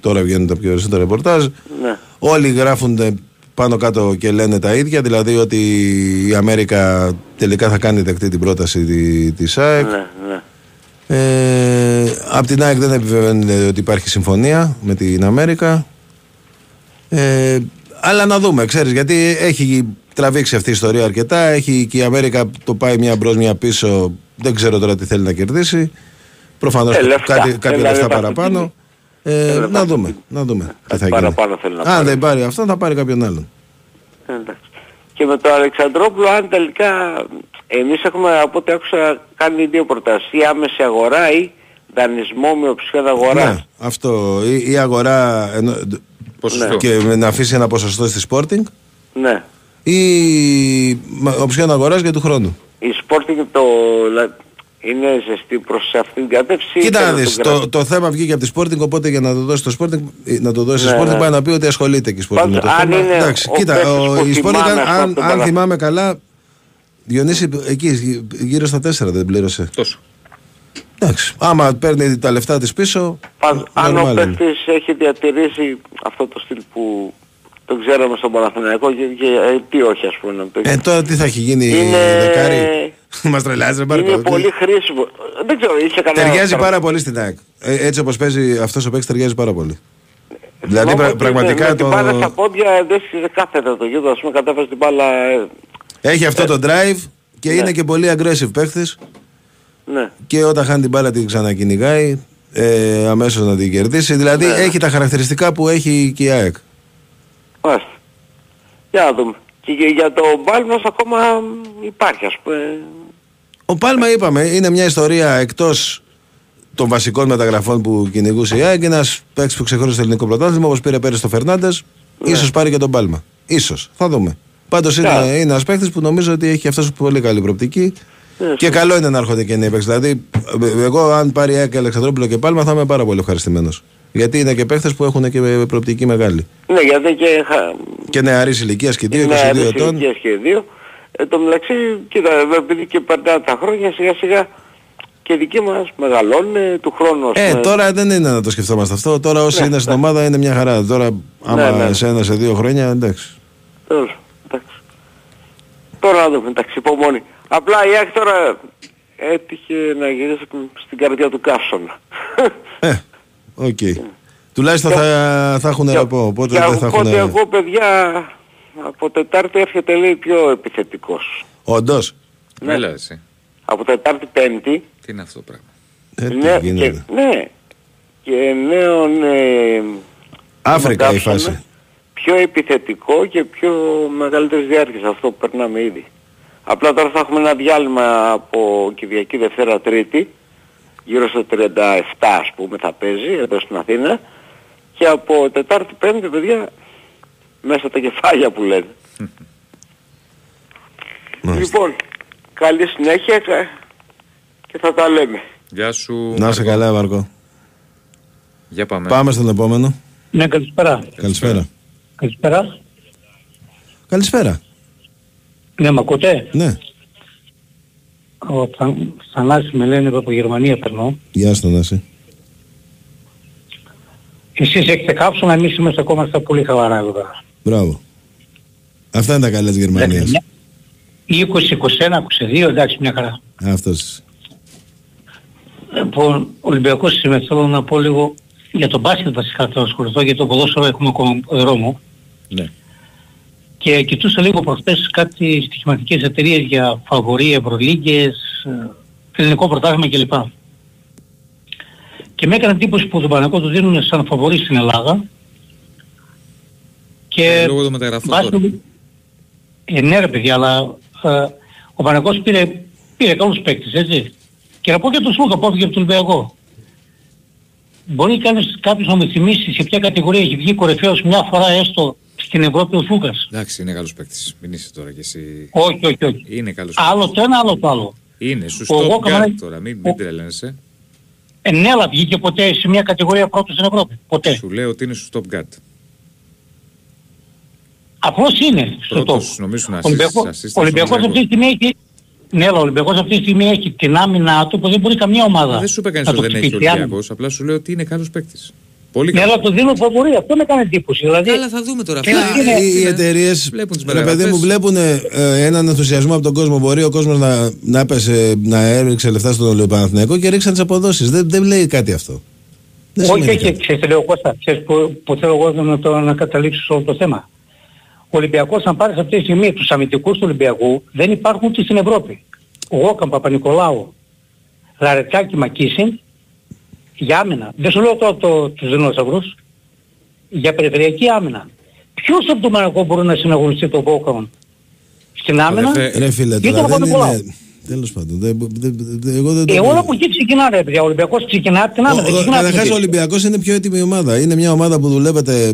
Τώρα βγαίνουν τα πιο περισσότερα ρεπορτάζ. Ναι. Όλοι γράφουν πάνω κάτω και λένε τα ίδια. Δηλαδή ότι η Αμέρικα τελικά θα κάνει δεκτή την πρόταση τη- της ΑΕΚ. Ναι, ναι. Ε, απ' την ΑΕΚ δεν επιβεβαίνεται ότι υπάρχει συμφωνία με την Αμέρικα. Ε, αλλά να δούμε, ξέρεις, γιατί έχει τραβήξει αυτή η ιστορία αρκετά. Έχει και η Αμέρικα το πάει μια μπρος, μια πίσω. Δεν ξέρω τώρα τι θέλει να κερδίσει. Προφανώς Ε, λεφτά. κάτι, κάποια Δηλαδή, λεφτά υπάρχουν παραπάνω. Ε, να δούμε, να δούμε. τι θα γίνει. παραπάνω θέλει να Αν πάρει. δεν πάρει αυτό θα πάρει κάποιον άλλον. Ε, εντάξει. Και με τον Αλεξανδρόπουλο αν τελικά εμείς έχουμε από ό,τι άκουσα κάνει δύο προτάσεις. Ή άμεση αγορά ή δανεισμό με οψιόν αγορά. Ναι, αυτό. Η, η αγορά ενο- Ποσοστό. και με- να αφήσει ένα ποσοστό στη Sporting Ναι. Ή μα- οψιόν αγοράς για του χρόνου. Η Sporting το, λα- είναι ζεστή προς αυτήν την κατεύθυνση. Κοίτα και να να δεις, τον το, κρατήσει. το θέμα βγήκε από τη Sporting, οπότε για να το δώσει στο Sporting, ε, να το δώσει Ναι, στη Sporting ναι. πάει να πει ότι ασχολείται και η Sporting Πάντως, με το αν θέμα. είναι Εντάξει, ο κοίτα, παίκτης ο, που η Sporting, θυμάμαι, αν, ας αν, πούμε, αν τον θυμάμαι καλά, Διονύση, εκεί γύρω στα 4 δεν πλήρωσε. Τόσο. Εντάξει, άμα παίρνει τα λεφτά της πίσω, Πάντως, αν ο normal είναι. παίκτης έχει διατηρήσει αυτό το στυλ που τον ξέραμε στον Παναθηναϊκό και, και ε, τι όχι ας πούμε. να το- Ε, τώρα τι θα έχει γίνει Είναι- δεκάρι; Μας τρελάζει, ρε Μάρκο. είναι πολύ χρήσιμο. Δεν ξέρω, είχε κανένα... Ταιριάζει καρ- πάρα πολύ στην ΑΕΚ. Ε, έτσι όπως παίζει αυτός ο παίκτης ταιριάζει πάρα πολύ. Δηλαδή Θυμάμαι πρα- ότι πραγματικά με, με το... την μπάλα στα πόδια δεν σε κάθεται το γύρο, ας πούμε κατέβασε την μπάλα... ε, Έχει αυτό το drive και Ναι. είναι και πολύ aggressive παίκτης ναι. και όταν χάνει την μπάλα την ξανακυνηγάει ε, αμέσως να την κερδίσει. Δηλαδή Ναι. έχει τα χαρακτηριστικά που έχει και η ΑΕΚ. Μάλιστα. Για να δούμε. Και για- για το Μπάλμας ακόμα υπάρχει ας πούμε. Ο Πάλμα είπαμε είναι μια ιστορία εκτός των βασικών μεταγραφών που κυνηγούσε η ΑΕΚ. Ένας παίκτης που ξεχώρισε το ελληνικό πρωτάθλημα όπως πήρε πέρυσι το Φερνάντες. Ναι. Ίσως πάρει και τον Πάλμα. Ίσως. Θα δούμε. Πάντως είναι, Ναι. είναι ένας παίκτης που νομίζω ότι έχει αυτός πολύ καλή προοπτική. Ναι, Και καλό είναι να έρχονται και νέοι παίκτες. Δηλαδή, ε, εγώ αν πάρει η ΑΕΚ Αλεξανδρόπουλο και Πάλμα θα είμαι πάρα πολύ ευχαριστημένος. Γιατί είναι και παίκτες που έχουν και προοπτική μεγάλη. Ναι, γιατί και χα- Και νεαρής ηλικίας και 2, είναι 22 αρέσει ετών. ηλικίας και δύο. Ε, το μεταξύ, κοίτα, επειδή και περνάνε τα χρόνια σιγά σιγά και δικοί μας μεγαλώνουν του χρόνου. ας Ε, πούμε. τώρα δεν είναι να το σκεφτόμαστε αυτό. Τώρα όσοι Ναι, είναι στην ομάδα είναι μια χαρά. Τώρα, άμα ναι. σε ένα, σε δύο χρόνια, εντάξει. Τέλος, εντάξει. Τώρα να δούμε, εντάξει, υπομονή. Απλά η ΑΕΚ τώρα έτυχε να γυρίσει στην καρδιά του καύσωνα. Ε, οκ. Τουλάχιστον θα, θα έχουν ρεπό, οπότε Και δεν θα οπότε έχουν... εγώ παιδιά από Τετάρτη έρχεται λέει πιο επιθετικός. Όντως. Ναι. Έλα εσύ. Από Τετάρτη Πέμπτη Τι είναι αυτό το πράγμα; Ε, τι ναι, γίνεται. και, ναι, και νέον ε, Άφρικα η καύσωνα, φάση. πιο επιθετικό και πιο μεγαλύτερης διάρκειας αυτό που περνάμε ήδη. Απλά τώρα θα έχουμε ένα διάλειμμα από Κυριακή Δευτέρα Τρίτη γύρω στο 37 ας πούμε θα παίζει εδώ στην Αθήνα και από Τετάρτη Πέμπτη παιδιά μέσα τα κεφάλια που λένε. λοιπόν, καλή συνέχεια κα- και θα τα λέμε. Γεια σου. Να είσαι καλά, Μαρκό. Για πάμε. Πάμε στον επόμενο. Ναι, καλησπέρα. Καλησπέρα. Καλησπέρα. Καλησπέρα. Ναι, μ' ακούτε; Ναι. Ο Θα- Θανάσης με λένε από Γερμανία περνώ. Γεια σου, Νάση. Εσείς έχετε κάψωνα, εμείς είμαστε ακόμα στα πολύ χαλαρά εδώ πέρα. Μπράβο. Αυτά είναι τα καλά της Γερμανίας. 20, 21, 22, εντάξει μια χαρά. Αυτός. Λοιπόν, Ολυμπιακός σήμερα θέλω να πω λίγο για τον μπάσκετ βασικά θέλω να ασχοληθώ, γιατί το ποδόσφαιρο έχουμε ακόμα δρόμο. Ναι. Και κοιτούσα λίγο προχθές κάτι στοιχηματικές εταιρείες για φαβορή, ευρωλίγκες, ε, ελληνικό πρωτάθλημα κλπ. Και με έκανε εντύπωση που τον Παναγό το δίνουν σαν φαβορή στην Ελλάδα. Και Ε, λόγω των μεταγραφών βάσει τώρα. του- Ε, ναι ρε παιδιά, αλλά ε, ο Παναγός πήρε, πήρε καλούς παίκτες, έτσι. Και να πω και τον Σλούκα που έφυγε από τον Ολυμπιακό. Μπορεί κανείς κάποιος να μου θυμίσει σε ποια κατηγορία έχει βγει κορυφαίος μια φορά έστω στην Ευρώπη ο Σλούκας. Εντάξει, είναι καλός παίκτης. Μην είσαι τώρα κι εσύ. Όχι, όχι, όχι. Είναι καλός Άλλο το ένα, άλλο το άλλο. Είναι, σου Ο stop Γόκαμαν- guard τώρα. Μην, μην τρελαίνεσαι. Ε, ναι, αλλά βγήκε ποτέ σε μια κατηγορία πρώτος στην Ευρώπη. Ποτέ. Σου λέω ότι είναι σου stop guard. Απλώς είναι στο Πρώτος, top. νομίζω να Ο Ολυμπιακός- assist Ο Ολυμπιακός στον αυτή τη στιγμή έχει... Ναι, αλλά ο Ολυμπιακός αυτή τη στιγμή έχει την άμυνα του που δεν μπορεί καμία ομάδα. Δεν σου είπε κανείς να ότι το δεν έχει ο χτυπήσει άμυνα. Ολυμπιακός. Απλά σου λέω ότι είναι καλός παίκτης. Πολύ Ναι, καλός. αλλά το δίνω φαβορή. Αυτό με έκανε εντύπωση. Δηλαδή, Καλά, θα δούμε τώρα. Και Αυτά είναι- Οι εταιρείες, Βλέπουν τις ρε παιδί μεταγραφές. μου, βλέπουν ε, έναν ενθουσιασμό από τον κόσμο. Μπορεί ο κόσμος να, να, έπεσε, να έριξε λεφτά στον Παναθηναϊκό και ρίξαν τις αποδόσεις. Δεν, δεν λέει κάτι αυτό. Δεν όχι, σημαίνει όχι, κάτι. ξέρεις τι λέω Κώστα, ξέρεις που, που θέλω εγώ να, το, να καταλήξω σε όλο το θέμα. Ο Ολυμπιακός αν πάρεις αυτή τη στιγμή τους αμυντικούς του Ολυμπιακού δεν υπάρχουν ούτε στην Ευρώπη. Ο Γόκαμ Παπα-Νικολάου, Λαρετζάκη Μακίσιν για άμυνα. Δεν σου λέω τώρα το, τους δεινόσαυρους. Για περιφερειακή άμυνα. Ποιος από το Μαρακό μπορεί να συναγωνιστεί το Βόκαον στην άμυνα; Ρε φίλε, Γιατί τώρα το δεν Παπα-Νικολάου. είναι... Τέλος πάντων, δεν- δεν- δεν- εγώ δεν το... Ε, όλα από εκεί ξεκινάνε, ρε παιδιά. Ο Ολυμπιακός ξεκινά από την άμυνα. δεν ξεκινά από την Καταρχάς, ο επίθεση. Ολυμπιακός είναι πιο έτοιμη ομάδα. Είναι μια ομάδα που δουλεύετε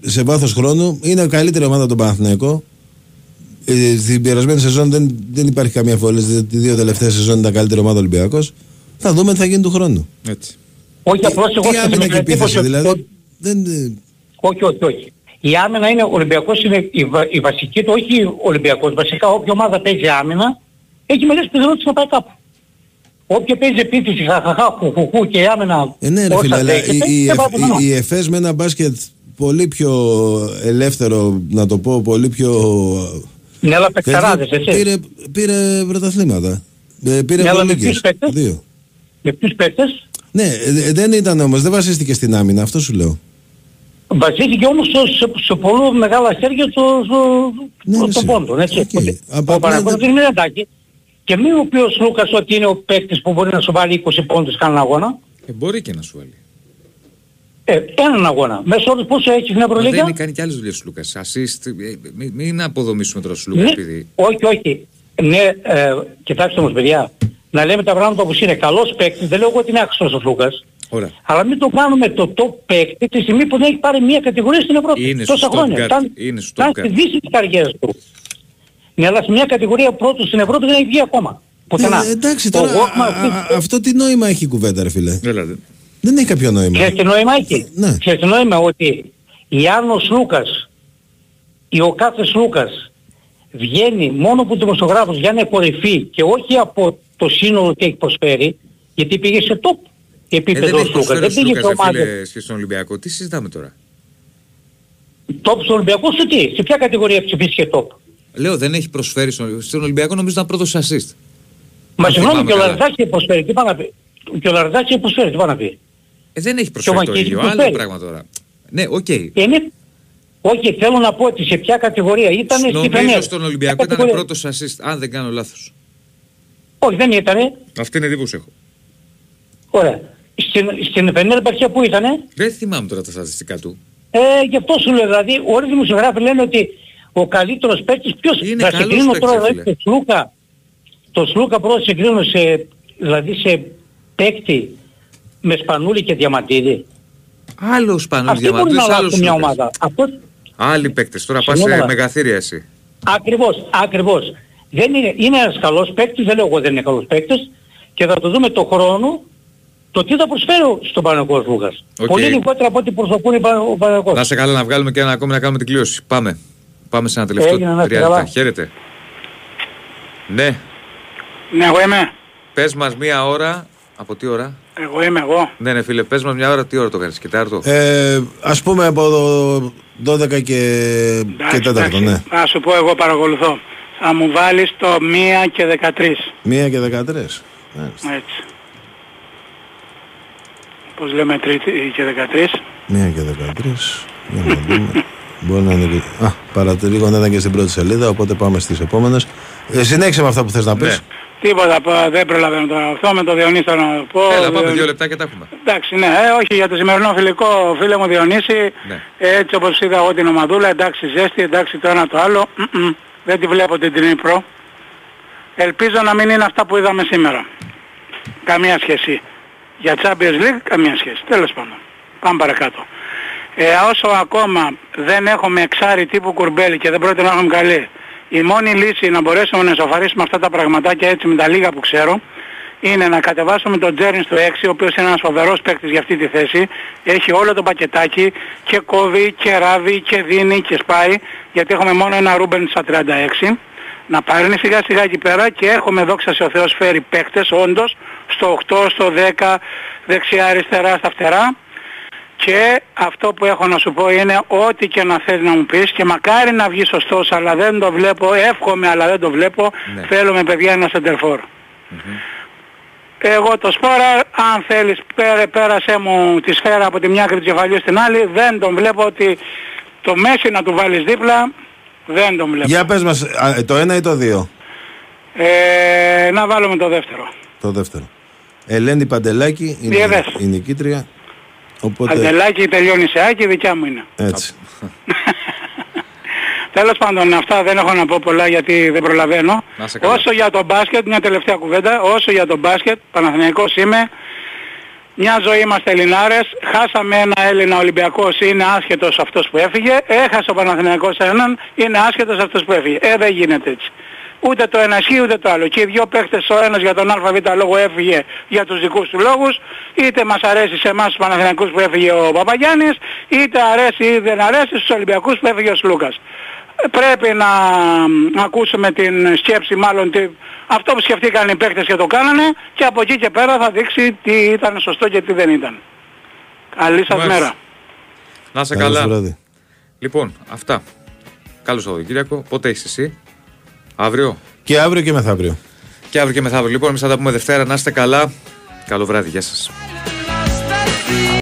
σε βάθος χρόνου. Είναι η καλύτερη ομάδα από τον Παναθηναϊκό. Ε, Στην περασμένη σεζόν δεν, δεν υπάρχει καμία αμφιβολία. Τι δύο τελευταίες σεζόν ήταν καλύτερη ομάδα Ολυμπιακός. Θα δούμε τι θα γίνει του χρόνου. Έτσι. Όχι απλώς εγώ Τι άμυνα σκέφτομαι και την εντύπωση επίθεση ότι- δηλαδή; Δεν, ε, Όχι, όχι, όχι. Η άμυνα είναι, ο Ολυμπιακός είναι η, βα- η βασική του, όχι ο Ολυμπιακός. Βασικά όποια ομάδα παίζει άμυνα, έχει μεγάλες πιθανότητες να πάει κάπου. Όποια παίζει επίθεση, χαχαχά, χουχουχού και η άμυνα ε, ναι, ρε όσα φίλε, αλλά δέχεται, η, η, δεν πάει πουθενά. η, η ΕΦΕΣ με ένα μπάσκετ πολύ πιο ελεύθερο, να το πω, πολύ πιο. Ναι, αλλά τέτοιο, παιχταράδες, έτσι. Πήρε, πήρε πρωταθλήματα. Ε, Πήρε Ναι, αλλά με Ευρωλίγκες. ποιους παίκτες; Δύο. Με ποιους παίκτες; Ναι, ε, δεν ήταν όμως, δεν βασίστηκε στην άμυνα, αυτό σου λέω. βασίστηκε όμως σε, σε, σε πολύ μεγάλα χέρια το, Ναι, το, ρε, το εσύ. πόντο, έτσι. Ότι Απα- Ο Παναγιώτης απλά δεν είναι εντάξει. Και μην ο οποίος Λούκας ότι είναι ο παίκτης που μπορεί να σου βάλει 20 πόντους κανέναν αγώνα. Ε, μπορεί και να σου βάλει. Ε, έναν αγώνα. Μέσα όλους πόσο έχεις στην Μα Ευρωλίγα. δεν κάνει και άλλες δουλειές ο Λούκας. Assist, ε, μην, μην αποδομήσουμε τώρα στο Λούκας Ναι, επειδή... όχι, όχι. Ναι, ε, κοιτάξτε όμως παιδιά, να λέμε τα πράγματα όπως είναι. Καλός παίκτης, δεν λέω εγώ ότι είναι άξιος ο Λούκας. Ωραία. Αλλά μην το κάνουμε το top παίκτη τη στιγμή που δεν έχει πάρει μια κατηγορία στην Ευρώπη. Είναι Τόσα στο χρόνια. Stuttgart. Ήταν- Είναι στο ήταν Stuttgart. στη δύση της καριέρας του. Ναι, αλλά σε μια κατηγορία πρώτου στην Ευρώπη δεν έχει βγει ακόμα. Πουθενά. Ε, εντάξει, Ο τώρα Walkman α- αυτή- α- αυτό τι νόημα έχει η κουβέντα, ρε φίλε; Δηλαδή. Δεν έχει κάποιο νόημα. Ξέρεις τι νόημα έχει; Ναι. Ξέρεις τι νόημα; Ότι Ιάννος Λούκας ή ο κάθε Λούκας βγαίνει μόνο που δημοσιογράφος για να είναι κορυφή και όχι από το σύνολο τι έχει προσφέρει γιατί πήγε σε top Ε, επίπεδο δεν ο έχει Λούκας. προσφέρει Δεν ο πήγε σε Λούκας, ρε ομάδα. φίλε, σχέση στον Ολυμπιακό. Τι συζητάμε τώρα; Top στον Ολυμπιακό σε τι, σε ποια κατηγορία ψηφίστηκε top; Λέω δεν έχει προσφέρει στον, στον Ολυμπιακό νομίζω ήταν πρώτος assist. Μα Αν συγγνώμη θυμάμαι και ο καλά. Λαρδάκης έχει προσφέρει, τι πάει να πει; Και ο Λαρδάκης έχει προσφέρει, τι πάει να πει; Ε, δεν έχει Και ο προσφέρει το Βαγγέλης ίδιο. προσφέρει. Άλλο πράγμα τώρα. Ναι, οκ. Είναι... Όχι, θέλω να πω ότι σε ποια κατηγορία ήταν στη Νομίζω Φενέρ. στον Ολυμπιακό Ποια ήταν κατηγορία. πρώτος assist, αν δεν κάνω λάθος. Όχι, δεν ήτανε. Αυτή είναι εντύπωση έχω. Ωραία. Στην, στην Φενέρμπαχε που ήτανε, Δεν θυμάμαι τώρα τα στατιστικά του. ε, γι' αυτό σου λέω, δηλαδή όλοι οι δημοσιογράφοι λένε ότι ο καλύτερος παίκτης ποιος Είναι θα καλός συγκρίνω παίκτης, τώρα ρε δηλαδή, το Σλούκα, το Σλούκα πρώτα συγκρίνω σε, δηλαδή σε παίκτη με Σπανούλη και Διαμαντίδη. Άλλο Σπανούλης Αυτοί μπορούν Διαμαντής, να άλλος αλλάξουν μια Λούκας. ομάδα. Αυτό, Άλλοι παίκτες. Τώρα πας σε Συγγνώμη. μεγαθύρια εσύ. ακριβώς, ακριβώς. Δεν είναι, είναι ένας καλός παίκτης, δεν λέω εγώ δεν είναι καλός παίκτης και θα το δούμε το χρόνο το τι θα προσφέρει στον Παναγικός Λούκας. Οκ. Πολύ λιγότερα από ό,τι προσωπούν οι Πα- ο Παναγικός. Να σε καλά να βγάλουμε και ένα ακόμη να κάνουμε την κλήρωση. Πάμε. Πάμε σε ένα τελευταίο Έγινε, να είστε τρία λεπτά. καλά. Χαίρετε. Ναι. Ναι, εγώ είμαι. Πες μας μία ώρα. Από τι ώρα; Εγώ είμαι εγώ. Ναι, ναι, φίλε, πες μας μια ώρα. Τι ώρα το κάνεις, Κιτάρτο. Ε, ας πούμε από το 12 και, και 4, ναι. Θα σου πω εγώ παρακολουθώ. Θα μου βάλεις το 1 και 13. 1 και 13. Μάλιστα. Έτσι. Πώς λέμε τρίτη και 13. 1 και 13. Για να δούμε. Μπορεί να είναι και... Α, παρατηρήγω να ήταν και στην πρώτη σελίδα, οπότε πάμε στις επόμενες. Ε, συνέχισε με αυτά που θες να πεις. Τίποτα, πα- δεν προλαβαίνω τώρα αυτό. Με το Διονύση θέλω να πω. Έλα, πάμε Διονύ- δύο λεπτά και τα έχουμε. Εντάξει, ναι, ε, όχι για το σημερινό φιλικό φίλε μου Διονύση. Ναι. Έτσι όπως είδα εγώ την ομαδούλα, εντάξει ζέστη, εντάξει το ένα το άλλο. Μμμ, δεν τη βλέπω την Τρινίπρο. Ελπίζω να μην είναι αυτά που είδαμε σήμερα. Καμία σχέση. Για Champions League καμία σχέση. Τέλος πάντων. Πάμε παρακάτω. Ε, όσο ακόμα δεν έχουμε εξάρι τύπου κουρμπέλι και δεν πρόκειται να έχουμε καλή, η μόνη λύση να μπορέσουμε να εσωφαρίσουμε αυτά τα πραγματάκια έτσι με τα λίγα που ξέρω, είναι να κατεβάσουμε τον Τζέριν στο 6, ο οποίος είναι ένας φοβερός παίκτης για αυτή τη θέση. Έχει όλο το πακετάκι και κόβει και ράβει και δίνει και σπάει, γιατί έχουμε μόνο ένα Ρούμπεν στα 36. Να πάρει σιγά σιγά εκεί πέρα και έχουμε δόξα σε ο Θεός φέρει παίκτες όντως στο 8, στο 10, δεξιά αριστερά στα φτερά. Και αυτό που έχω να σου πω είναι ό,τι και να θες να μου πεις και μακάρι να βγεις σωστός αλλά δεν το βλέπω, εύχομαι αλλά δεν το βλέπω, Ναι. θέλουμε παιδιά ένα σεντερφόρ. Εγώ το σπόρα, αν θέλεις πέρα, πέρασέ μου τη σφαίρα από τη μια άκρη του κεφαλιού στην άλλη, δεν τον βλέπω ότι το μέση να του βάλεις δίπλα, δεν τον βλέπω. Για πες μας, α, το ένα ή το δύο, Ε, να βάλουμε το δεύτερο. το δεύτερο. Ελένη Παντελάκη είναι Διεδές. η νικήτρια. Οπότε Αντελάκι τελειώνει σε άκη, δικιά μου είναι. έτσι. Τέλος πάντων, αυτά δεν έχω να πω πολλά γιατί δεν προλαβαίνω. Να σε καλά. Όσο για το μπάσκετ, μια τελευταία κουβέντα, όσο για το μπάσκετ, Παναθηναϊκός είμαι, μια ζωή είμαστε Ελληνάρες, χάσαμε ένα Έλληνα Ολυμπιακός, είναι άσχετος αυτός που έφυγε, έχασε ο Παναθηναϊκός έναν, είναι άσχετος αυτός που έφυγε. Ε, δεν γίνεται έτσι. Ούτε το ένα ισχύει ούτε το άλλο. Και οι δυο παίχτες ο ένας για τον ΑΒ λόγο έφυγε για τους δικούς του λόγους, είτε μας αρέσει σε εμάς τους Παναθηναϊκούς που έφυγε ο Παπαγιάννης, είτε αρέσει ή δεν αρέσει στους Ολυμπιακούς που έφυγε ο Σλούκας. Ε, Πρέπει να μ, ακούσουμε την σκέψη μάλλον τι, αυτό που σκεφτήκαν οι παίκτες και το κάνανε και από εκεί και πέρα θα δείξει τι ήταν σωστό και τι δεν ήταν. Καλή σας Μάλιστα. μέρα. Να σε Καλό καλά. βράδυ. Λοιπόν, αυτά. Καλό Σαββατοκύριακο. Πότε έχει εσύ; Αύριο; Και αύριο και μεθαύριο. Και αύριο και μεθαύριο. Λοιπόν, εμείς θα τα πούμε Δευτέρα. Να είστε καλά. Καλό βράδυ. Γεια σας.